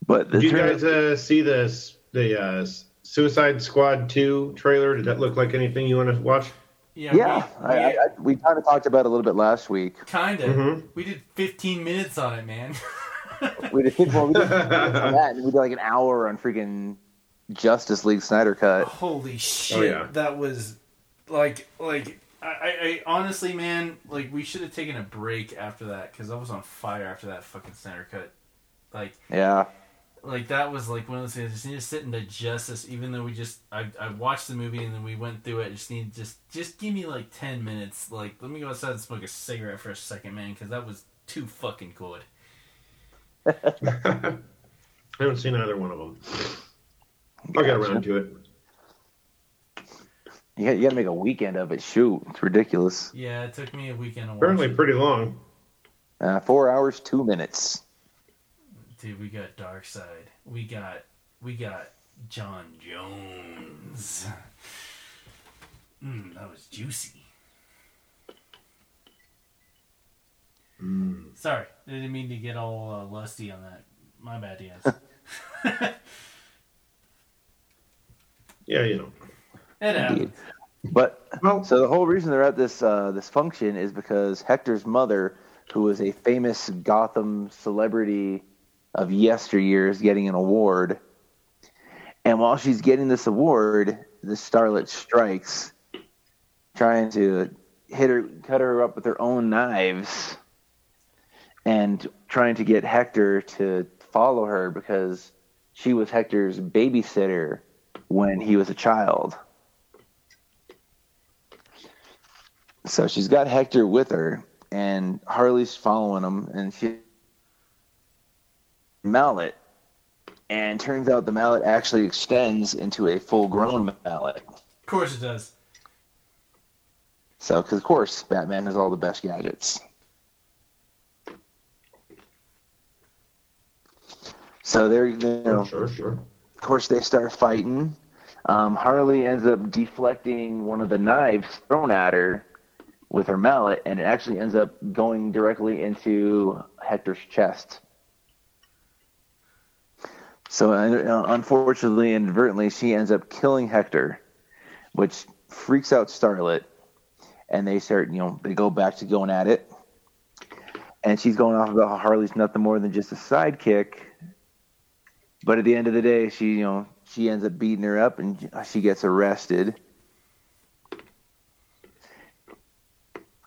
but the Did you guys uh, see this the uh, Suicide Squad two trailer? Did that look like anything you want to watch? Yeah. yeah, We, I, I, I, we kind of talked about it a little bit last week. kind of. Mhm. We did 15 minutes on it, man. [laughs] We did, well, we did on that, and we did like an hour on freaking Justice League Snyder Cut. Holy shit! Oh, yeah. That was like, like I, I, I honestly, man, like we should have taken a break after that because I was on fire after that fucking Snyder cut. Like, Yeah, like that was like one of those things. I just need to sit and digest this, even though we just I, I watched the movie and then we went through it. I just need just just give me like ten minutes. Like let me go outside and smoke a cigarette for a second, man, because that was too fucking good. [laughs] I haven't seen either one of them. I'll get around to it. You got, you got to make a weekend of it. Shoot, it's ridiculous. Yeah, it took me a weekend to watch. Apparently, it. pretty long. Uh, four hours, two minutes. Dude, we got Darkseid. We got we got John Jones. Mm, that was juicy. Sorry, I didn't mean to get all uh, lusty on that. My bad, yes. [laughs] Yeah, you know. it happened. Indeed. But Well, so the whole reason they're at this uh, this function is because Hector's mother, who was a famous Gotham celebrity of yesteryear, is getting an award. And while she's getting this award, the starlet strikes, trying to hit her, cut her up with her own knives, and trying to get Hector to follow her because she was Hector's babysitter when he was a child. So she's got Hector with her, and Harley's following him, and she mallet, and turns out the mallet actually extends into a full-grown mallet. Of course it does. So, because of course, Batman has all the best gadgets. So they're, you know, Sure, sure. of course, they start fighting. Um, Harley ends up deflecting one of the knives thrown at her with her mallet, and it actually ends up going directly into Hector's chest. So, uh, unfortunately, inadvertently, she ends up killing Hector, which freaks out Starlet, and they start, you know, they go back to going at it. And she's going off about how Harley's nothing more than just a sidekick. But at the end of the day, she, you know, she ends up beating her up and she gets arrested.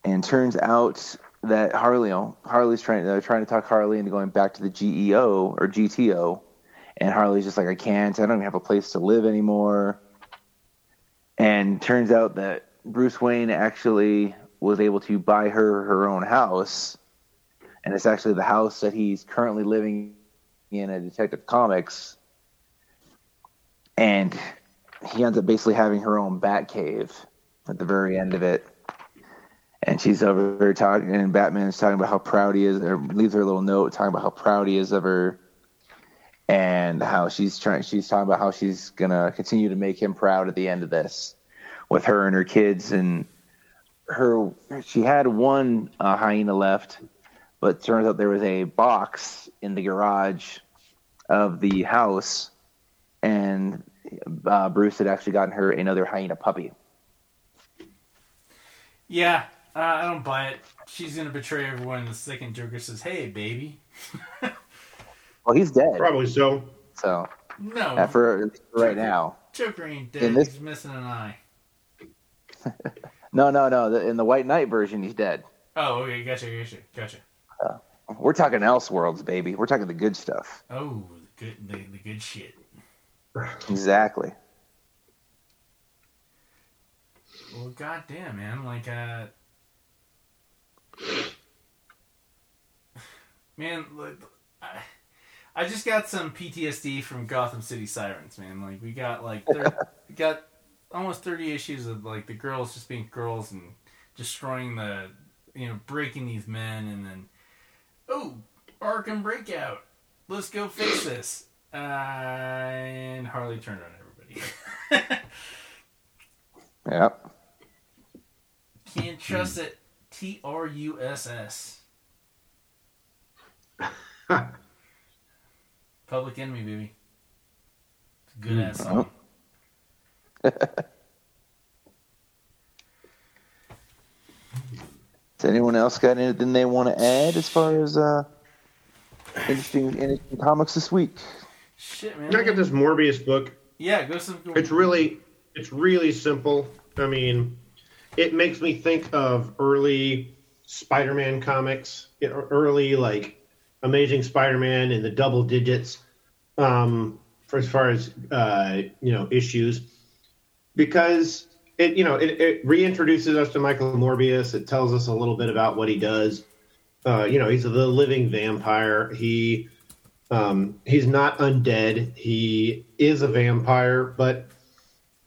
And turns out that Harley, Harley's trying, they're trying to talk Harley into going back to the GEO or GTO. And Harley's just like, I can't. I don't even have a place to live anymore. And turns out that Bruce Wayne actually was able to buy her her own house. And it's actually the house that he's currently living in a Detective Comics. And he ends up basically having her own bat cave at the very end of it. And she's over there talking, and Batman's talking about how proud he is, or leaves her a little note talking about how proud he is of her, and how she's trying. She's talking about how she's gonna continue to make him proud at the end of this, with her and her kids. And her, she had one uh, hyena left, but turns out there was a box in the garage of the house, and uh, Bruce had actually gotten her another hyena puppy. Yeah, uh, I don't buy it. She's gonna betray everyone. The second Joker says, "Hey, baby." [laughs] Well, he's dead. Probably so. so No, uh, for, for right now. Joker ain't dead. In this- He's missing an eye. [laughs] No, no, no. The, in the White Knight version, he's dead. Oh, okay, gotcha, gotcha, gotcha. We're talking Elseworlds, baby. We're talking the good stuff. Oh, the good, the, the good shit. Exactly. Well, goddamn, man, like, uh, [sighs] man, like, I, I just got some PTSD from Gotham City Sirens, man. Like, we got like, thir- [laughs] got almost thirty issues of like the girls just being girls and destroying the, you know, breaking these men, and then, oh, Arkham Breakout, let's go fix [laughs] this. Uh, and Harley turned on everybody. [laughs] Yep. Can't trust it. T R U S S. Public Enemy, baby. It's a good ass song. [laughs] Does anyone else got anything they want to add as far as uh, interesting, interesting comics this week? Shit, man. I got this Morbius book. Yeah, go some. It's really, it's really simple. I mean, it makes me think of early Spider-Man comics, early like Amazing Spider-Man in the double digits. um, for as far as uh, you know issues because it you know it, it reintroduces us to Michael Morbius. It tells us a little bit about what he does. Uh, you know, he's the living vampire. He um, he's not undead. He is a vampire, but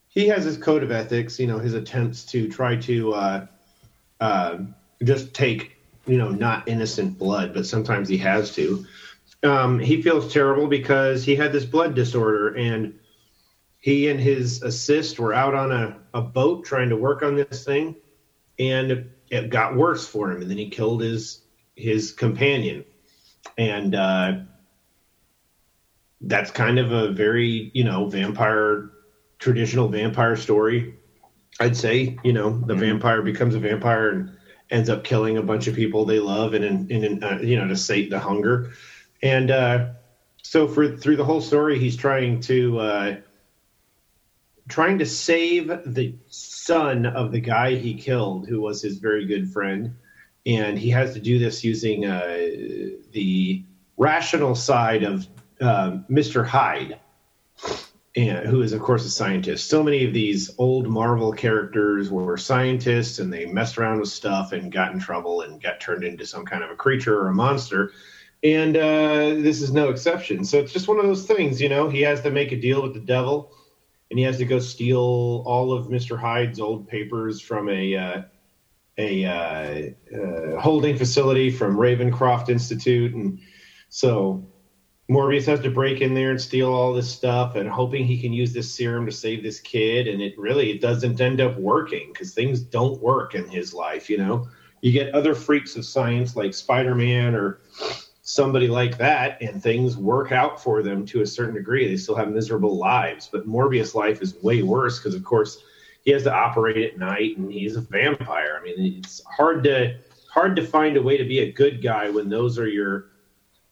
he has his code of ethics. You know, his attempts to try to uh, uh, just take you know not innocent blood, but sometimes he has to. Um, he feels terrible because he had this blood disorder and he and his assist were out on a, a boat trying to work on this thing and it got worse for him and then he killed his his companion and uh, that's kind of a very you know vampire traditional vampire story i'd say you know the mm-hmm. vampire becomes a vampire and ends up killing a bunch of people they love and in, in, uh, you know to sate the hunger and uh, so for through the whole story he's trying to uh, trying to save the son of the guy he killed, who was his very good friend, and he has to do this using uh, the rational side of uh, Mr. Hyde, and who is of course a scientist. So many of these old Marvel characters were scientists, and they messed around with stuff and got in trouble and got turned into some kind of a creature or a monster. And uh, this is no exception. So it's just one of those things, you know. He has to make a deal with the devil and he has to go steal all of Mr. Hyde's old papers from a uh, a uh, uh, holding facility from Ravencroft Institute, and so Morbius has to break in there and steal all this stuff, and hoping he can use this serum to save this kid. And it really it doesn't end up working because things don't work in his life. You know, you get other freaks of science like Spider Man or somebody like that and things work out for them to a certain degree. They still have miserable lives, but Morbius' life is way worse because, of course, he has to operate at night and he's a vampire. I mean, it's hard to hard to find a way to be a good guy when those are your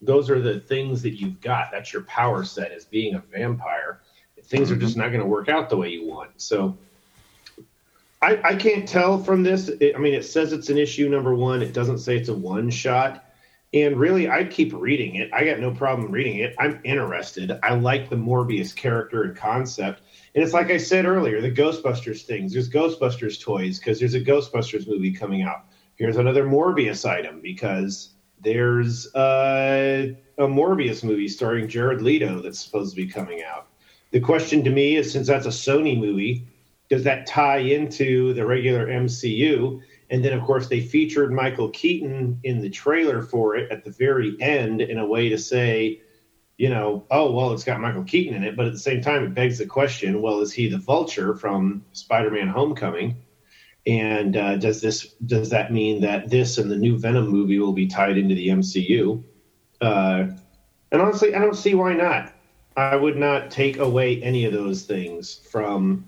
those are the things that you've got. That's your power set as being a vampire. Things are just mm-hmm. not going to work out the way you want. So. I, I can't tell from this. It, I mean, it says it's an issue number one. It doesn't say it's a one shot and really, I'd keep reading it. I got no problem reading it. I'm interested. I like the Morbius character and concept. And it's like I said earlier, the Ghostbusters things. There's Ghostbusters toys because there's a Ghostbusters movie coming out. Here's another Morbius item because there's uh, a Morbius movie starring Jared Leto that's supposed to be coming out. The question to me is since that's a Sony movie, does that tie into the regular MCU? And then, of course, they featured Michael Keaton in the trailer for it at the very end in a way to say, you know, oh, well, it's got Michael Keaton in it. But at the same time, it begs the question well, is he the vulture from Spider Man Homecoming? And uh, does this does that mean that this and the new Venom movie will be tied into the MCU? Uh, and honestly, I don't see why not. I would not take away any of those things from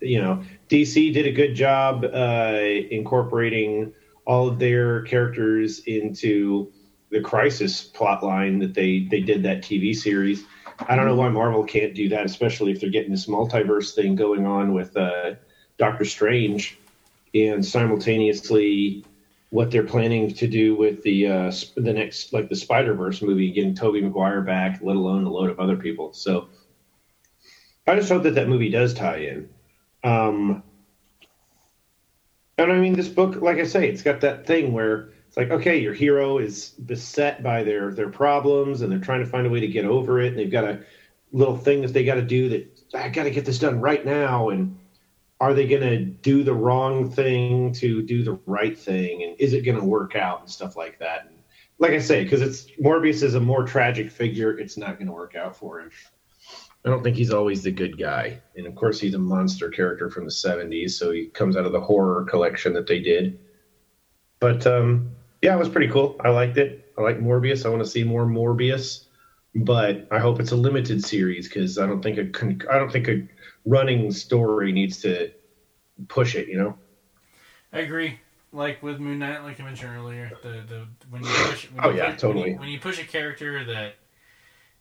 you know, DC did a good job uh, incorporating all of their characters into the Crisis plot line that they they did that TV series. I don't know why Marvel can't do that, especially if they're getting this multiverse thing going on with uh, Doctor Strange, and simultaneously what they're planning to do with the uh, the next like the Spider Verse movie, getting Tobey Maguire back, let alone a load of other people. So I just hope that that movie does tie in. Um, and I mean, this book, like I say, it's got that thing where it's like, okay, your hero is beset by their their problems, and they're trying to find a way to get over it. And they've got a little thing that they got to do that I got to get this done right now. And are they going to do the wrong thing to do the right thing? And is it going to work out and stuff like that? And like I say, because it's Morbius is a more tragic figure, it's not going to work out for him. I don't think he's always the good guy. And of course, he's a monster character from the 70s, so he comes out of the horror collection that they did. But um, yeah, it was pretty cool. I liked it. I like Morbius. I want to see more Morbius, but I hope it's a limited series because I don't think a I don't think a running story needs to push it. You know. I agree. Like with Moon Knight, like I mentioned earlier, the the when you push when oh you yeah push, totally when you, when you push a character that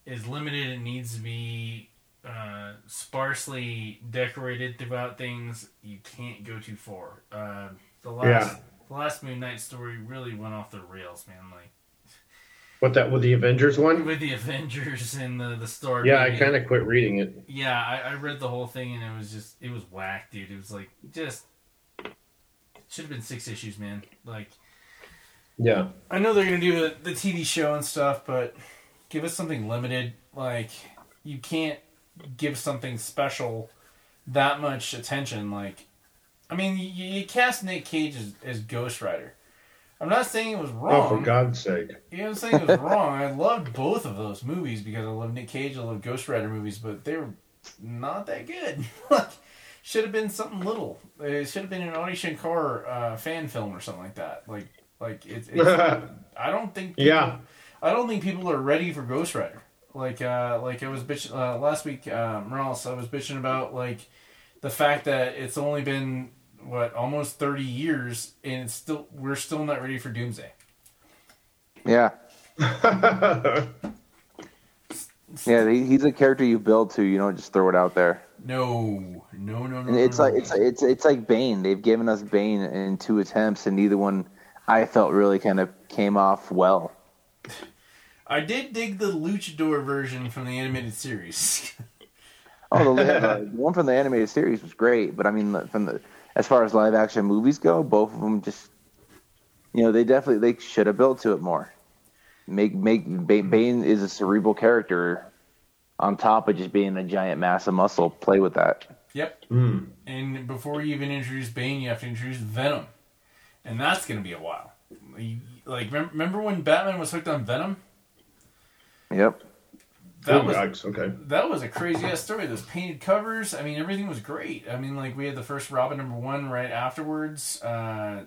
is limited and needs to be uh, sparsely decorated throughout things, you can't go too far. Uh, the last yeah. the last Moon Knight story really went off the rails, man. Like What that with the Avengers one? with the Avengers and the the story. Yeah, I kind of quit reading it. Yeah, I, I read the whole thing and it was just it was whack, dude. It was like just should have been six issues, man. Like Yeah. I know they're gonna do the, the TV show and stuff, but give us something limited. Like you can't give something special that much attention. Like, I mean, you, you cast Nick Cage as, as Ghost Rider. I'm not saying it was wrong. Oh, for God's sake. You know, I'm saying it was [laughs] wrong. I loved both of those movies because I love Nick Cage. I love Ghost Rider movies, but they were not that good. [laughs] like, should have been something little. It should have been an Adi Shankar uh, fan film or something like that. Like, like it, it's [laughs] I don't think. People, Yeah. I don't think people are ready for Ghost Rider. Like, uh, like I was bitching uh, last week, uh, Morales. I was bitching about like the fact that it's only been what almost thirty years, and it's still we're still not ready for Doomsday. Yeah, [laughs] yeah. He's a character you build to. You don't just throw it out there. No, no, no, no. And it's no, like no. it's it's it's like Bane. They've given us Bane in two attempts, and neither one I felt really kind of came off well. [laughs] I did dig the Luchador version from the animated series. [laughs] Oh, the, uh, the one from the animated series was great, but I mean, from the as far as live action movies go, both of them just, you know, they definitely they should have built to it more. Make make Bane is a cerebral character, on top of just being a giant mass of muscle. Play with that. yep. Hmm. And before you even introduce Bane, you have to introduce Venom, and that's gonna be a while. Like, remember when Batman was hooked on Venom? Yep. That Oh, was yikes, okay. that was a crazy ass story. Those painted covers. I mean, everything was great. I mean, like we had the first Robin number one right afterwards, uh,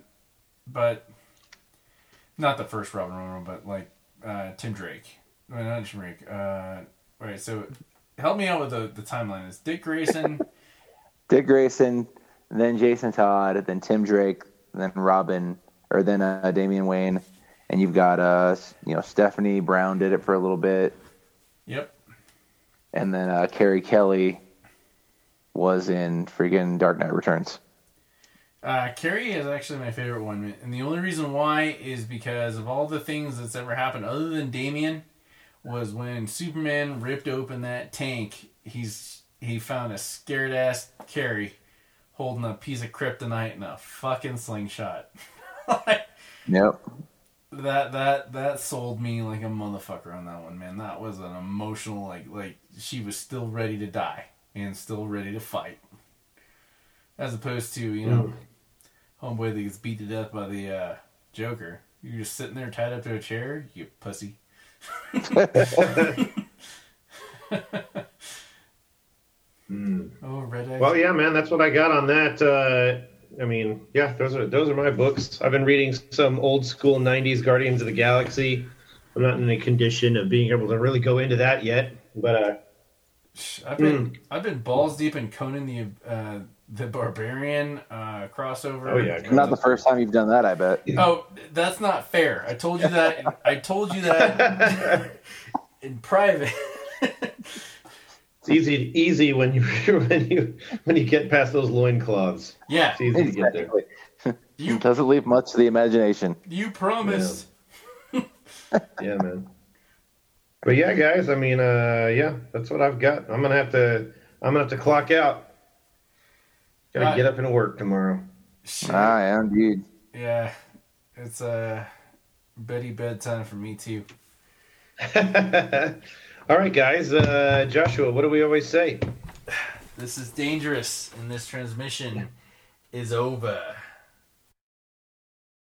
but not the first Robin number one, but like uh, Tim Drake. No, not Tim Drake. Uh, right. So help me out with the the timeline. It's Dick Grayson. Dick Grayson, then Jason Todd, then Tim Drake, then Robin, or then uh, Damian Wayne, and you've got uh, you know Stephanie Brown did it for a little bit, yep. and then uh, Carrie Kelly was in freaking Dark Knight Returns. Uh, Carrie is actually my favorite one, and the only reason why is because of all the things that's ever happened, other than Damian, was when Superman ripped open that tank. He's he found a scared ass Carrie holding a piece of kryptonite in a fucking slingshot. [laughs] Yep. That that that sold me like a motherfucker on that one, man. That was an emotional like like she was still ready to die and still ready to fight, as opposed to you know, homeboy that gets beat to death by the uh, Joker. You're just sitting there tied up to a chair, you pussy. [laughs] [laughs] Hmm. Oh, red eye. Well, yeah, man, that's what I got on that. Uh, I mean, yeah, those are those are my books. I've been reading some old school '90s Guardians of the Galaxy. I'm not in a condition of being able to really go into that yet, but uh, I've been I've been balls deep in Conan the uh, the Barbarian uh, crossover. Oh, yeah. Not the first time you've done that, I bet. Oh, that's not fair. I told you that. I told you that [laughs] in private. [laughs] it's easy easy when you [laughs] when you when you get past those loincloths. yeah, It's easy to get there. you It [laughs] doesn't leave much to the imagination. you promised. Yeah, man. But yeah, guys, I mean, uh, yeah, that's what I've got. I'm gonna have to I'm gonna have to clock out. Gotta Right. get up and work tomorrow. Shit. Ah, yeah, indeed. Yeah, it's uh, Betty bedtime for me too. [laughs] All right, guys. Uh, Joshua, what do we always say? [sighs] This is dangerous, and this transmission is over.